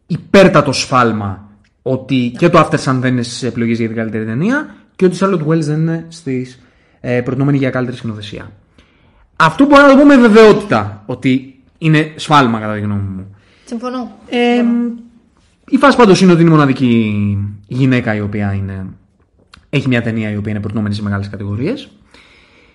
υπέρτατο σφάλμα ότι και το After Sun δεν είναι στις επιλογές για την καλύτερη ταινία και ότι η Charlotte Wells δεν είναι στις ε, προτινόμενη για καλύτερη σκηνοθεσία. Αυτό μπορώ να το πω με βεβαιότητα ότι είναι σφάλμα κατά τη γνώμη μου. Συμφωνώ. Ε, η φάση πάντως είναι ότι είναι η μοναδική γυναίκα η οποία είναι, έχει μια ταινία η οποία είναι προτινόμενη σε μεγάλες κατηγορίες.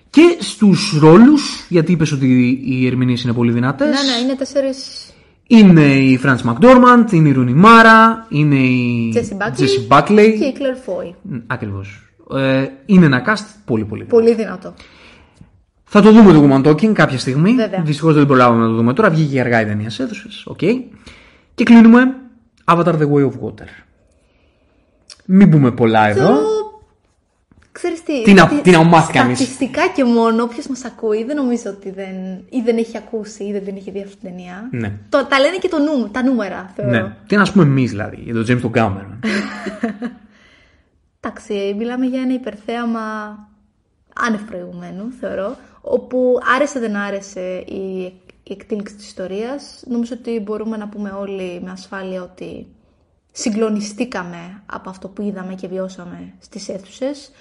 Και στους ρόλους, γιατί είπες ότι οι ερμηνείες είναι πολύ δυνατές. Ναι, ναι, είναι τέσσερις Είναι η Frances McDormand, είναι η Ρούνι Μάρα, είναι η Jessie Buckley Jessie Buckley. και η Claire Foy. Ακριβώς. Ε, είναι ένα cast πολύ πολύ δυνατό. Πολύ δυνατό. Θα το δούμε το Women Talking κάποια στιγμή. Βέβαια. Δυστυχώς δεν προλάβαμε να το δούμε τώρα. Βγήκε αργά η ταινία σε αίθουσες. Οκ. Και κλείνουμε Avatar The Way of Water. Μην πούμε πολλά εδώ. Θεωρώ, ξέρεις τι, Τι να- τι- τι να μάθει κανείς. Στατιστικά και μόνο, όποιος μας ακούει, δεν νομίζω ότι δεν, ή δεν έχει ακούσει ή δεν την έχει δει αυτή την ταινία. Ναι. Το, τα λένε και το νου, τα νούμερα, θεωρώ. Ναι. Τι να σου πούμε εμείς δηλαδή για τον James τον Cameron. [LAUGHS] Εντάξει, μιλάμε για ένα υπερθέαμα άνευ προηγουμένου, θεωρώ, όπου άρεσε δεν άρεσε η, η εκτίμηση της ιστορίας. Νομίζω ότι μπορούμε να πούμε όλοι με ασφάλεια ότι συγκλονιστήκαμε από αυτό που είδαμε και βιώσαμε στις αίθουσες.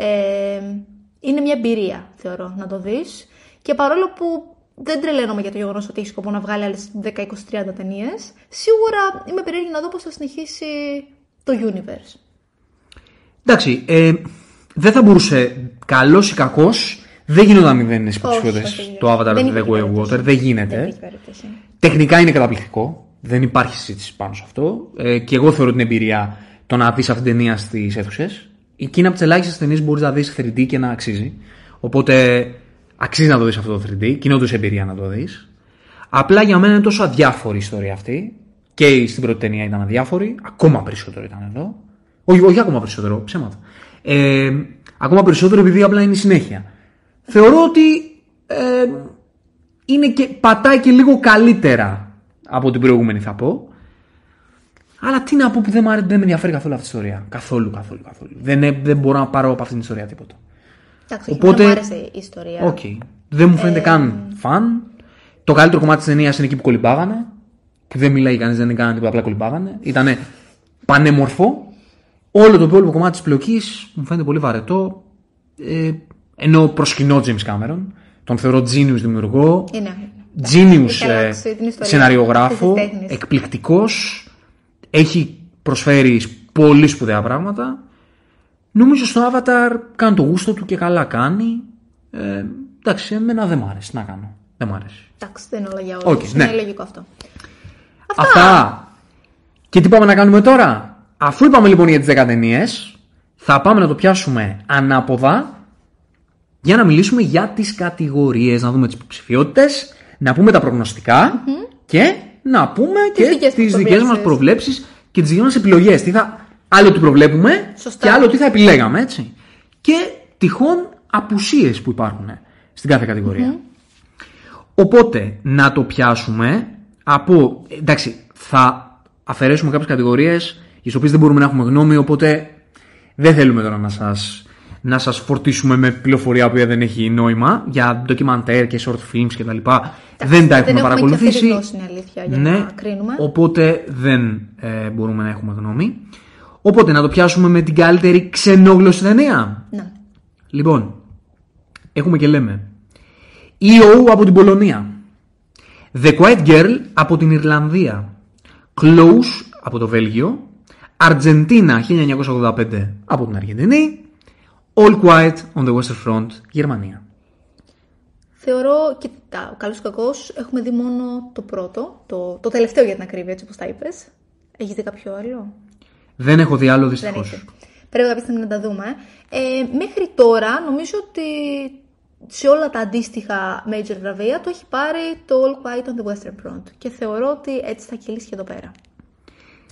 Ε, είναι μια εμπειρία, θεωρώ, να το δεις. Και παρόλο που δεν τρελαίνομαι για το γεγονός ότι έχει σκοπό να βγάλει άλλες 10, 20, 30 ταινίες, σίγουρα είμαι περίεργη να δω πώς θα συνεχίσει το universe. Εντάξει, ε, δεν θα μπορούσε καλός ή κακός. Δεν γίνονταν μηδέν στι Όχι, υποψηφιότητες όχι, το Avatar δεν The υπήρχε Way of περίπτωση. Water. Δεν γίνεται. Δεν υπήρχε περίπτωση. Τεχνικά είναι καταπληκτικό. Δεν υπάρχει συζήτηση πάνω σε αυτό. Ε, και εγώ θεωρώ την εμπειρία το να δει αυτή την ταινία στις αίθουσες. Εκεί είναι από τις ελάχιστες ταινίες που μπορείς να δεις 3D και να αξίζει. Οπότε Αξίζει να το δεις αυτό το 3D, κοινότου εμπειρία να το δεις. Απλά για μένα είναι τόσο αδιάφορη η ιστορία αυτή. Και στην πρώτη ταινία ήταν αδιάφορη, ακόμα περισσότερο ήταν εδώ. Όχι, όχι ακόμα περισσότερο, ψέματα. Ε, ακόμα περισσότερο επειδή απλά είναι η συνέχεια. Θεωρώ ότι ε, είναι και, πατάει και λίγο καλύτερα από την προηγούμενη θα πω. Αλλά τι να πω που δεν, με, δεν με ενδιαφέρει καθόλου αυτή η ιστορία. Καθόλου, καθόλου, καθόλου. Δεν, ε, δεν μπορώ να πάρω από αυτήν την ιστορία τίποτα. Εντάξει, Οπότε, μου άρεσε η ιστορία. Okay. Δεν μου φαίνεται ε... καν φαν. Το καλύτερο κομμάτι της ταινίας είναι εκεί που κολυμπάγανε. Που δεν μιλάει κανείς, δεν έκανε τίποτα, απλά κολυμπάγανε. Ήταν πανέμορφο. Όλο το υπόλοιπο κομμάτι της πλοκής μου φαίνεται πολύ βαρετό. Ε, ενώ προσκυνώ James Cameron. Τον θεωρώ genius δημιουργό. Είναι. Genius ε, σεναριογράφο. Εκπληκτικός. Έχει προσφέρει πολύ σπουδαία πράγματα. Νομίζω στο Avatar κάνει το γούστο του και καλά κάνει. Ε, εντάξει, εμένα δεν μ' άρεσε. να κάνω. Δεν μ' άρεσε. Εντάξει, δεν είναι όλα για όλους. Okay, ναι. Είναι λογικό αυτό. Αυτά. Αυτά. Και τι πάμε να κάνουμε τώρα; Αφού είπαμε λοιπόν για τις 10 ταινίε, θα πάμε να το πιάσουμε ανάποδα για να μιλήσουμε για τις κατηγορίες, να δούμε τις υποψηφιότητες, να πούμε τα προγνωστικα και να πούμε και τις δικές μας προβλέψεις και τις δικέ μα επιλογές. Τι θα, άλλο τι προβλέπουμε Σωστά. και άλλο τι θα επιλέγαμε, έτσι. Και τυχόν απουσίες που υπάρχουν στην κάθε κατηγορία. Οπότε, να το πιάσουμε από... Εντάξει, θα αφαιρέσουμε κάποιες κατηγορίες οι οποίες δεν μπορούμε να έχουμε γνώμη, οπότε δεν θέλουμε τώρα να σας, να σας φορτίσουμε με πληροφορία που δεν έχει νόημα για ντοκιμαντέρ και short films κτλ. Δεν τα έχουμε παρακολουθήσει. Δεν έχουμε αλήθεια για ναι, να κρίνουμε. Οπότε δεν ε, μπορούμε να έχουμε γνώμη. Οπότε να το πιάσουμε με την καλύτερη ξενόγλωση ταινία. Ναι. Λοιπόν, έχουμε και λέμε. EO από την Πολωνία. The Quiet Girl από την Ιρλανδία. Close από το Βέλγιο. Αργεντίνα 1985 από την Αργεντινή. All Quiet on the Western Front, Γερμανία. Θεωρώ, κοίτα, καλώ ή κακός, έχουμε δει μόνο το πρώτο, το, το τελευταίο για την ακρίβεια, έτσι όπως τα είπες. Έχεις δει κάποιο άλλο; Δεν έχω δει άλλο δυστυχώς. Πρέπει κάποια στιγμή να τα δούμε. Ε, μέχρι τώρα νομίζω ότι σε όλα τα αντίστοιχα major βραβεία το έχει πάρει το All Quiet on the Western Front. Και θεωρώ ότι έτσι θα κυλήσει και εδώ πέρα.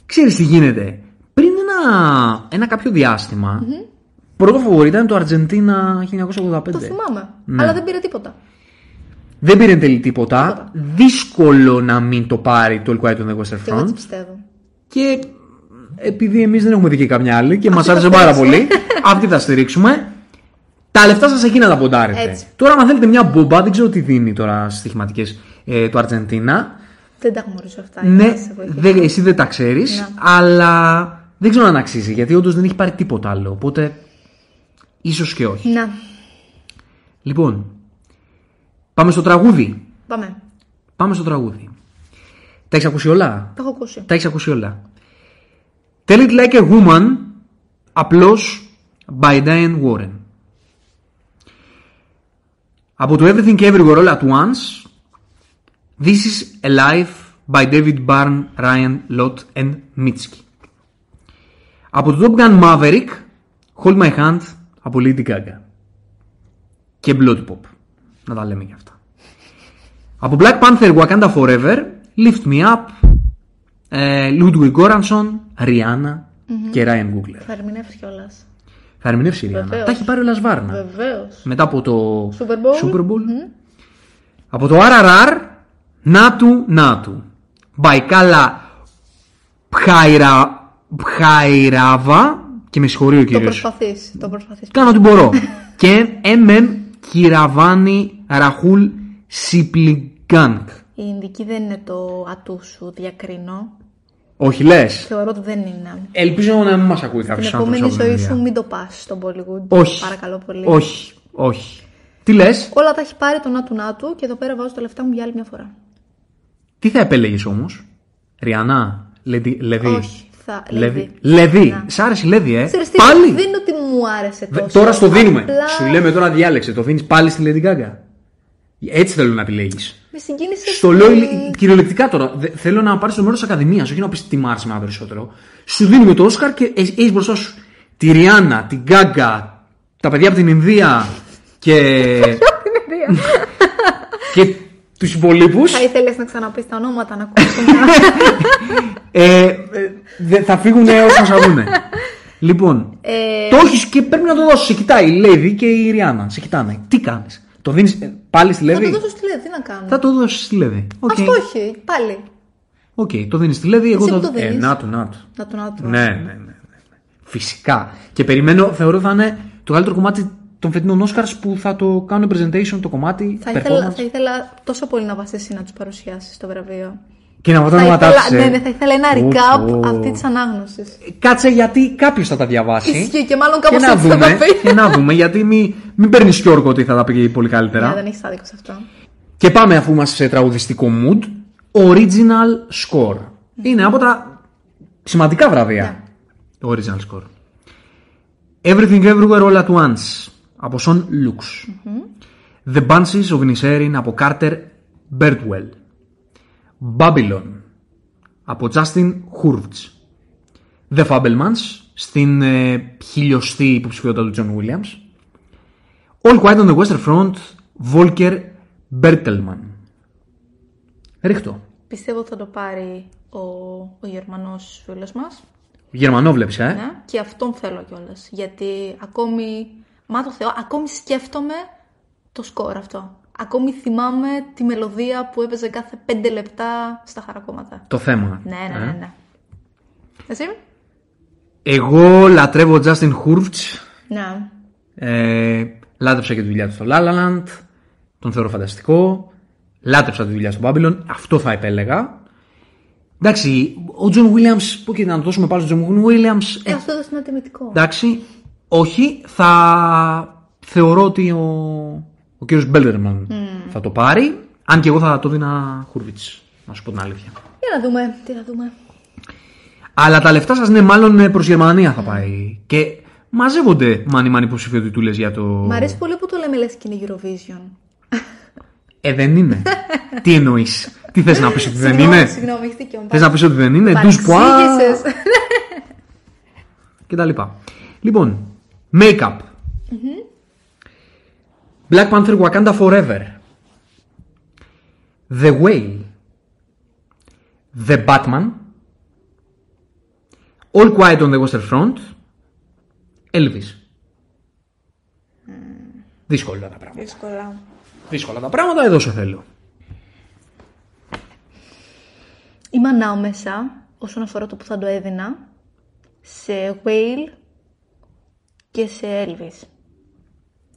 Ξέρεις τι γίνεται. Πριν ένα, ένα κάποιο διάστημα, mm-hmm. Πρώτο φοβορή ήταν το Αργεντίνα 1985. Το θυμάμαι. Ναι. Αλλά δεν πήρε τίποτα. Δεν πήρε τελεί τίποτα. τίποτα. Δύσκολο να μην το πάρει το All Quiet on the Western Front. Και πιστεύω. Και επειδή εμείς δεν έχουμε δει και καμιά άλλη και μας άρεσε πάρα πολύ, αυτή θα στηρίξουμε. Τα λεφτά σας εκεί να τα ποντάρετε. Τώρα, αν θέλετε μια μπομπά, δεν ξέρω τι δίνει τώρα στι στοιχηματικές ε, του Αργεντίνα. Δεν τα γνωρίζω αυτά. Ναι, δε, εσύ δεν τα ξέρεις, ναι. αλλά δεν ξέρω αν αξίζει γιατί όντως δεν έχει πάρει τίποτα άλλο. Οπότε, ίσω και όχι. Να. Λοιπόν, πάμε στο τραγούδι. Πάμε. Πάμε στο τραγούδι. Τα έχει ακούσει όλα. Τα έχω ακούσει. Τα έχει ακούσει όλα. Tell it like a woman, απλώς by Diane Warren. Από το Everything Everywhere All At Once, This is a Life by David Byrne, Ryan Lott and Mitski. Από το Top Gun Maverick, Hold My Hand, από Lady Gaga. Και Blood Pop. Να τα λέμε και αυτά. Από Black Panther Wakanda Forever, Lift Me Up, ε, Ludwig Göransson, Ριάννα mm-hmm. και Ράιν Γκούγκλερ. Θα ερμηνεύσει κιόλας. Θα ερμηνεύσει η Ριάννα. Τα έχει πάρει ο Λασβάρνα. Βεβαίως. Μετά από το Super Bowl. Super Bowl. Mm-hmm. Από το RRR, Νάτου Νάτου. Μπαϊκάλα Πχαϊρα, Πχαϊράβα και με συγχωρεί ο κύριος. Το προσπαθείς. Το προσπαθείς. Κάνω ό,τι μπορώ. [LAUGHS] και MM Κυραβάνι Ραχούλ Σιπλιγκάνκ. Η Ινδική δεν είναι το ατού σου, διακρίνω. Όχι, λες. Θεωρώ ότι δεν είναι. Ελπίζω να μην μας ακούει κάποιος άνθρωπος. Την επόμενη ζωή σου μην το πας στον Bollywood. Όχι. Παρακαλώ πολύ. Όχι. Όχι. Τι λες; Όλα τα έχει πάρει το Νάτου Νάτου και εδώ πέρα βάζω τα λεφτά μου για άλλη μια φορά. Τι θα επέλεγες όμως, Ριανά, Λεδί. Όχι. Θα... Λεδί. Λεδί. Σ' άρεσε η Λεδί, ε. Ξέρεις, πάλι. Δεν είναι ότι μου άρεσε τόσο. Τώρα στο δίνουμε. Απλά... Σου λέμε τώρα διάλεξε. Το δίνεις πάλι στη Lady Gaga. Έτσι θέλω να επιλέγει. Με συγκίνησες. Στο λέω κυριολεκτικά τώρα. θέλω να πάρεις το μέρος της Ακαδημίας, όχι να πεις τι μ' άρεσε περισσότερο. Σου δίνουμε το Όσκαρ και έχει μπροστά σου τη Ριάννα, την Γκάγκα, τα παιδιά από την Ινδία και. [LAUGHS] και τους υπολείπους Θα ήθελες να ξαναπείς τα ονόματα να ακούσουμε. [LAUGHS] ε, ε, δε- θα φύγουν όσο θα βγουν. λοιπόν, Ε, το έχεις και πρέπει να το δώσεις. Σε κοιτάει η Λέδη και η Ριάννα. Σε κοιτάνε. Τι κάνεις; Το δίνεις ε, πάλι στη θα Λέδη. το δώσω στη Λέδη, τι να κάνω. Θα το δώσεις στη Λέδη. Οκ. Αυτό όχι, πάλι. Οκ, το δίνεις στη Λέδη. Εγώ Εσύ το... που το ε, δίνεις; να το, να το. Να τον άτομο. Ναι, ναι, ναι, ναι. Φυσικά. Και περιμένω, θεωρώ θα είναι το καλύτερο κομμάτι των φετινών Oscars που θα το κάνουν presentation, το κομμάτι, Θα performance. ήθελα, θα ήθελα τόσο πολύ να πας εσύ να τους παρουσιάσεις το βραβείο. Και να βάλω τα Θα όνοματά ήθελα, τους, ε. ναι, ναι, θα ήθελα ένα Πω, recap πω. αυτή τη ανάγνωσης. Κάτσε γιατί κάποιος θα τα διαβάσει. Ισχύει και μάλλον Και κάπως να, έτσι θα δούμε, τα πει. και να δούμε, γιατί μην, μην παίρνεις Γιώργο ότι θα τα πει πολύ καλύτερα. Ναι, δεν έχει άδικο σε αυτό. Και πάμε αφού είμαστε σε τραγουδιστικό mood. Original score. Είναι από τα σημαντικά βραβεία. Ναι. Το original score. Everything Everywhere All at Once από Σον Λουξ. The Banshees of Nisherin από Κάρτερ Μπέρτουελ. Babylon από Justin Hurwitz. The Fabelmans στην ε, χιλιοστή υποψηφιότητα του John Williams. All Quiet on the Western Front, Volker Bertelmann. Ρίχτω. Πιστεύω θα το πάρει ο, ο Γερμανός φίλος μας. Γερμανό βλέπεις, ε; Ναι, και αυτόν θέλω κιόλας. Γιατί ακόμη μα το Θεό, ακόμη σκέφτομαι το σκορ αυτό. Ακόμη θυμάμαι τη μελωδία που έπαιζε κάθε πέντε λεπτά στα χαρακόμματα. Το θέμα. Ναι, ναι, ε. ναι. ναι. Εσύ; Εγώ λατρεύω Justin Hurwitz. Ναι. Ε, λάτρεψα και τη δουλειά του στο La La Land. Τον θεωρώ φανταστικό. Λάτρεψα τη δουλειά στο Babylon. Αυτό θα επέλεγα. Εντάξει, ο John Williams, που και να το δώσουμε πάλι στον John Williams. Ε, Ε, αυτό έδωσε ένα τιμητικό. εντάξει, όχι. Θα θεωρώ ότι ο, ο κύριος Μπέλτερμαν θα το πάρει. Αν και εγώ θα το δίνα Hurwitz, να σου πω την αλήθεια. Για να δούμε, τι θα δούμε. Αλλά τα λεφτά σας ναι, μάλλον προς Γερμανία θα πάει. Και μαζεύονται μάνι μάνι υποψηφιότητες για το... Μ' αρέσει πολύ που το λέμε λες και είναι Eurovision. Ε, δεν είναι. [LAUGHS] Τι εννοείς; Τι θες να πεις ότι δεν Συγγνώμη, είναι; Συγγνώμη, έχεις δίκιο. Θες να πεις ότι δεν είναι; Ντους ποά Παρεξήγησες. και τα λοιπά. Λοιπόν, make-up. Black Panther Wakanda Forever. The Whale. The Batman. All Quiet on the Western Front. Elvis. Δύσκολα τα πράγματα. Δύσκολα. Δύσκολα τα πράγματα, εδώ σε θέλω. Είμαι ανάμεσα όσον αφορά το που θα το έδινα σε Whale και σε Elvis.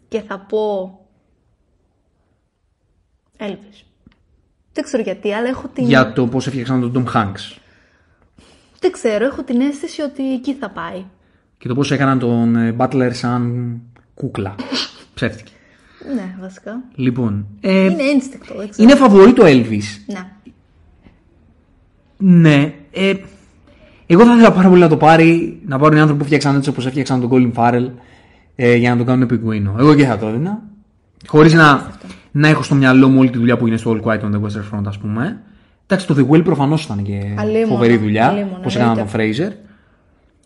Και θα πω Elvis. Δεν ξέρω γιατί, αλλά έχω την... Για το πώς έφτιαξαν τον Tom Hanks. Δεν ξέρω, έχω την αίσθηση ότι εκεί θα πάει. Και το πώς έκαναν τον ε, Butler σαν κούκλα. [LAUGHS] Ψεύτηκε. Ναι, βασικά. Λοιπόν, ε, Είναι ένστικτο, δεν ξέρω. είναι φαβορή το Elvis. Ναι. Ναι. Ε, εγώ θα ήθελα πάρα πολύ να το πάρει, να πάρουν οι άνθρωποι που φτιάξαν έτσι όπως έφτιαξαν τον Colin Farrell ε, για να τον κάνουν πιγκουίνο. Εγώ και θα το έδινα. Χωρίς να, να έχω στο μυαλό μου όλη τη δουλειά που είναι στο All Quiet on the Western Front, ας πούμε. Εντάξει, το The Whale προφανώς ήταν και Αλίμονο, φοβερή δουλειά, αλίμονο, όπως έκαναν τον εννοείται. Fraser.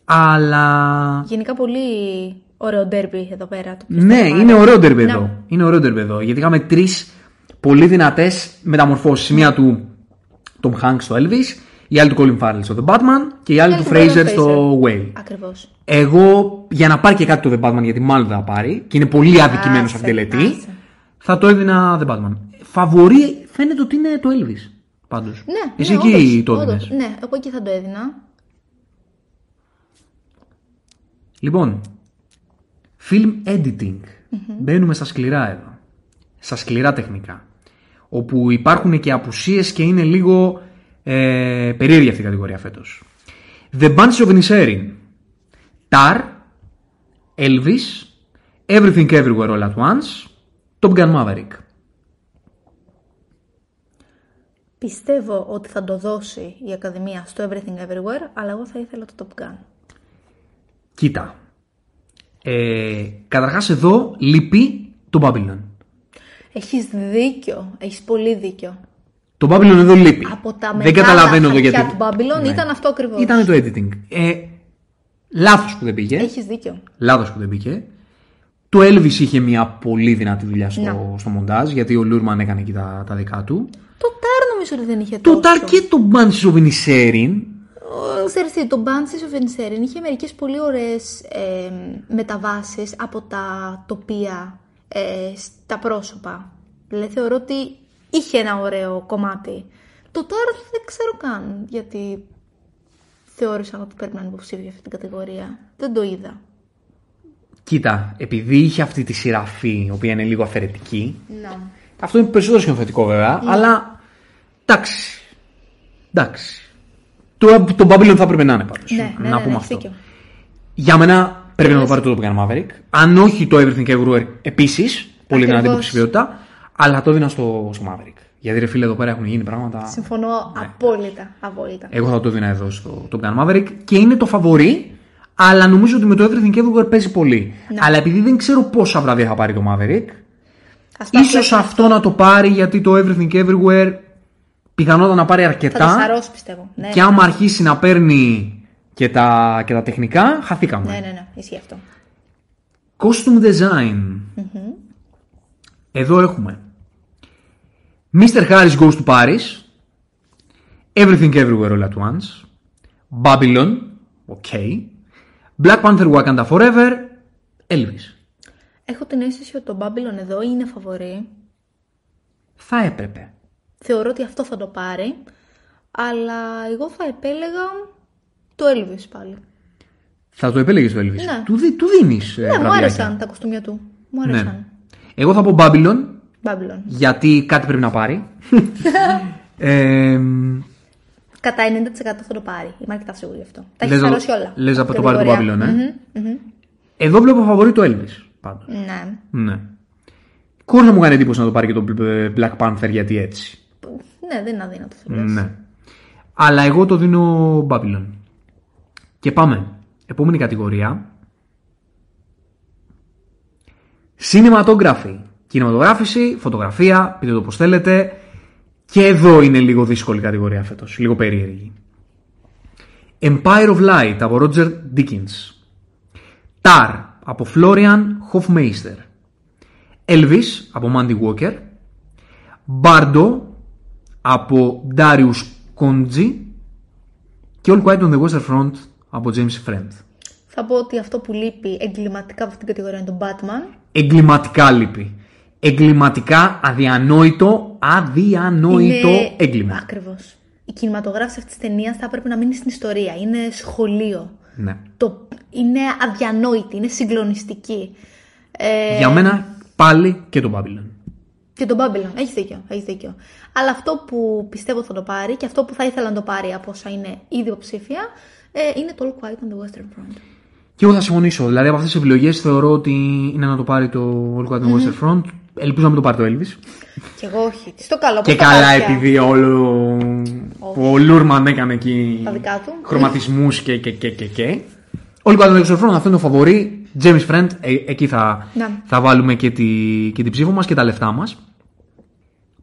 Αλλά Γενικά πολύ ωραίο ντέρμπι εδώ πέρα. Το ποιος θα Ναι, το πάρει. είναι ωραίο ντερμπι Ναι. εδώ. Είναι ωραίο ντερμπι εδώ. Γιατί είχαμε τρεις πολύ δυνατές μεταμορφώσεις. Μία του Tom Hanks στο Elvis, η άλλη του Colin Farrell στο The Batman και η άλλη Και του άλλη του Fraser Brendan στο Whale. Ακριβώς. Εγώ για να πάρει και κάτι το The Batman, γιατί μάλλον δεν θα πάρει και είναι πολύ αδικημένος σε αυτήν την Άσε, τελετή, άσε. θα το έδινα The Batman. Φαβορή φαίνεται ότι είναι το Elvis. Πάντως. Ναι, Εσύ ναι, εκεί όντως, το όντως. έδινες. Ναι, εγώ εκεί θα το έδινα. Λοιπόν, film editing. Μπαίνουμε στα σκληρά εδώ. Στα σκληρά τεχνικά. Όπου υπάρχουν και απουσίες και είναι λίγο ε, περίεργη αυτή η κατηγορία φέτος. The Bunch of Inisherin. Tar. Elvis. Everything Everywhere All at Once. Top Gun Maverick. Πιστεύω ότι θα το δώσει η Ακαδημία στο Everything Everywhere, αλλά εγώ θα ήθελα το Top Gun. Κοίτα. Ε, καταρχάς εδώ λείπει το Babylon. Έχεις δίκιο, έχεις πολύ δίκιο. Το Babylon εδώ λείπει. Από τα Δεν μεγάλα καταλαβαίνω εδώ χαρτιά γιατί. Ναι. του Babylon ήταν αυτό ακριβώς. Ήταν το editing. Ε, λάθος που δεν πήγε. Έχεις δίκιο. Λάθος που δεν πήγε. Το Elvis είχε μια πολύ δυνατή δουλειά στο, Ναι. στο μοντάζ, γιατί ο Λούρμαν έκανε εκεί τα, τα δικά του. Το Τάρ νομίζω ότι δεν είχε Το τόσο. Τάρ και το Banshees of Inisherin Ο- Ξέρεις τι, το Banshees of Inisherin είχε μερικές πολύ ωραίες ε, μεταβάσεις από τα τοπία ε, στα πρόσωπα. Δηλαδή θεωρώ ότι είχε ένα ωραίο κομμάτι. Το Τάρ δεν ξέρω καν γιατί θεώρησαν ότι πρέπει να είναι υποψήφιο για αυτή την κατηγορία. Δεν το είδα. Κοίτα, επειδή είχε αυτή τη σειραφή, η οποία είναι λίγο αφαιρετική, Να. αυτό είναι περισσότερο σκηνοθετικό βέβαια, αλλά εντάξει. Εντάξει. Το, το Babylon θα έπρεπε να είναι πάντως. Ναι, ναι, να ναι, πούμε ναι, αυτό. δίκιο. Για μένα πρέπει να το πάρει το Top Gun Maverick. Αν όχι το Everything Everywhere επίσης, πολύ δυνατή Ακριβώς. υποψηφιότητα, αλλά το έδινα στο, στο Maverick. Γιατί ρε φίλε εδώ πέρα έχουν γίνει πράγματα. Συμφωνώ Ναι. απόλυτα. απόλυτα. Εγώ θα το έδινα εδώ στο Top Gun Maverick και είναι το φαβορή, αλλά νομίζω ότι με το Everything Everywhere παίζει πολύ. Ναι. Αλλά επειδή δεν ξέρω πόσα βράδια θα πάρει το Maverick, Ας τα ίσως απλά- αυτό να το πάρει γιατί το Everything Everywhere πιθανότατα να πάρει Θα το αρκετά. σαρώσει πιστεύω. Ναι, Και άμα αρχίσει να παίρνει και τα, και τα τεχνικά, χαθήκαμε. ναι, ναι, ναι, ισχύει αυτό. Costume design. Εδώ έχουμε Mr. Harris Goes to Paris Everything Everywhere All at Once Babylon Ok Black Panther Wakanda Forever Elvis Έχω την αίσθηση ότι το Babylon εδώ είναι φαβορή. Θα έπρεπε Θεωρώ ότι αυτό θα το πάρει. Αλλά εγώ θα επέλεγα το Elvis πάλι. Θα το επέλεγες το Elvis; Ναι. Του, δι- του δίνεις ε, Ναι, μου βραδιάκια. άρεσαν τα κοστούμια του. Μου άρεσαν. ναι. Εγώ θα πω Babylon Babylon. γιατί κάτι πρέπει να πάρει [LAUGHS] ε, Κατά 90% θα το πάρει. Είμαι αρκετά σίγουρη γι' αυτό. Τα έχει Λες να- χαρώσει όλα. λες να Από το πάρει το κατηγορία. Babylon, ε; Μμμ, μμμ. Εδώ βλέπω φαβορή το Elvis πάντως Ναι. Ναι. Χωρί να μου κάνει εντύπωση να το πάρει και το Black Panther γιατί έτσι. Ναι, δεν είναι αδύνατο. θα λες. Ναι. Αλλά εγώ το δίνω Babylon. Και πάμε. Επόμενη κατηγορία. Cinematography. Κινηματογράφηση, φωτογραφία, πείτε το πώς θέλετε. Και εδώ είναι λίγο δύσκολη η κατηγορία φέτος. Λίγο περίεργη. Empire of Light από Roger Dickens. Tar από Florian Hofmeister. Elvis από Mandy Walker. Bardo από Darius Konji και All Quiet on the Western Front από James Friend. Θα πω ότι αυτό που λείπει εγκληματικά από αυτήν την κατηγορία είναι το Batman. Εγκληματικά λείπει. Εγκληματικά αδιανόητο, αδιανόητο έγκλημα. Ακριβώς. Η κινηματογράφηση αυτής της ταινίας θα έπρεπε να μείνει στην ιστορία. Είναι σχολείο. Ναι. Το... Είναι αδιανόητη, είναι συγκλονιστική. Ε, Για μένα πάλι και το Babylon. Και τον Babylon. Έχεις δίκιο, έχεις δίκιο. Αλλά αυτό που πιστεύω θα το πάρει και αυτό που θα ήθελα να το πάρει από όσα είναι ήδη υποψήφια ε, είναι το All Quiet on the Western Front. Και εγώ θα συμφωνήσω. Δηλαδή από αυτές τις επιλογές θεωρώ ότι είναι να το πάρει το All Quiet on the Western Front. Ελπίζω να μην το πάρει το Elvis. Και εγώ όχι. Τι στο καλό, Και πώς τα καλά μάτια. επειδή όλο. που ο Λούρμαν έκανε εκεί Τα δικά του. χρωματισμούς και, και, και, και, και. Όλοι πάνω στο front, αυτό είναι το φαβορή. James Friend, ε, εκεί θα, Ναι. θα βάλουμε και, τη, και την ψήφο μας και τα λεφτά μας.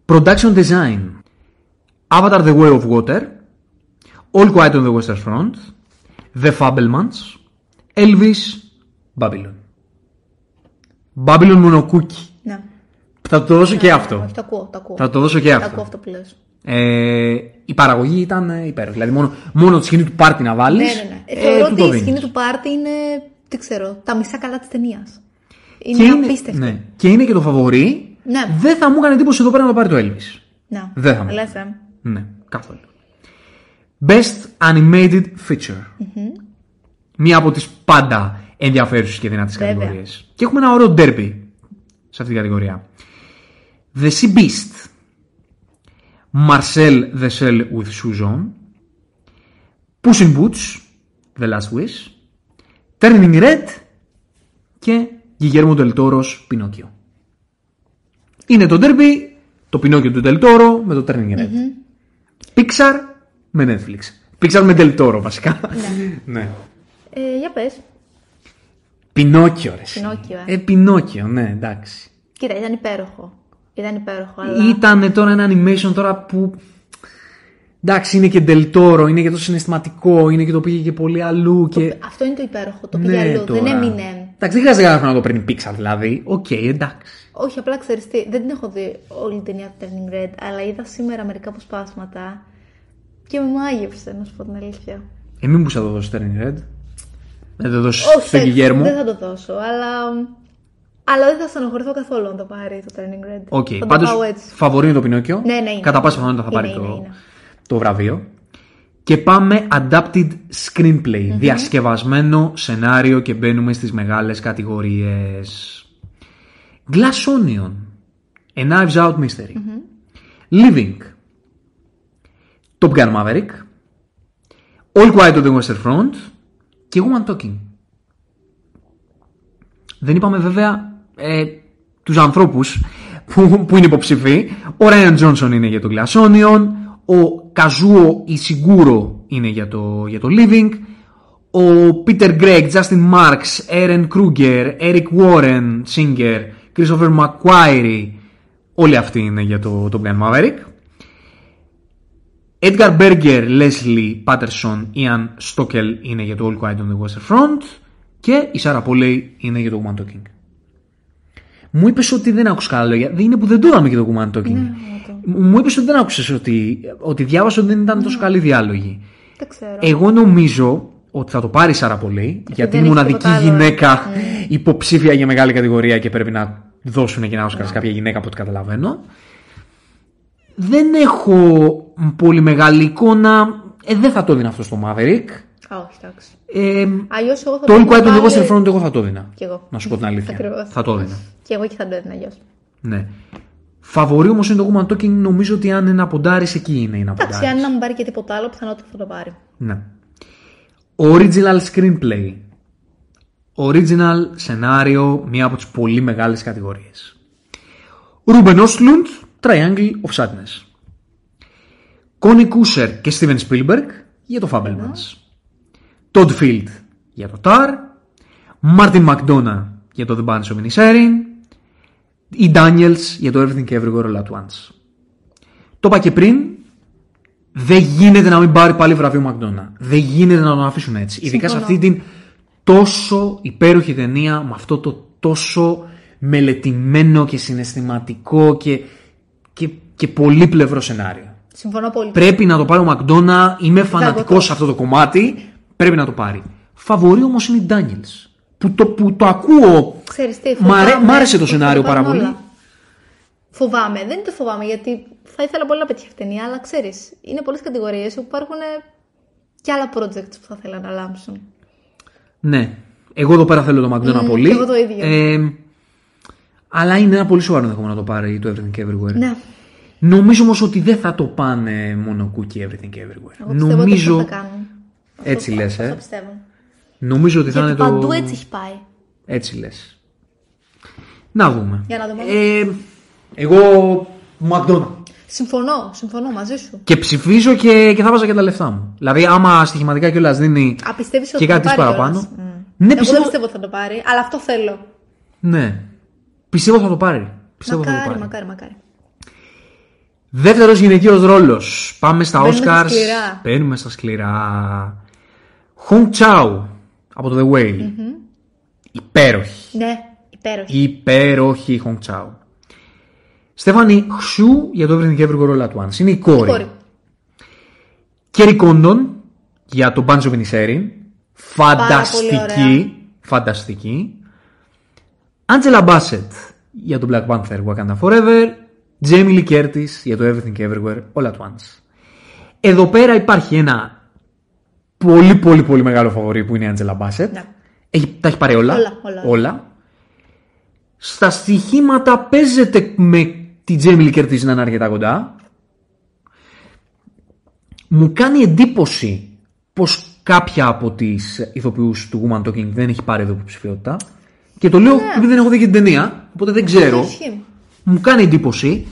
Production Design. Avatar The Way of Water. All Quiet on the Western Front. The Fabelmans. Elvis. Babylon. Babylon μονοκούκι. Ναι. Θα το δώσω και αυτό. Όχι, το ακούω, το ακούω. Θα το δώσω και Το αυτό. ακούω αυτό που λες. Ε, η παραγωγή ήταν ε, υπέροχη. Δηλαδή, μόνο, μόνο τη σκηνή του πάρτι να βάλεις. Ναι, ναι, ναι. Ε, θεωρώ ότι η σκηνή του πάρτι είναι, δεν ξέρω, τα μισά καλά της ταινίας. Είναι, και απίστευτη. ναι, και είναι και το φαβορή. Ναι. Δεν θα μου έκανε εντύπωση εδώ πέρα να το πάρει το Elvis. Ναι. Δεν θα μου. Λες, ε. Ναι, καθόλου. Best Animated Feature. Μία από τις πάντα ενδιαφέρουσες και δυνατές Βέβαια. κατηγορίες. Και έχουμε ένα ωραίο derby σε αυτή την κατηγορία. The Sea Beast. Marcel the Shell with Susan. Puss in Boots. The Last Wish. Turning Red. Και Guillermo del Toro's Pinocchio. Είναι το derby, το Pinocchio του Del Toro με το Turning Red. Pixar με Netflix. Pixar με Del Toro βασικά. ναι. Ε, για πες. Πινόκιο, ρε. εσύ. Πινόκιο, ε. Ε, Πινόκιο, ναι, εντάξει. Κοίτα, ήταν υπέροχο. Ήταν υπέροχο, αλλά... Ήταν τώρα ένα animation τώρα που Εντάξει, είναι και Ντελ Τόρο, είναι και το συναισθηματικό, είναι και το πήγε και πολύ αλλού. Και... Αυτό είναι το υπέροχο. Το πήγε αλλού. τώρα. Δεν έμεινε. Εντάξει, δεν χρειάζεται κάποιο να το παίρνει Pixar δηλαδή. Οκ, εντάξει. Όχι, απλά ξέρεις τι. Δεν την έχω δει όλη την ταινία του Turning Red, αλλά είδα σήμερα μερικά αποσπάσματα και με μάγεψε, να σου πω την αλήθεια. Ε, μην μου θα το δώσεις Turning Red. Δεν το δώσεις Όχι, στον δεν- Γκιγέρμο. δεν θα το δώσω, αλλά. Αλλά δεν θα στενοχωρηθώ καθόλου αν το πάρει το Turning Red. OK, θα το πάντως πάω έτσι. φαβορί είναι το Πινόκιο. Ναι, ναι, είναι. Κατά πάσα πιθανότητα θα πάρει Είναι, το, είναι, είναι. το βραβείο. Και πάμε adapted screenplay, διασκευασμένο σενάριο και μπαίνουμε στις μεγάλες κατηγορίες. Glass Onion, A Knives Out Mystery, Living, Top Gun Maverick, All Quiet on the Western Front και Woman Talking. Δεν είπαμε βέβαια ε, τους ανθρώπους που, που είναι υποψηφοί. Ο Ryan Johnson είναι για το Glass Onion, ο Kazuo Ishiguro είναι για το, για το Living, ο Peter Gregg, Justin Marks, Aaron Kruger, Eric Warren, Singer, Christopher McQuarrie, όλοι αυτοί είναι για το, το Blind Maverick. Edgar Berger, Leslie Patterson, Ian Stockel είναι για το All Quiet on the Western Front και η Sarah Polley είναι για το Woman Talking. Μου είπες ότι δεν άκουσα καλά λόγια. Δεν είναι που δεν το είδαμε και το Woman Talking. Μου είπες ότι δεν άκουσες ότι, ότι διάβασα ότι δεν ήταν τόσο καλή διάλογοι. Δεν ξέρω. Εγώ νομίζω ότι θα το πάρεις η Σάρα Πολύ, γιατί είναι η δεν έχεις μοναδική τίποτα άλλο. γυναίκα υποψήφια για μεγάλη κατηγορία και πρέπει να δώσουν και ένα Όσκαρ σε κάποια γυναίκα από ό,τι καταλαβαίνω. Δεν έχω πολύ μεγάλη εικόνα. Ε, δεν θα το έδινα αυτό στο Maverick. Α, όχι, εντάξει. Ε, Αλλιώς εγώ θα το All είχα Quiet on the πάρει- Western Front εγώ θα το έδινα. Κι εγώ. Να σου πω την αλήθεια. Ακριβώς. Θα το έδινα. Και εγώ και θα το έδινα αλλιώ. Ναι. Φαβορή όμως είναι το Woman Talking. Νομίζω ότι αν είναι να ποντάρει, εκεί είναι η να Εντάξει, ποντάρεις. αν να μην πάρει και τίποτα άλλο, πιθανότητα θα το πάρει. Ναι. Original screenplay. Original σενάριο, μία από τις πολύ μεγάλες κατηγορίες. Ruben Ostlund, Triangle of Sadness. Connie Kusher και Steven Spielberg για το Fablemans. Todd Field για το Tar. Martin McDonough για το The Bunch of Inisherin. Η Daniels για το Everything Everywhere All At Once. Το είπα και πριν, δεν γίνεται να μην πάρει πάλι βραβείο Μακδόνα. Δεν γίνεται να τον αφήσουν έτσι. Ειδικά σε αυτή την τόσο υπέροχη ταινία, με αυτό το τόσο μελετημένο και συναισθηματικό και, και, και πολύπλευρο σενάριο. Συμφωνώ πολύ. Πρέπει να το πάρει ο Μακδόνα. Είμαι φανατικός εγώ σε αυτό το κομμάτι. Πρέπει να το πάρει. Φαβορή όμως είναι η Daniels. Που το, που το ακούω. Ξέρεις τι, Μ' αρέ- φοβάμαι μ' άρεσε το ότι θα σενάριο πάρουν πάρα πολύ. όλα. Φοβάμαι, δεν είναι το φοβάμαι γιατί θα ήθελα πολύ να πετύχει αυτή η ταινία, αλλά ξέρεις, είναι πολλές κατηγορίες όπου υπάρχουν και άλλα projects που θα ήθελα να λάμψουν. Ναι. Εγώ εδώ πέρα θέλω το Μακδόνα Μμμ, πολύ. και εγώ το ίδιο. Ε, αλλά είναι ένα πολύ σοβαρό ενδεχόμενο να το πάρει το Everything Everywhere. Ναι. Νομίζω όμως ότι δεν θα το πάνε μόνο cookie Everything Everywhere. Εγώ πιστεύω Νομίζω. ότι αυτό θα κάνουν. Έτσι Αυτό- λες, ε. Αυτό πιστεύω. Νομίζω ότι θα Γιατί είναι το. παντού έτσι έχει πάει. Έτσι λες. Να δούμε. Για να δούμε. Ε, εγώ Μακδόνα. Συμφωνώ, συμφωνώ μαζί σου. Και ψηφίζω και, και θα βάζα και τα λεφτά μου. Δηλαδή, άμα στοιχηματικά κιόλας δίνει. Α, πιστεύεις και ότι κάτι θα το πάρει παραπάνω. κιόλας; Μμ. Ναι, Εγώ πιστεύω. δεν πιστεύω ότι θα το πάρει, αλλά αυτό θέλω. Ναι. Πιστεύω θα το πάρει. Πιστεύω θα το Μακάρι, πάρει. μακάρι, μακάρι. Δεύτερος γυναικείος ρόλος. Πάμε στα Μπαίνουμε στα Oscars. σκληρά. Μπαίνουμε στα σκληρά. Hong Chao από το The Whale. Υπέροχη. Ναι, υπέροχη. Υπέροχη Hong Chao. Στέφανη Χσου για το Everything Everywhere All At Once. Είναι η κόρη. Κόρη. Κέρι Κόντον για το Bunch of Inisherin. πολύ Φανταστική. ωραία. Φανταστική. Άντζελα Μπάσετ για το Black Panther Wakanda Forever. Jamie Lee Curtis για το Everything Everywhere All At Once. Εδώ πέρα υπάρχει ένα πολύ πολύ πολύ μεγάλο φαβορή που είναι η Άντζελα Μπάσετ. Ναι. Έχει, τα έχει πάρει όλα. Όλα, όλα. Στα στοιχήματα παίζεται με τη Jamie Lee Curtis να είναι αρκετά κοντά. Μου κάνει εντύπωση πως κάποια από τις ηθοποιούς του Woman Talking δεν έχει πάρει εδώ υποψηφιότητα. Και το λέω επειδή δεν έχω δει και την ταινία, οπότε δεν ξέρω. Ισχύει. Μου κάνει εντύπωση.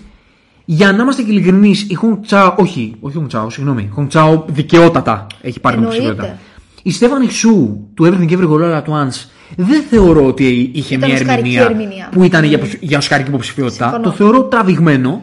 Για να είμαστε και ειλικρινείς, η Hong Chao, όχι, όχι Hong Chao, συγγνώμη. Hong Chao δικαιότατα έχει πάρει την Εννοείται. υποψηφιότητα. Η Στέφανη Χσου του Everything Everywhere All At Once δεν θεωρώ ότι είχε Ήταν μια οσκαρική ερμηνεία, ερμηνεία. που ήταν για, για οσκαρική υποψηφιότητα. Συμφωνώ. Το θεωρώ τραβηγμένο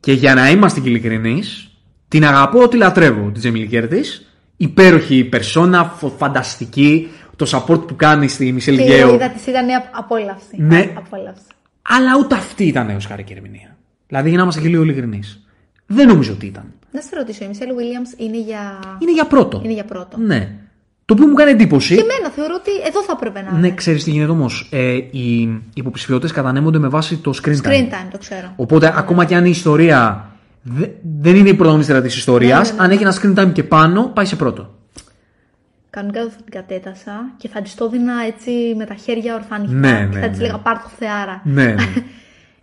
και για να είμαστε και ειλικρινείς, Την αγαπώ, τη λατρεύω τη Τζέμιλι Κέρτης. Υπέροχη περσόνα, φο- φανταστική. Το support που κάνει στη Μισελ Και η Γέο. είδα της ήταν απόλαυση. Ναι. Απόλαυση. Αλλά ούτε αυτή ήταν έω χάρη και ερμηνεία. Δηλαδή, για να είμαστε και λίγο ειλικρινείς. Δεν νομίζω ότι ήταν. Να σε ρωτήσω, η Μισελ Williams είναι για... Είναι για πρώτο. είναι για πρώτο. Ναι. Το οποίο μου κάνει εντύπωση. Και εμένα θεωρώ ότι εδώ θα έπρεπε να Ναι, είναι. ξέρεις τι γίνεται όμως. Ε, οι υποψηφιότητες κατανέμονται με βάση το screen time. Screen time, το ξέρω. Οπότε, ακόμα και αν η ιστορία δε- δεν είναι η πρωταγωνίστρια της ιστορίας, Ναι, ναι, ναι, αν ναι. έχει ένα screen time και πάνω, πάει σε πρώτο. Κανονικά δεν θα την κατέτασα και θα της το έδινα έτσι με τα χέρια ορφανικά. Ναι, και ναι, θα της ναι. λέγα πάρ' το θεάρα. ναι, ναι. [LAUGHS]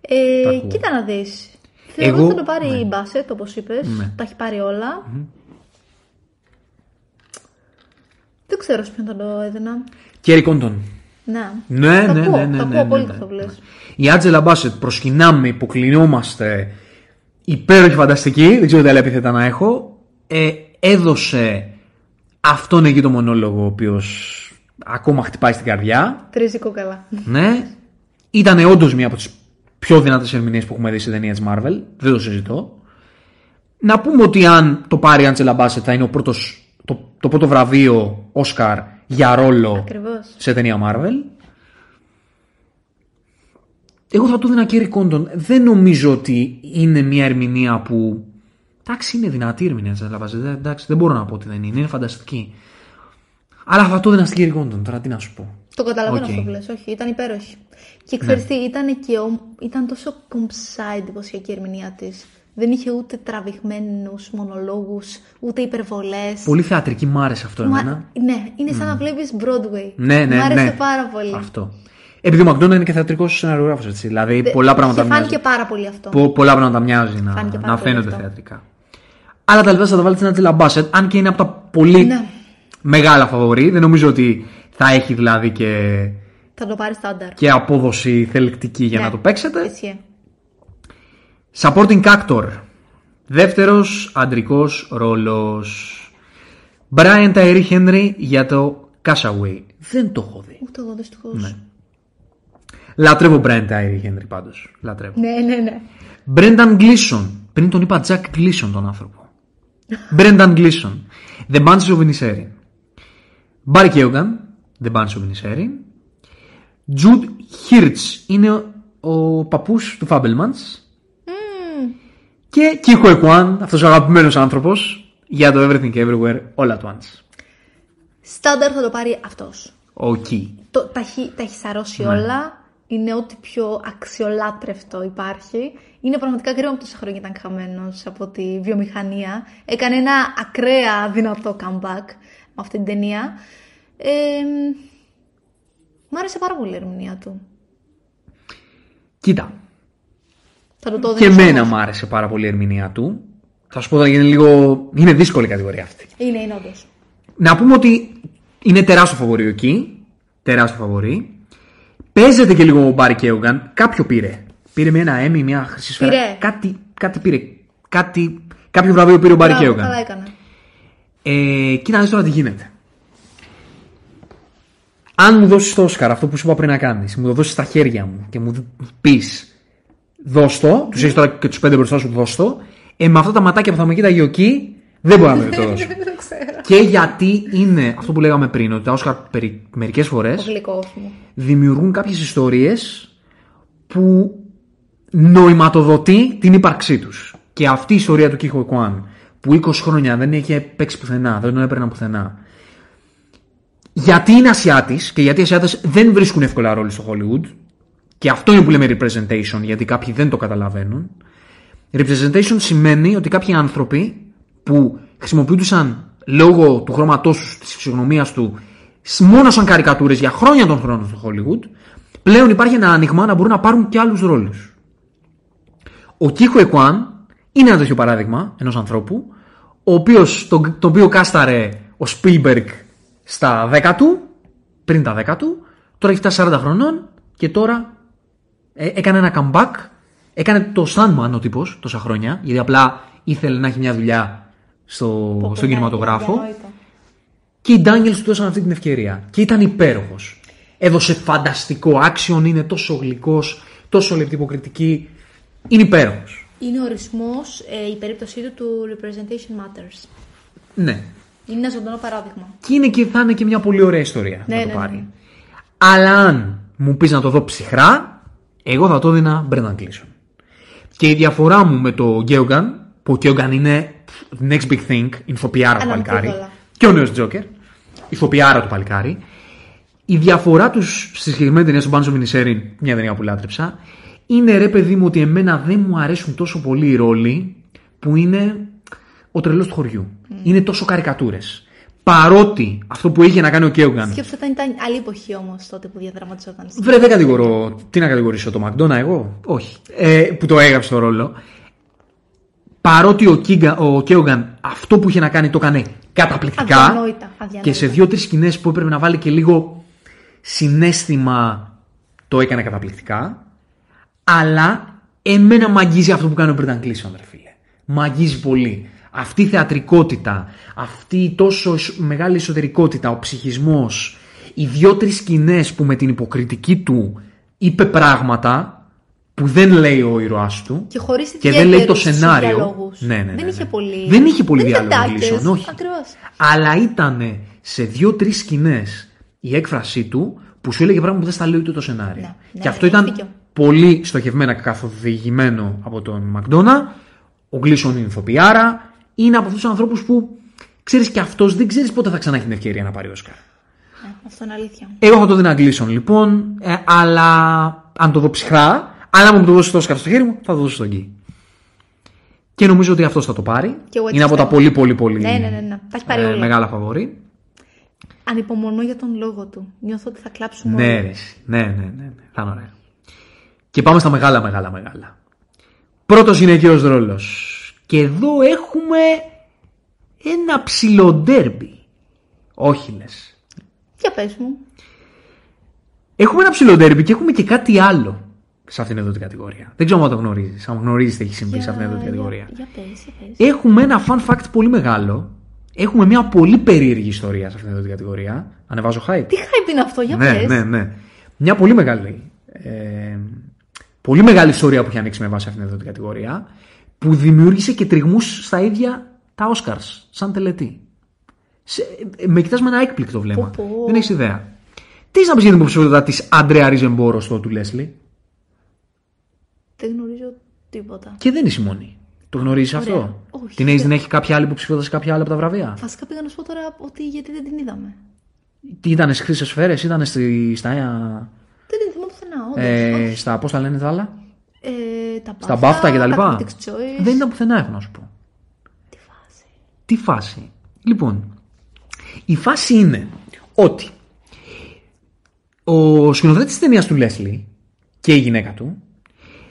Ε, Τα ακούω. κοίτα να δεις. Θεωρώ Εγώ- θα το πάρει ναι. η Μπάσετ, όπως είπες. Ναι. Τα έχει πάρει όλα. Δεν ξέρω σε ποιον θα το έδινα. Κέρι Κόντον. Ναι, Ναι, τα ναι, ακούω, ναι, ναι, τα ναι, ακούω ναι, πολύ ναι, αυτό που ναι. λες. Η Άτζελα Μπάσετ προσκυνάμε, υποκλεινόμαστε. Υπέροχη, φανταστική. Δεν ξέρω τι άλλα επίθετα να έχω. Ε, έδωσε αυτόν εκεί το μονόλογο, ο οποίος ακόμα χτυπάει στην καρδιά. Τρίζει κόκαλα. Ναι. Ήταν όντως μία από τις πιο δυνατές ερμηνείες που έχουμε δει σε ταινία της Marvel. Δεν το συζητώ. Να πούμε ότι αν το πάρει η Άντζελα Μπάσετ θα είναι ο πρώτος, το, το πρώτο βραβείο Όσκαρ για ρόλο Ακριβώς. σε ταινία Marvel. Εγώ θα το δίνα Κέρι Κόντον. Δεν νομίζω ότι είναι μια ερμηνεία που. Εντάξει, είναι δυνατή η ερμηνεία της Άντζελα Μπάσετ. Εντάξει, δεν μπορώ να πω ότι δεν είναι. Είναι φανταστική. Αλλά θα το δίνα στην Κέρι Κόντον. Τώρα τι να σου πω. Το καταλαβαίνω Οκ. αυτό που λες, όχι, ήταν υπέροχη. Και ξέρεις τι, ήταν, και ο... ήταν τόσο κομψά η εντυπωσιακή ερμηνεία της. Δεν είχε ούτε τραβηγμένους μονολόγους, ούτε υπερβολές. Πολύ θεατρική, μ' άρεσε αυτό εμένα. Ναι, είναι σαν να βλέπεις Broadway. Ναι, ναι, Μ' άρεσε ναι. πάρα πολύ. Αυτό. Επειδή ο ΜακΝτόνα είναι και θεατρικός σεναριογράφος, έτσι. Δηλαδή πολλά πράγματα Και μοιάζει. φάνηκε πάρα πολύ αυτό. Πο- πολλά πράγματα μοιάζει να, Φάνηκε πάρα να πολύ φαίνονται αυτό. θεατρικά. Αλλά τα λεπτά θα τα βάλεις στην Άντζελα Μπάσετ, αν και είναι από τα πολύ Ναι. μεγάλα φαβορή. Δεν νομίζω ότι θα έχει δηλαδή και, Θα το πάρει στάνταρ. και απόδοση θελκτική για Ναι, να το παίξετε. Ισχύει. Supporting actor. Δεύτερος αντρικός ρόλος. Brian Tyree Henry για το Castaway. Δεν το έχω δει. Ούτε εγώ δυστυχώς. Ναι. Λατρεύω Brian Tyree Henry πάντως. Λατρεύω. ναι, ναι, ναι. Brendan Gleeson. Πριν τον είπα Jack Gleeson τον άνθρωπο. Brendan Gleeson. The Banshees of Inisherin. Barry Keoghan. The Banshees of Inisherin. Jude Hirsch. Είναι ο, ο παππούς του Fablemans. Και Kiko Ekwan, αυτός ο αγαπημένος άνθρωπος, για το Everything Everywhere All At Once. Στάνταρ θα το πάρει αυτός. Ο Key. Το, τα, έχει, τα έχει σαρώσει Ναι. όλα. Είναι ό,τι πιο αξιολάτρευτο υπάρχει. Είναι πραγματικά κρίμα που τόσα χρόνια ήταν χαμένος από τη βιομηχανία. Έκανε ένα ακραία δυνατό comeback με αυτή την ταινία. Ε, μ' άρεσε πάρα πολύ η ερμηνεία του. Κοίτα, Θα το το και δίνω εμένα όμως. μου άρεσε πάρα πολύ η ερμηνεία του. Θα σου πω ότι είναι λίγο. Είναι δύσκολη η κατηγορία αυτή. Είναι, είναι όντως. Να πούμε ότι είναι τεράστιο φαβορή εκεί. Τεράστιο φαβορή. Παίζεται και λίγο ο Μπάρι Κέογκαν. Κάποιο πήρε. Πήρε με ένα Emmy, μια χρυσή σφαίρα. Πήρε. Κάτι, κάτι πήρε. Κάτι, κάποιο βραβείο πήρε ο Μπάρι Μπράβο, Κέογκαν. Καλά έκανε. Ε, κοίτα να δεις τώρα τι γίνεται. Αν μου δώσεις το Όσκαρ αυτό που σου είπα πριν να κάνεις, μου το δώσεις στα χέρια μου και μου πεις δώσ' το, τους έχεις τώρα και τους πέντε μπροστά σου, δώσ' το, ε, με αυτά τα ματάκια που θα με κοίταγε ο Κι, δεν μπορώ να με [LAUGHS] το δώσω. Δεν ξέρω. και γιατί είναι αυτό που λέγαμε πριν, ότι τα Όσκαρ μερικές φορές Ο γλυκός μου. δημιουργούν κάποιες ιστορίες που νοηματοδοτεί την ύπαρξή τους. Και αυτή η ιστορία του Κίχο Εκουάν που 20 χρόνια δεν είχε παίξει πουθενά, δεν τον έπαιρναν πουθενά. Γιατί είναι Ασιάτης και γιατί οι Ασιάτες δεν βρίσκουν εύκολα ρόλοι στο Hollywood και αυτό είναι που λέμε representation γιατί κάποιοι δεν το καταλαβαίνουν. Representation σημαίνει ότι κάποιοι άνθρωποι που χρησιμοποιούνταν λόγω του χρώματός τους, της φυσιογνωμίας του μόνο σαν καρικατούρες για χρόνια των χρόνων στο Hollywood πλέον υπάρχει ένα άνοιγμα να μπορούν να πάρουν και άλλους ρόλους. Ο Κίχο Εκουάν είναι ένα τέτοιο παράδειγμα ενός ανθρώπου ο οποίος, τον, τον οποίο κάσταρε ο Spielberg στα 10 του πριν τα 10 του τώρα έχει φτάσει 40 χρονών και τώρα ε, έκανε ένα comeback έκανε το Sandman ο τύπος τόσα χρόνια γιατί απλά ήθελε να έχει μια δουλειά στο, στον κινηματογράφο Διανόητο. και οι Daniels του δώσαν αυτή την ευκαιρία. Και ήταν υπέροχος. Έδωσε φανταστικό. Άξιον είναι τόσο γλυκός, τόσο λεπτή υποκριτική. Είναι υπέροχος. Είναι ο ορισμός, ε, η περίπτωσή του του representation matters. Ναι. Είναι ένα ζωντανό παράδειγμα. Και, είναι και θα είναι και μια πολύ ωραία ιστορία Ναι, να το ναι, πάρει. ναι. Αλλά αν μου πεις να το δω ψυχρά, εγώ θα το δίνα Brendan Gleeson. Και η διαφορά μου με το Γκέογκαν, που ο Γκέογκαν είναι next big thing, ηθοποιάρα του Αναμφίβολα. παλικάρι, και ο νέος Τζόκερ, ηθοποιάρα του παλικάρι, η διαφορά τους στη συγκεκριμένη ταινία, στον Πάνσο Μινισέριν, μια ταινία που λάτρεψα, είναι ρε παιδί μου ότι εμένα δεν μου αρέσουν τόσο πολύ οι ρόλοι που είναι ο τρελός του χωριού. Είναι τόσο καρικατούρες. Παρότι αυτό που είχε να κάνει ο Κέογκαν Σκέψου ότι ήταν άλλη εποχή όμως τότε που διαδραματιζόταν. Βρε, δεν κατηγορώ. Τι να κατηγορήσω, το Μακδόνα, εγώ; Όχι. Ε, που το έγραψε το ρόλο. Παρότι ο, Κίγκα, ο Κέογκαν αυτό που είχε να κάνει το έκανε καταπληκτικά. Αδιανόητα, αδιανόητα. Και σε δύο-τρει σκηνές που έπρεπε να βάλει και λίγο συνέστημα το έκανε καταπληκτικά. Αλλά εμένα μ' αγγίζει αυτό που κάνει ο Μπρένταν Κλίσον, ρε φίλε. Μ' αγγίζει πολύ. Αυτή η θεατρικότητα, αυτή η τόσο εσ- μεγάλη εσωτερικότητα, ο ψυχισμός, οι δύο-τρει σκηνές που με την υποκριτική του είπε πράγματα που δεν λέει ο ήρωάς του Και χωρίς και δεν λέει το σενάριο. Ναι, ναι, ναι, Δεν ναι. είχε πολύ. Δεν είχε πολύ δεν είχε διάλογο τάκες. Gleason, όχι. Ακριβώς. Αλλά ήταν σε δύο-τρεις σκηνές η έκφρασή του που σου έλεγε πράγματα που δεν στα λέει ούτε το σενάριο. Ναι, ναι, και αυτό έχει ήταν δίκιο. πολύ στοχευμένα καθοδηγημένο από τον Μακδόνα. Ο Γκλίσον είναι ηθοποιάρα. Είναι από αυτούς τους ανθρώπους που ξέρεις και αυτός δεν ξέρεις πότε θα ξανά έχει την ευκαιρία να πάρει Όσκαρ. Ναι, αυτό είναι αλήθεια. Εγώ θα το δίνα Γκλίσον λοιπόν, ε, αλλά αν το δω ψυχρά, αλλά αν μου το δώσει το Όσκαρ στο χέρι μου, θα το δώσω στον Γκί. Και νομίζω ότι αυτός θα το πάρει. Και εγώ έτσι είναι από τα πιστεύω. πολύ πολύ πολύ Ναι, ναι, ναι, ναι. Τα έχει πάρει ε, όλα. μεγάλα φαβορή. Ανυπομονώ για τον λόγο του. Νιώθω ότι θα κλάψουμε Ναι, όλοι. ρε, εσύ. ναι, ναι, ναι, ναι. Θα είναι ωραία. Και πάμε στα μεγάλα, μεγάλα, μεγάλα. Πρώτος γυναικείος ρόλος. Και εδώ έχουμε ένα ψηλό ντέρμπι. Όχι λες. Για πες μου. Έχουμε ένα ψηλό ντέρμπι και έχουμε και κάτι άλλο σε αυτήν εδώ την κατηγορία. Δεν ξέρω αν το γνωρίζεις. Αν γνωρίζεις τι έχεις συμβεί σε αυτήν εδώ την κατηγορία. Για, για πες, για πες. Έχουμε ένα fun fact πολύ μεγάλο. Έχουμε μια πολύ περίεργη ιστορία σε αυτήν εδώ την κατηγορία. Ανεβάζω hype. Τι hype είναι αυτό, για ναι, πες. ναι, ναι. Μια πολύ μεγάλη. Ε, πολύ μεγάλη ιστορία που έχει ανοίξει με βάση αυτήν εδώ την κατηγορία. Που δημιούργησε και τριγμούς στα ίδια τα Oscars. Σαν τελετή. Σε, ε, με κοιτάς με ένα έκπληκτο βλέμμα. Πω, πω. Δεν έχεις ιδέα. Τι είσαι να πεις για την υποψηφιότητα της Άντρεα Ριζεμπόρο στο του Λέσλι. Δεν γνωρίζω τίποτα. Και δεν είσαι η μόνη. Το γνωρίζεις Ωραία. αυτό; Όχι, την έχεις, δεν- δεν έχει κάποια άλλη υποψηφιότητα σε κάποια άλλα από τα βραβεία; Βασικά πήγα να σου πω τώρα ότι γιατί δεν την είδαμε. Τι ήταν στις χρυσές σφαίρες, ήταν στη, στα, Δεν την θυμάμαι πουθενά, όντως. ε, Όχι. στα. Πώς τα λένε τα άλλα; Ε, τα Στα BAFTA, BAFTA και τα λοιπά. Critics' Choice. Δεν ήταν πουθενά, έχω να σου πω. Τι φάση. Τι φάση. Λοιπόν, η φάση είναι ότι ο σκηνοθέτης της ταινίας To Leslie και η γυναίκα του,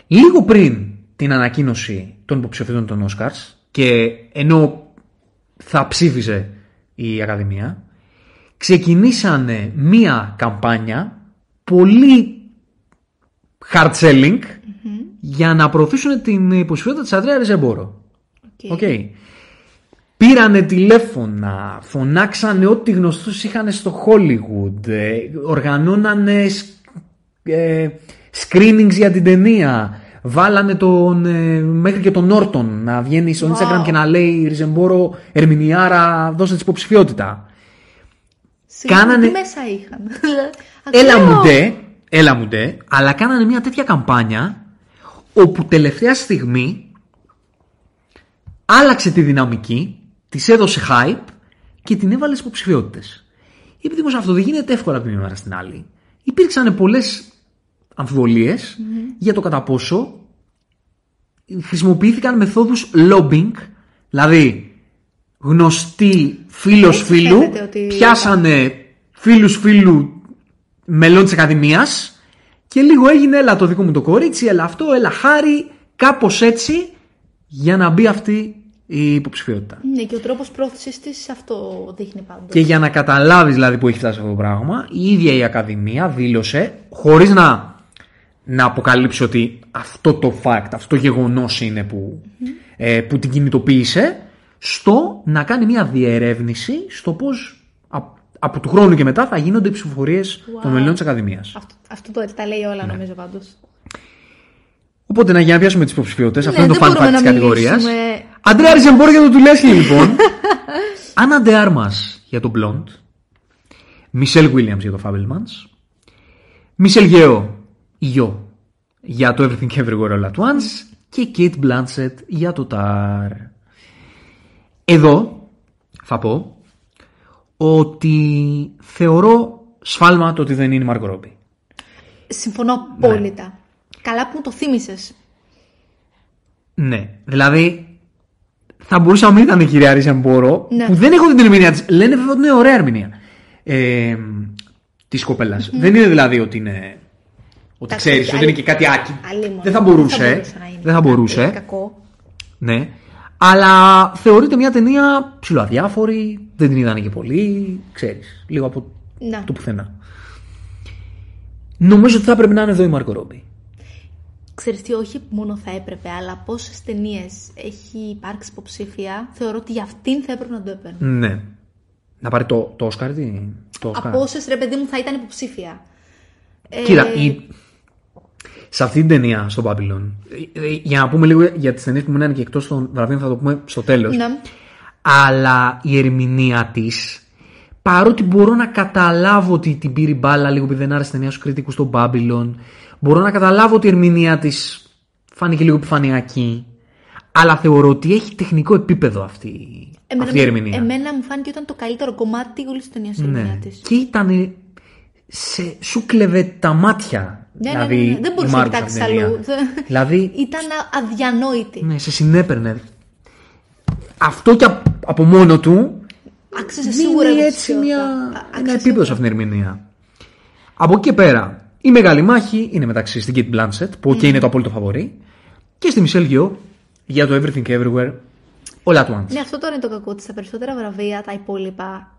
λίγο πριν την ανακοίνωση των υποψηφίων των Oscars και ενώ θα ψήφιζε η Ακαδημία, ξεκινήσανε μία καμπάνια πολύ hard selling για να προωθήσουν την υποψηφιότητα της Αντρέα Ράιζμπορο. OK. OK. Πήρανε τηλέφωνα, φωνάξανε ό,τι γνωστούς είχαν στο Hollywood, ε, οργανώνανε σ- ε, screenings για την ταινία, βάλανε τον, ε, μέχρι και τον Νόρτον να βγαίνει στο Wow. Instagram και να λέει Ριζεμπόρο, Ερμηνιάρα, δώστε της υποψηφιότητα. Συγγνώμη, Κάνανε- Τι μέσα είχαν; Έλα Ακραίο. μου ντε, έλα μου ντε, αλλά κάνανε μια τέτοια καμπάνια όπου τελευταία στιγμή άλλαξε τη δυναμική, της έδωσε hype και την έβαλε στις υποψηφιότητες. Επειδή όμω αυτό δεν γίνεται εύκολα από τη μια μέρα στην άλλη, υπήρξαν πολλές για το κατά πόσο χρησιμοποιήθηκαν μεθόδους lobbying, δηλαδή γνωστοί φίλος Έτσι φίλου, φαίνεται ότι- πιάσανε φίλους φίλου μελών της Ακαδημίας και λίγο έγινε έλα το δικό μου το κορίτσι, έλα αυτό, έλα χάρη, κάπως έτσι για να μπει αυτή η υποψηφιότητα. Ναι, και ο τρόπος πρόθεσης της αυτό δείχνει πάντως. Και για να καταλάβεις δηλαδή που έχει φτάσει αυτό το πράγμα, η ίδια η Ακαδημία δήλωσε, χωρίς να, να αποκαλύψει ότι αυτό το fact, αυτό το γεγονός είναι που, ε, που την κινητοποίησε, στο να κάνει μια διερεύνηση στο πώς α- από του χρόνου και μετά θα γίνονται οι ψηφοφορίες Wow. των μελών της Ακαδημίας. Αυτό, αυτό το, τα λέει όλα Ναι. νομίζω πάντως. Οπότε να για να πιάσουμε τις υποψηφιότητες, αυτό Ναι, είναι το δεν fun fact μπορούμε της να κατηγορίας. μιλήσουμε- Αντρέα Ριζεμπόρ για το Τουλέσχη, λοιπόν. [LAUGHS] Άννα Ντεάρμα για το Blond. Μισελ Williams για το Fablemans. Μισελ Γεώ, γιο, για το Everything Everywhere All At Once. Και Kate Blanchett για το Tar. Εδώ θα πω ότι θεωρώ σφάλμα το ότι δεν είναι η Margot Robbie. Συμφωνώ Ναι. απόλυτα. Καλά που μου το θύμισες. Ναι, δηλαδή θα μπορούσα να μην ήταν η κυρία Ριζεμπόρο Ναι. που δεν έχω δει την ερμηνεία της. Λένε βέβαια ότι είναι ωραία ερμηνεία ε, της κοπέλας. Δεν είναι δηλαδή ότι είναι. Ότι Εντάξει, ξέρεις όχι, ότι είναι άλλη- και κάτι άκι. Αλλήμον. Δεν θα μπορούσε. Δεν θα μπορούσε να είναι. Δεν θα μπορούσε. Κακό. Ναι. Αλλά θεωρείται μια ταινία ψηλοαδιάφορη. Δεν την είδανε και πολύ. Ξέρεις. Λίγο από Να. το πουθενά. Νομίζω ότι θα έπρεπε να είναι εδώ η Μάρκο Ρόμπι. Ξέρεις τι, όχι μόνο θα έπρεπε, αλλά πόσες ταινίες έχει υπάρξει υποψήφια, θεωρώ ότι για αυτήν θα έπρεπε να το έπαιρνε. Ναι. Να πάρει το, το Όσκαρ, τι; Το Όσκαρ. Από όσες ρε παιδί μου θα ήταν υποψήφια. Ε, Κοίτα, η... σε αυτή την ταινία, στο Babylon, ε, ε, για να πούμε λίγο για τις ταινίες που μείνανε και εκτός των βραβείων, θα το πούμε στο τέλος. Ναι. Αλλά η ερμηνεία της, παρότι μπορώ να καταλάβω ότι την πήρε η μπάλα λίγο επειδή δεν άρεσε η ταινία στους κριτικούς στο Babylon, μπορώ να καταλάβω ότι η ερμηνεία της φάνηκε λίγο επιφανειακή, αλλά θεωρώ ότι έχει τεχνικό επίπεδο αυτή, αυτή η ερμηνεία. εμένα μου φάνηκε ότι ήταν το καλύτερο κομμάτι όλης της ταινίας η ερμηνεία Ναι. της. Και ήταν. Σε, σου κλεβε τα μάτια. Ναι, ναι, δηλαδή, ναι, ναι. Δεν η μπορούσε να Μάρκο κοιτάξει στην ταινία. αλλού. Δηλαδή, Ήταν αδιανόητη. ναι, σε συνέπαιρνε. Αυτό και απ- από μόνο του Άξιζε σίγουρα δίνει υποψηφιότητα. έτσι μια, Α- ένα άξιζε επίπεδο σε αυτήν την ερμηνεία. Από εκεί και πέρα, η μεγάλη μάχη είναι μεταξύ στην Kate Blanchett, που και είναι το απόλυτο φαβορή, και στη Michelle Yeoh για το Everything Everywhere All at Once. Ναι, αυτό τώρα είναι το κακό τη. Τα περισσότερα βραβεία, τα υπόλοιπα,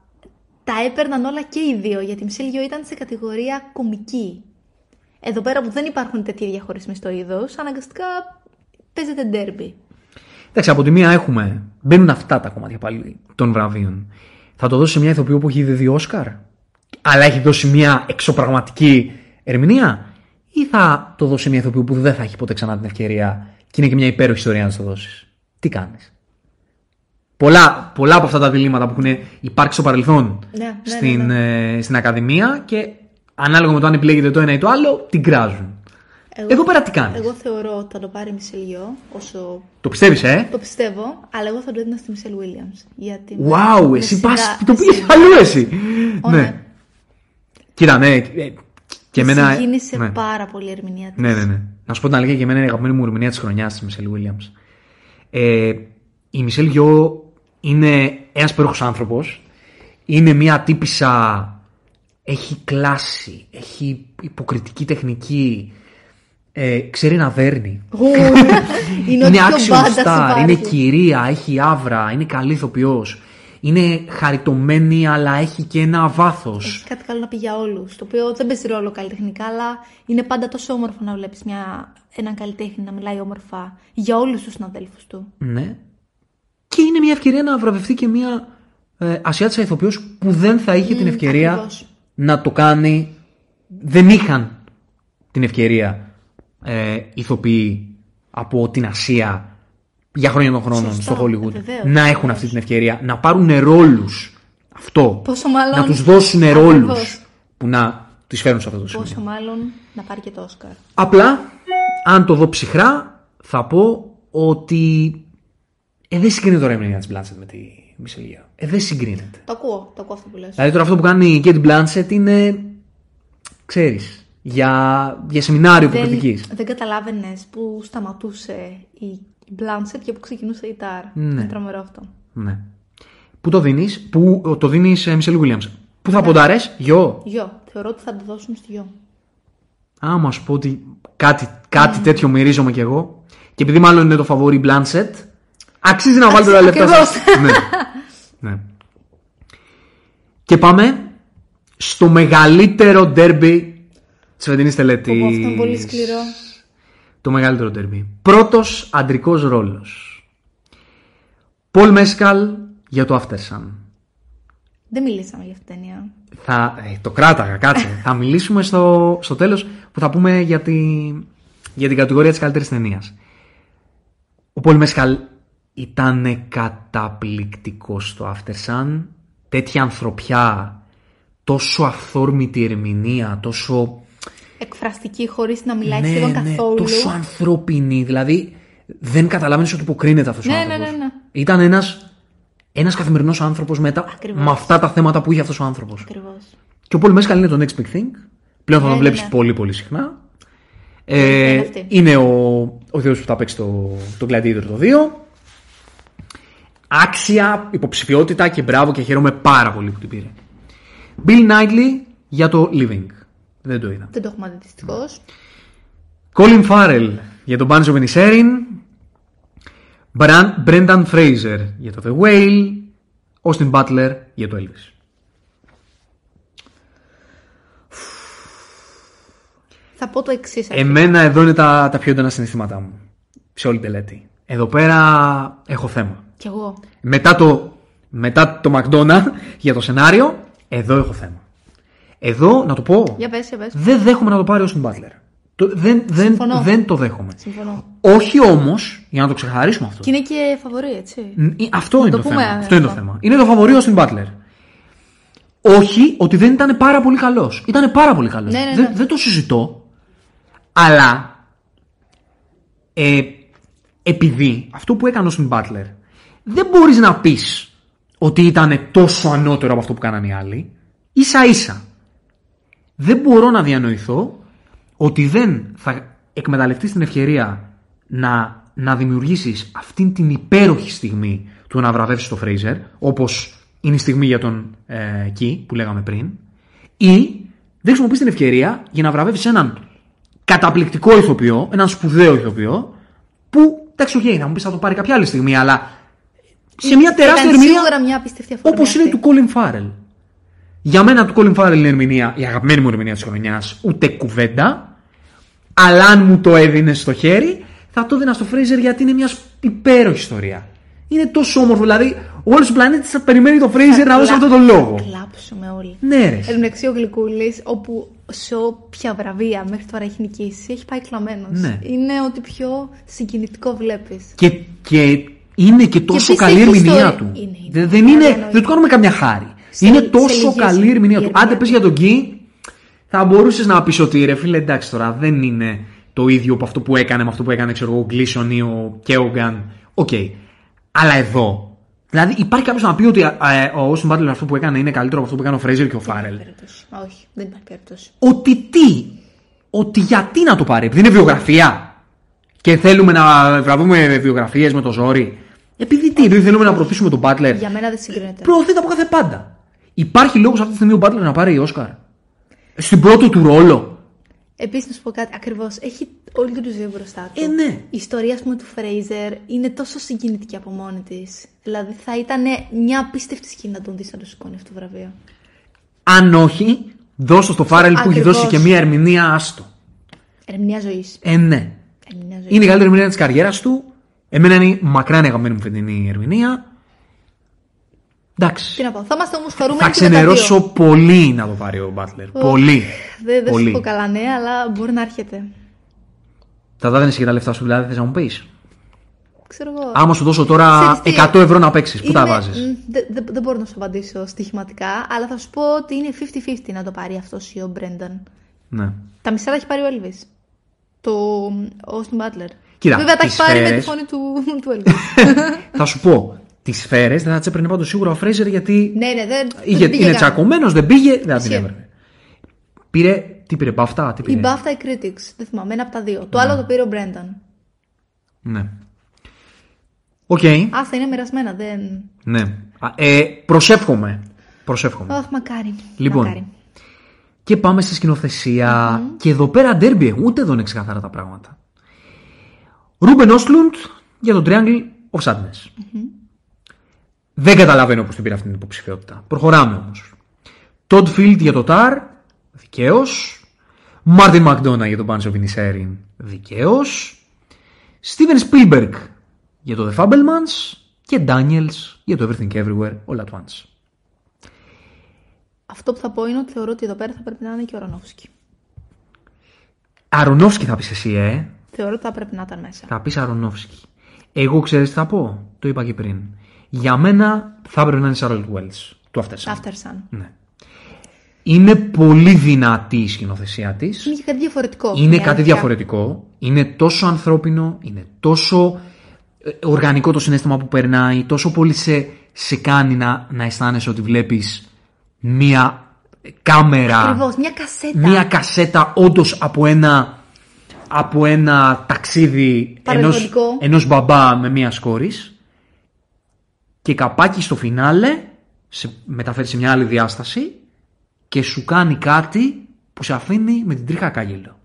τα έπαιρναν όλα και οι δύο. Γιατί η Μισελ Γιο ήταν σε κατηγορία κομική. Εδώ πέρα που δεν υπάρχουν τέτοιοι διαχωρισμοί στο είδος, αναγκαστικά παίζεται ντέρμπι. Εντάξει, από τη μία έχουμε. Μπαίνουν αυτά τα κομμάτια πάλι των βραβείων. Θα το δώσει σε μια ηθοποιό που έχει ήδη δύο Όσκαρ, αλλά έχει δώσει μια εξωπραγματική ερμηνεία, ή θα το δώσει σε μια ηθοποιό που δεν θα έχει ποτέ ξανά την ευκαιρία και είναι και μια υπέροχη ιστορία να της το δώσεις. Τι κάνεις; Πολλά, πολλά από αυτά τα διλήμματα που έχουν υπάρξει στο παρελθόν Ναι, ναι, στην, ναι, ε, στην Ακαδημία και ανάλογα με το αν επιλέγεται το ένα ή το άλλο, την κράζουν. Εγώ, Εδώ πέρα τι κάνεις; Εγώ θεωρώ ότι θα το πάρει η Μισελ Γιο, όσο Το πιστεύεις, ε; το πιστεύω, αλλά εγώ θα το έδινα στη Μισελ Williams. Γιατί με- Wow, με εσύ σιγά- πας, το με πήγες σιγά- αλλού εσύ. Ω, ναι. ναι. Κοίτα, ναι. ε, Και με εμένα. συγκίνησε ναι. πάρα πολύ η ερμηνεία της. ναι, ναι, ναι. Να σου πω την αλήθεια, και εμένα είναι η αγαπημένη μου ερμηνεία της χρονιάς τη Μισελ Williams. Ε, η Μισελ Γιο είναι ένας περίεργο άνθρωπος. Είναι μια τύπησα. Έχει κλάση. Έχει υποκριτική τεχνική. Ε, ξέρει να δέρνει. Ου, είναι ό,τι πιο action μπάντας star, υπάρχει. είναι κυρία, έχει άβρα, είναι καλή ηθοποιός. Είναι χαριτωμένη αλλά έχει και ένα βάθος. Έχει κάτι καλό να πει για όλους. Το οποίο δεν παίζει ρόλο καλλιτεχνικά, αλλά είναι πάντα τόσο όμορφο να βλέπεις έναν καλλιτέχνη να μιλάει όμορφα για όλους τους συναδέλφους του. Ναι. Και είναι μια ευκαιρία να βραβευτεί και μια ε, Ασιάτισσα ηθοποιός που δεν θα είχε την ευκαιρία ακριβώς. Να το κάνει. Δεν είχαν την ευκαιρία ε, ηθοποιοί από την Ασία για χρόνια των χρόνων Σωστά, στο Hollywood βεβαίως, να έχουν αυτή την ευκαιρία να πάρουν ρόλους αυτό Πόσο μάλλον. να τους δώσουν Ακριβώς. ρόλους που να τις φέρουν σε αυτό το σημείο. Πόσο μάλλον να πάρει και το Όσκαρ. Απλά, αν το δω ψυχρά, θα πω ότι ε, δεν συγκρίνεται τώρα η ερμηνεία της Blanchett με τη Michelle Yeoh. Ε, δεν συγκρίνεται. Το ακούω, το ακούω αυτό που λες. Δηλαδή τώρα αυτό που κάνει η Kate Blanchett είναι, ξέρεις, για, για σεμινάριο δεν, υποκριτικής. δεν καταλάβαινες που σταματούσε η Blanchett και που ξεκινούσε η Τάρ. Ναι. Είναι τρομερό αυτό. Ναι. Πού το δίνεις, πού το δίνεις σε Michelle Williams. Πού θα ποντάρες, γιο; Γιο. Θεωρώ ότι θα το δώσουν στη γιο. Άμα σου πω ότι κάτι, κάτι τέτοιο μυρίζομαι κι εγώ και επειδή μάλλον είναι το φαβόρι Blanchett, αξίζει να βάλετε τα λεπτά ακριβώς. σας. ναι. ναι. Και πάμε στο μεγαλύτερο ντέρμπι της φετινής τελετής. Όπου αυτό είναι πολύ σκληρό. Το μεγαλύτερο ντέρμπι. Πρώτος αντρικός ρόλος. Πολ Μέσκαλ για το After Sun. Δεν μιλήσαμε για αυτή την ταινία. Θα, ε, το κράταγα, κάτσε. θα μιλήσουμε στο, στο τέλος που θα πούμε για, τη, για την κατηγορία της καλύτερης ταινίας. Ο Πολ Μέσκαλ ήταν καταπληκτικός στο After Sun. Τέτοια ανθρωπιά, τόσο αυθόρμητη ερμηνεία, τόσο... Εκφραστική χωρίς να μιλάει ναι, σχεδόν ναι, καθόλου. τόσο ανθρώπινη. Δηλαδή, δεν καταλάβαινε ότι υποκρίνεται αυτός Ναι, ο ναι, άνθρωπος. ναι, ναι. Ήταν ένας, ένας καθημερινός άνθρωπος με, τα- Ακριβώς. με αυτά τα θέματα που είχε αυτός ο άνθρωπος. Ακριβώς. Και ο Πολ Μέσκαλ είναι το next big thing. Πλέον θα Ναι, τον ναι, βλέπεις ναι. πολύ πολύ συχνά. Είναι Ε, αυτή. είναι ο, ο Θεός που θα παίξει το, το Gladiator το 2. Άξια, υποψηφιότητα και μπράβο και χαίρομαι πάρα πολύ που την πήρε. Bill Knightley για το Living. Δεν το είδα. Δεν το έχουμε δει δυστυχώς. Colin Farrell για το Banjo of Inisherin. Bran- Brendan Fraser για το The Whale. Austin Butler για το Elvis. Θα πω το εξής. Εμένα εδώ είναι τα, τα πιο έντονα συναισθήματά μου. Σε όλη την τελέτη. Εδώ πέρα έχω θέμα. Κι εγώ. Μετά το, μετά το McDonald's για το σενάριο, εδώ έχω θέμα. Εδώ, να το πω, Για πες, για πες. δεν δέχομαι να το πάρει ο Austin Butler. Το, δεν, δεν, Συμφωνώ. δεν το δέχομαι. Συμφωνώ. Όχι όμως, για να το ξεχαρίσουμε αυτό. Και είναι και φαβορή, έτσι. Ν- ε, Αυτό είναι το το, πούμε, θέμα. ε, Αυτό είναι το αυτό. θέμα. Είναι το φαβορή ο Austin Butler. Όχι ότι δεν ήταν πάρα πολύ καλός. Ήταν πάρα πολύ καλός. Ναι, ναι, ναι. Δεν, δεν το συζητώ. Αλλά ε, επειδή αυτό που έκανε ο Austin Butler δεν μπορείς να πεις ότι ήταν τόσο ανώτερο από αυτό που κάνανε οι άλλοι. Ίσα ίσα. Δεν μπορώ να διανοηθώ ότι δεν θα εκμεταλλευτείς την ευκαιρία να, να δημιουργήσεις αυτήν την υπέροχη στιγμή του να βραβεύσεις το Fraser, όπως είναι η στιγμή για τον ε, Key που λέγαμε πριν, ή δεν χρησιμοποιείς την ευκαιρία για να βραβεύσεις έναν καταπληκτικό ηθοποιό, έναν σπουδαίο ηθοποιό, που εντάξει, οκ, θα μου πεις θα το πάρει κάποια άλλη στιγμή, αλλά σε μια τεράστια Ήταν ερμηνεία σίγουρα μια απίστευτη αφορμή. όπως είναι αυτή. του Colin Farrell. Για μένα του Colin Farrell είναι ερμηνεία, η αγαπημένη μου ερμηνεία της χρονιάς, ούτε κουβέντα. Αλλά αν μου το έδινε στο χέρι, θα το έδινα στο Fraser γιατί είναι μια υπέροχη ιστορία. Είναι τόσο όμορφο, δηλαδή όλος ο πλανήτης θα περιμένει το Fraser να δώσει Κλα- αυτόν τον λόγο. Θα κλάψουμε όλοι. Ναι, ρε. Εν τω μεταξύ, ο γλυκούλης, όπου σε όποια βραβεία μέχρι τώρα έχει νικήσει, έχει πάει κλαμένος. Ναι. Είναι ό,τι πιο συγκινητικό βλέπεις. Και, και είναι και τόσο επίσης καλή έχει ερμηνεία ιστορία. του. Είναι, είναι. Δεν, δεν, είναι, Εννοείται. δεν του κάνουμε καμιά χάρη. Σε- είναι σε τόσο λίγες καλή η ερμηνεία η του. ερμηνεία Άντε πες του. για τον Γκί, θα μπορούσες να πεις ότι ρε φίλε, εντάξει τώρα δεν είναι το ίδιο από αυτό που έκανε με αυτό που έκανε ξέρω εγώ, ο Γκλίσον ή ο Κέογκαν. Οκ. Αλλά εδώ. Δηλαδή υπάρχει κάποιος να πει ότι α, ε, ο Austin Butler αυτό που έκανε είναι καλύτερο από αυτό που έκανε ο Fraser και ο Φάρελ. Περίπτωση. Μα όχι, δεν υπάρχει περίπτωση. Ότι τι; Ότι γιατί να το πάρει, επειδή είναι βιογραφία. Και θέλουμε να βραβούμε βιογραφίες με το ζόρι. Επειδή τι, επειδή θέλουμε να προωθήσουμε τον Butler. Για μένα δεν συγκρίνεται. Προωθείται από κάθε πάντα. Υπάρχει λόγος αυτή τη στιγμή ο Butler να πάρει Όσκαρ; Στην πρώτο του ρόλο. Επίσης, να σου πω κάτι, ακριβώς έχει όλη την ουσία μπροστά του. Ε, ναι. Η ιστορία, ας πούμε, του Φρέιζερ είναι τόσο συγκινητική από μόνη της. Δηλαδή, θα ήταν μια απίστευτη σκηνή να τον δεις να του σηκώνει αυτό το βραβείο. Αν όχι, δώσ' το στο Φάρελ που έχει Ακριβώς. δώσει και μία ερμηνεία άστο. Ερμηνεία ζωής. Ε, ναι. Ερμηνεία ζωής. Είναι η καλύτερη ερμηνεία της καριέρας του. Εμένα είναι μακράν η αγαπημένη μου φετινή ερμηνεία. Εντάξει. Τι να πω. Θα είμαστε όμως χαρούμενοι Θα και με τα ξενερώσω δύο. πολύ να το πάρει ο Μπάτλερ. Πολύ. Δεν, δεν πολύ. σου πω καλά ναι, αλλά μπορεί να έρχεται. Θα τα δίνει και τα λεφτά σου, δηλαδή θες να μου πεις; Ξέρω εγώ. Άμα σου δώσω τώρα Ξέρεις τι, 100 ευρώ να παίξεις, πού τα Είμαι- βάζεις; μ, Δεν δεν- δεν μπορώ να σου απαντήσω στοιχηματικά, αλλά θα σου πω ότι είναι 50-50 να το πάρει αυτός ή ο Μπρένταν. Ναι. Τα μισά τα έχει πάρει ο Elvis. Το Austin Butler. Κοίτα, Βέβαια τα τις έχει πάρει με τη σφαίρες- φωνή του, του Elvis. [LAUGHS] θα σου πω. Τις σφαίρες δεν θα τις έπαιρνε πάντως σίγουρα ο Φρέιζερ γιατί ναι, ναι, δεν. είχε, δεν πήγε είναι καν. τσακωμένος, δεν πήγε, δεν θα την Ισχύει. έπαιρνε. Πήρε, τι πήρε, BAFTA, τι πήρε; Η BAFTA ή Critics. Δεν θυμάμαι, ένα από τα δύο. Το άλλο το πήρε ο Μπρένταν. Ναι. Οκ, Άστα είναι μοιρασμένα, δεν. ναι. Α, Ε, προσεύχομαι. Προσεύχομαι. Αχ, μακάρι. Λοιπόν, Μακάρι. Και πάμε στη σκηνοθεσία Και εδώ πέρα ντέρμπι, ούτε εδώ είναι ξεκαθαρά τα πράγματα. Ρούμπεν Όστλουντ για τον Triangle of Sadness. Δεν καταλαβαίνω πώς την πήρε αυτή την υποψηφιότητα. Προχωράμε όμως. Todd Field για το Tar, δικαίως. Μάρτιν ΜακΝτόνα για το Banshees of Inisherin, δικαίως. Steven Spielberg για το The Fabelmans και Daniels για το Everything Everywhere All At Once. Αυτό που θα πω είναι ότι θεωρώ ότι εδώ πέρα θα πρέπει να είναι και ο Ρονόφσκι. Αρονόφσκι θα πεις εσύ, ε. Θεωρώ ότι θα πρέπει να ήταν μέσα. Θα πεις Αρονόφσκι. Εγώ ξέρεις τι θα πω; Το είπα και πριν. Για μένα θα έπρεπε να είναι Charlotte Wells του After Sun. After Sun. Ναι. Είναι πολύ δυνατή η σκηνοθεσία της. Είναι και κάτι διαφορετικό. Είναι η κάτι αλήθεια. διαφορετικό. Είναι τόσο ανθρώπινο, είναι τόσο ε, οργανικό το συνέστημα που περνάει, τόσο πολύ σε, σε κάνει να, να αισθάνεσαι ότι βλέπεις μία κάμερα, Ακριβώς, μια κασέτα. μία κασέτα όντως από ένα, από ένα ταξίδι ενός, Παρελθοντικό. ενός μπαμπά με μία σκόρης και καπάκι στο φινάλε σε μεταφέρει σε μια άλλη διάσταση και σου κάνει κάτι που σε αφήνει με την τρίχα κάγελο.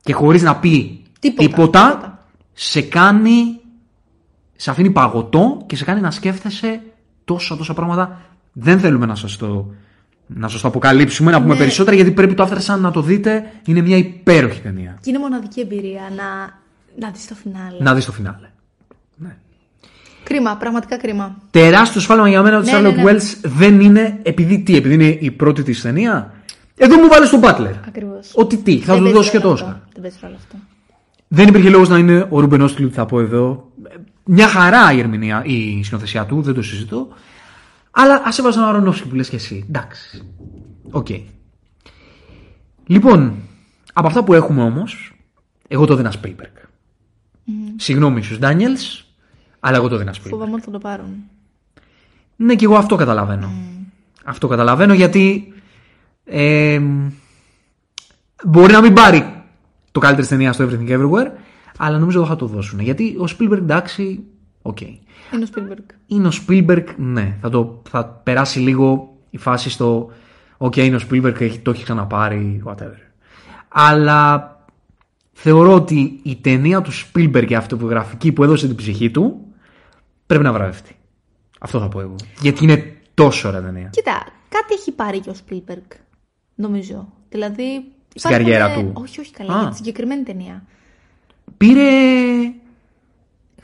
Και χωρίς να πει Τίποτα, τίποτα, τίποτα. σε κάνει, σε αφήνει παγωτό και σε κάνει να σκέφτεσαι τόσα τόσα πράγματα. Δεν θέλουμε να σας το, να σας το αποκαλύψουμε, να πούμε Ναι. περισσότερα γιατί πρέπει το After Sun να το δείτε. Είναι μια υπέροχη ταινία. Και είναι μοναδική εμπειρία να, να δεις το φινάλε. Να δεις το φινάλε. Κρίμα, πραγματικά κρίμα. Τεράστιο σφάλμα για μένα ότι η Ναι, ναι, Charlotte ναι. Wells δεν είναι επειδή τι, επειδή είναι η πρώτη της ταινία. Εδώ μου βάλες τον Butler. Ακριβώς. Ότι τι, θα του δώσει και το Oscar. Δεν παίζει ρόλο αυτό. Δεν υπήρχε λόγος να είναι ο Ρούμπεν Όστλου, θα πω εδώ. Μια χαρά η ερμηνεία, η σκηνοθεσία του, δεν το συζητώ. Αλλά ας έβαζα ένα Αρονόφσκι που λες και εσύ. Εντάξει. Οκ. Λοιπόν, από αυτά που έχουμε όμως, εγώ το δίνα Spielberg. Συγγνώμη στους Daniels, αλλά εγώ το δίνα Spielberg. Φοβάμαι ότι θα το πάρουν. Ναι, και εγώ αυτό καταλαβαίνω. Αυτό καταλαβαίνω γιατί ε, μπορεί να μην πάρει το καλύτερη ταινία στο Everything Everywhere, αλλά νομίζω ότι θα το δώσουν. Γιατί ο Spielberg εντάξει, οκ. Είναι ο Spielberg. Είναι ο Spielberg, ναι, θα, το, θα περάσει λίγο η φάση στο οκ, είναι ο Spielberg, έχει, το έχει ξαναπάρει, whatever. Αλλά θεωρώ ότι η ταινία του Spielberg, η αυτοβιογραφική που έδωσε την ψυχή του, πρέπει να βραβευτεί. Αυτό θα πω εγώ. Γιατί είναι τόσο ωραία ταινία. Κοίτα, κάτι έχει πάρει και ο Spielberg. Νομίζω. Δηλαδή. Στην υπάρχουν- καριέρα του. Όχι, όχι καλά. Α. Για τη συγκεκριμένη ταινία. Πήρε.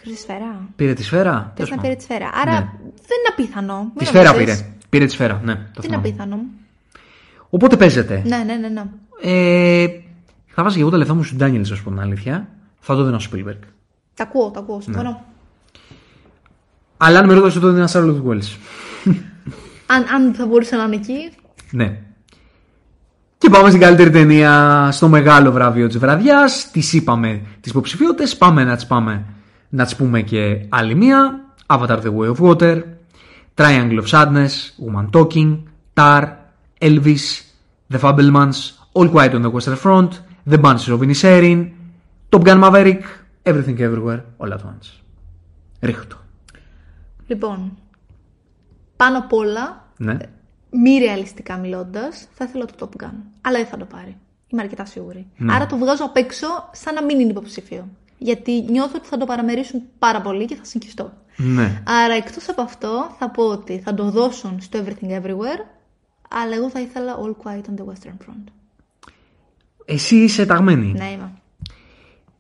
Χρυσή σφαίρα. Πήρε τη σφαίρα; Θες Τέλος να πάντων. πήρε τη σφαίρα. Άρα Ναι. δεν είναι απίθανο. Μην Τη σφαίρα νομίζεις. πήρε. Πήρε τη σφαίρα, ναι. Το Δεν είναι θυμάμαι. απίθανο; Οπότε παίζεται. Ναι, ναι, ναι. ναι. Ε, θα βάζα και εγώ τα λεφτά μου στον Ντάνιελ, α πούμε την αλήθεια. Θα το δίνω στο Spielberg. Τα ακούω, τα ακούω. Συμφωνώ. Ναι. Αλλά αν με ρωτάς το δίνω Charlotte Wells. [LAUGHS] Αν, αν θα μπορούσε να είναι εκεί. Ναι. Και πάμε στην καλύτερη ταινία, στο μεγάλο βραβείο της βραδιάς. Τις είπαμε τις υποψηφιότητες. Πάμε να τις, πάμε, να τις πούμε και άλλη μία. Avatar The Way of Water, Triangle of Sadness, Woman Talking, Tar, Elvis, The Fabelmans, All Quiet on the Western Front, The Banshees of Inisherin, Top Gun Maverick, Everything Everywhere, All at Once. Ρίχτω. Λοιπόν, πάνω απ' όλα, Ναι. μη ρεαλιστικά μιλώντα, θα ήθελα το Top Gun. Αλλά δεν θα το πάρει. Είμαι αρκετά σίγουρη. Ναι. Άρα το βγάζω απ' έξω σαν να μην είναι υποψήφιο. Γιατί νιώθω ότι θα το παραμερίσουν πάρα πολύ και θα συγχυστώ. Ναι. Άρα εκτός από αυτό θα πω ότι θα το δώσουν στο Everything Everywhere, αλλά εγώ θα ήθελα All Quiet on the Western Front. Εσύ είσαι ταγμένη. Ναι, είμαι.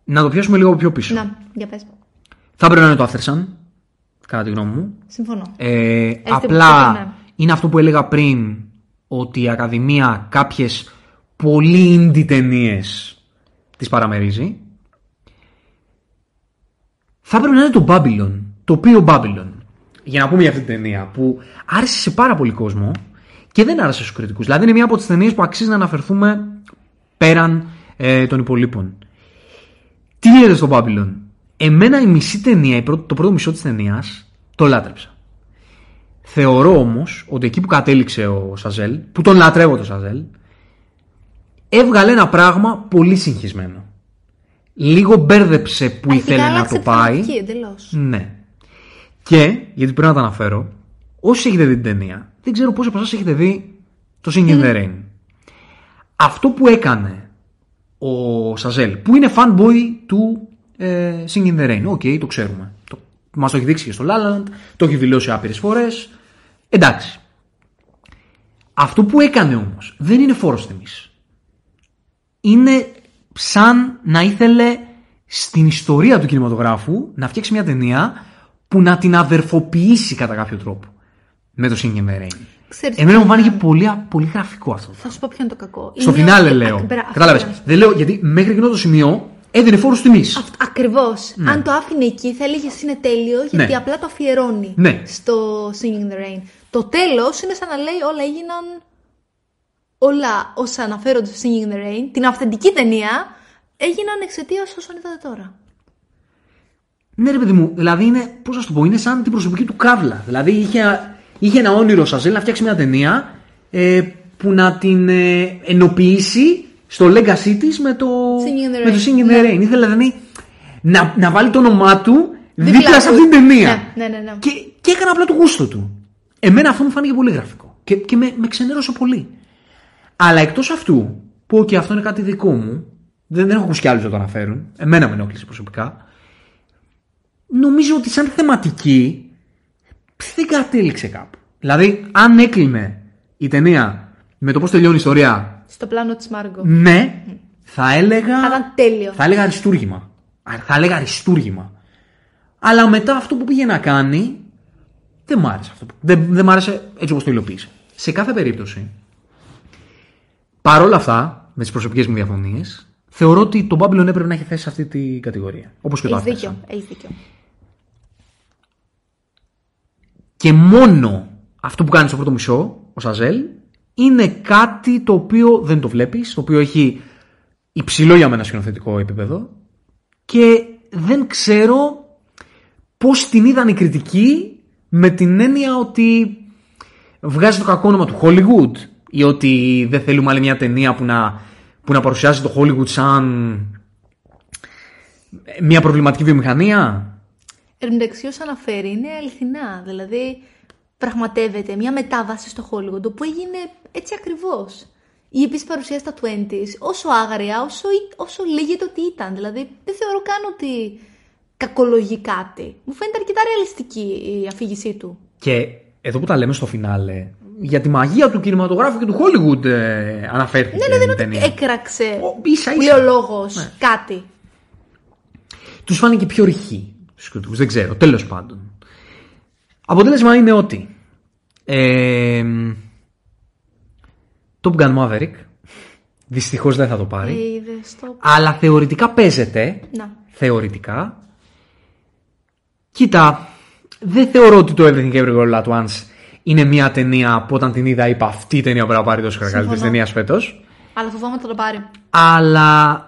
Να το πιάσουμε λίγο πιο πίσω. Να, για πες. Θα έπρεπε να είναι το After Sun, κατά τη γνώμη μου. Συμφωνώ. Ε, υποψήφιο, απλά ναι. είναι αυτό που έλεγα πριν, ότι η Ακαδημία κάποιες πολύ indie ταινίες τις παραμερίζει. Θα έπρεπε να είναι το Babylon, το οποίο Babylon, για να πούμε για αυτή την ταινία, που άρεσε σε πάρα πολύ κόσμο και δεν άρεσε στους κριτικούς. Δηλαδή είναι μια από τις ταινίες που αξίζει να αναφερθούμε πέραν ε, των υπολείπων. Τι γίνεται στο Babylon; Εμένα η μισή ταινία, η πρώτη- το πρώτο μισό της ταινίας το λάτρεψα. Θεωρώ όμως ότι εκεί που κατέληξε ο Σαζέλ, που τον λατρεύω το Σαζέλ, έβγαλε ένα πράγμα πολύ συγχυσμένο. Λίγο μπέρδεψε που ήθελε να το πάει. εντελώς. Ναι. Και, γιατί πρέπει να το αναφέρω, όσοι έχετε δει την ταινία, δεν ξέρω πόσοι από εσάς έχετε δει το Singing in the Rain. Αυτό που έκανε ο Σαζέλ, που είναι fanboy του ε, Singing in the Rain, OK, το ξέρουμε. Το, μας το έχει δείξει και στο La La Land, το έχει δηλώσει άπειρες φορές. Εντάξει. Αυτό που έκανε όμως δεν είναι φόρος τιμής. Είναι σαν να ήθελε στην ιστορία του κινηματογράφου να φτιάξει μια ταινία που να την αδερφοποιήσει κατά κάποιο τρόπο με το Singing in the Rain. Ξέρεις Εμένα μου τι φάνηκε είναι; πολύ, πολύ γραφικό αυτό. Θα σου πω ποιο είναι το κακό. Στο Είναι φινάλε ότι- λέω. Α, πέρα, αυτό Κατάλαβες. ήταν. Δεν λέω γιατί μέχρι εκείνο το σημείο έδινε φόρους τιμής. Ακριβώς. Αν το άφηνε εκεί, θα έλεγε είναι τέλειο, γιατί Ναι. απλά το αφιερώνει Ναι. στο Singing in the Rain. Το τέλος είναι σαν να λέει όλα έγιναν. Όλα όσα αναφέρονται στο Singing in the Rain, την αυθεντική ταινία, έγιναν εξαιτίας όσων είδατε τώρα. Ναι, ρε παιδί μου, δηλαδή είναι, πώς να σου το πω, είναι σαν την προσωπική του καύλα. Δηλαδή είχε, είχε ένα όνειρο Σαζέλ να φτιάξει μια ταινία ε, που να την ε, ενοποιήσει στο legacy της με το Singing in the με το Rain. Singing in the Rain. Ήθελε δηλαδή να, να βάλει το όνομά του δίπλα, Δίπλα σε του. αυτήν την ταινία. Ναι, ναι, ναι, ναι. Και, και έκανε απλά το γούστο του. Εμένα αυτό μου φάνηκε πολύ γραφικό. Και, και με, με ξενέρωσε πολύ. Αλλά εκτός αυτού, που και αυτό είναι κάτι δικό μου, δεν, δεν έχω ακούσει κι άλλου να το αναφέρουν, εμένα με ενόχλησε προσωπικά, νομίζω ότι σαν θεματική δεν κατέληξε κάπου. Δηλαδή, αν έκλεινε η ταινία με το πώς τελειώνει η ιστορία, Στο πλάνο της Μάργκο. ναι, θα έλεγα. Θα ήταν τέλειο. Θα έλεγα αριστούργημα. Α, Θα έλεγα αριστούργημα. Αλλά μετά αυτό που πήγε να κάνει, δεν μ' άρεσε αυτό. που- Δεν, δεν μ' άρεσε έτσι όπως το υλοποίησε. Σε κάθε περίπτωση, παρόλα αυτά, με τις προσωπικές μου διαφωνίες, θεωρώ ότι το Babylon έπρεπε να έχει θέση σε αυτή την κατηγορία. Όπως και το Έχεις άφησα. δίκιο. Έχεις δίκιο. Και μόνο αυτό που κάνει στο πρώτο μισό, ο Σαζέλ, είναι κάτι το οποίο δεν το βλέπεις, το οποίο έχει υψηλό για μένα σκηνοθετικό επίπεδο και δεν ξέρω πώς την είδαν οι κριτικοί με την έννοια ότι βγάζει το κακό όνομα του Hollywood ή ότι δεν θέλουμε άλλη μια ταινία που να, που να παρουσιάζει το Hollywood σαν μια προβληματική βιομηχανία; Εν τω μεταξύ, όσα αναφέρει είναι αληθινά. Δηλαδή, πραγματεύεται μια μετάβαση στο Hollywood που έγινε έτσι ακριβώς. Η επίσης παρουσία στα 20s, όσο άγρια, όσο, όσο λέγεται ότι ήταν. Δηλαδή, δεν θεωρώ καν ότι κακολογεί κάτι. Μου φαίνεται αρκετά ρεαλιστική η αφήγησή του. Και εδώ που τα λέμε στο φινάλε, για τη μαγεία του κινηματογράφου και του Hollywood ε, αναφέρθηκε Ναι, ναι, δεν η είναι ότι ταινία. έκραξε. Ο- ίσα, Που ίσα. λέει ο λόγο κάτι. Τους φάνηκε πιο ρηχή τους κριτικούς, δεν ξέρω, τέλος πάντων. Αποτέλεσμα είναι ότι ε, Top Gun Maverick δυστυχώς δεν θα το πάρει, Ε, είδες το. αλλά θεωρητικά παίζεται, Να. θεωρητικά. Κοίτα, δεν θεωρώ ότι το Everything Everywhere All At Once είναι μια ταινία που όταν την είδα είπα αυτή η ταινία πρέπει να πάρει τόσο καλύτερης Συμφωνώ. ταινίας φέτος. Αλλά φοβάμαι ότι θα το πάρει. Αλλά.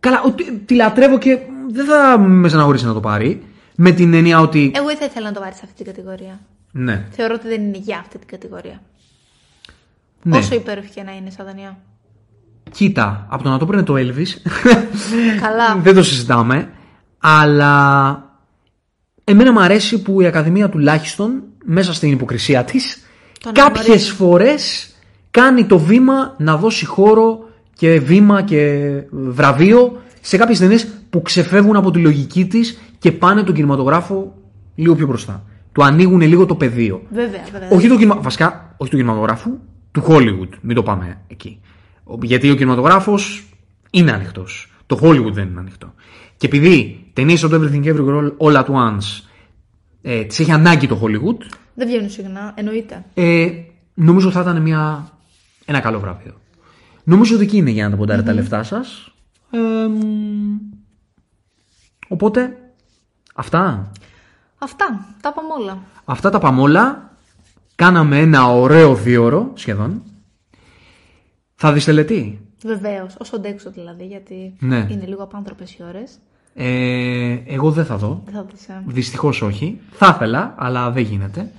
Καλά, ότι, τη λατρεύω και δεν θα με στεναχωρήσει να το πάρει. Με την έννοια ότι. Εγώ δεν θα ήθελα να το πάρει σε αυτή την κατηγορία. Ναι. Θεωρώ ότι δεν είναι για αυτή την κατηγορία. ναι. Όσο υπέροχη και να είναι σαν ταινία. Κοίτα, από το να το παίρνει το Elvis. Καλά. [LAUGHS] δεν το συζητάμε. Αλλά. Εμένα μου αρέσει που η Ακαδημία τουλάχιστον μέσα στην υποκρισία της Τον κάποιες αναγνωρίζει. φορές κάνει το βήμα να δώσει χώρο και βήμα και βραβείο σε κάποιες ταινίες που ξεφεύγουν από τη λογική της και πάνε τον κινηματογράφο λίγο πιο μπροστά. Του ανοίγουν λίγο το πεδίο. Βέβαια, βέβαια. Όχι το κινημα... Βασικά, όχι του κινηματογράφου, του Hollywood. Μην το πάμε εκεί. Ο- Γιατί ο κινηματογράφος είναι ανοιχτός. Το Hollywood δεν είναι ανοιχτό. Και επειδή ταινίες από το Everything Everywhere All, All at Once ε, τι έχει ανάγκη το Hollywood, Δεν βγαίνουν συχνά, εννοείται. ε, νομίζω θα ήταν μια, ένα καλό βραβείο. Νομίζω ότι εκεί είναι για να τα ποντάρετε τα λεφτά σας. οπότε, αυτά. Αυτά. Τα είπαμε όλα. Αυτά τα πάμε όλα. Κάναμε ένα ωραίο δίωρο σχεδόν. Θα δεις τελετή. Βεβαίως. Όσο αντέξω δηλαδή, γιατί Ναι. είναι λίγο απάνθρωπες οι ώρες. Ε, εγώ δεν θα δω. Δεν θα δεις, ε. Δυστυχώς όχι. Θα ήθελα, αλλά δεν γίνεται.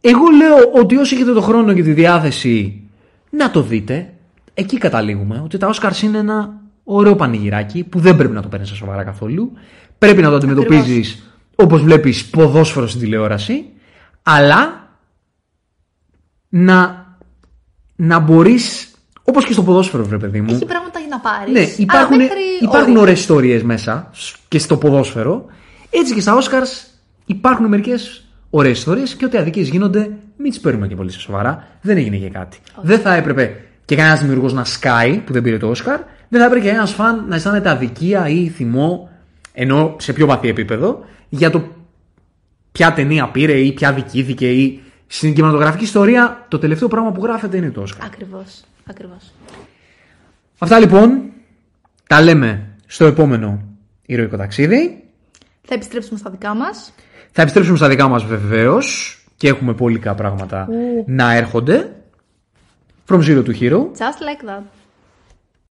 Εγώ λέω ότι όσοι έχετε το χρόνο και τη διάθεση να το δείτε, εκεί καταλήγουμε. Ότι τα Oscars είναι ένα ωραίο πανηγυράκι που δεν πρέπει να το παίρνεις σοβαρά καθόλου. Πρέπει να το αντιμετωπίζεις όπως βλέπεις ποδόσφαιρο στην τηλεόραση, αλλά να, να μπορείς. Όπως και στο ποδόσφαιρο, βρε παιδί μου. Έχει πράγματα για να πάρεις. Ναι, υπάρχουν, υπάρχουν ωραία. ωραίες ιστορίες μέσα σ- και στο ποδόσφαιρο. Έτσι και στα Oscars υπάρχουν μερικές ωραίες ιστορίες και ό,τι αδικίες γίνονται, μην τις παίρνουμε και πολύ σε σοβαρά. Δεν έγινε και κάτι. Δεν θα έπρεπε και κανένας δημιουργός να σκάει που δεν πήρε το Oscar. Δεν θα έπρεπε και ένας φαν να αισθάνεται αδικία ή θυμό, ενώ σε πιο βαθύ επίπεδο, για το ποια ταινία πήρε ή ποια δικήθηκε ή. Στην κινηματογραφική ιστορία, το τελευταίο πράγμα που γράφεται είναι το Oscar. Ακριβώς. Ακριβώς. Αυτά λοιπόν τα λέμε στο επόμενο ηρωικό ταξίδι. Θα επιστρέψουμε στα δικά μας. Θα επιστρέψουμε στα δικά μας βεβαίως και έχουμε πολύ πράγματα Ου. να έρχονται. From Zero to Hero. Just like that.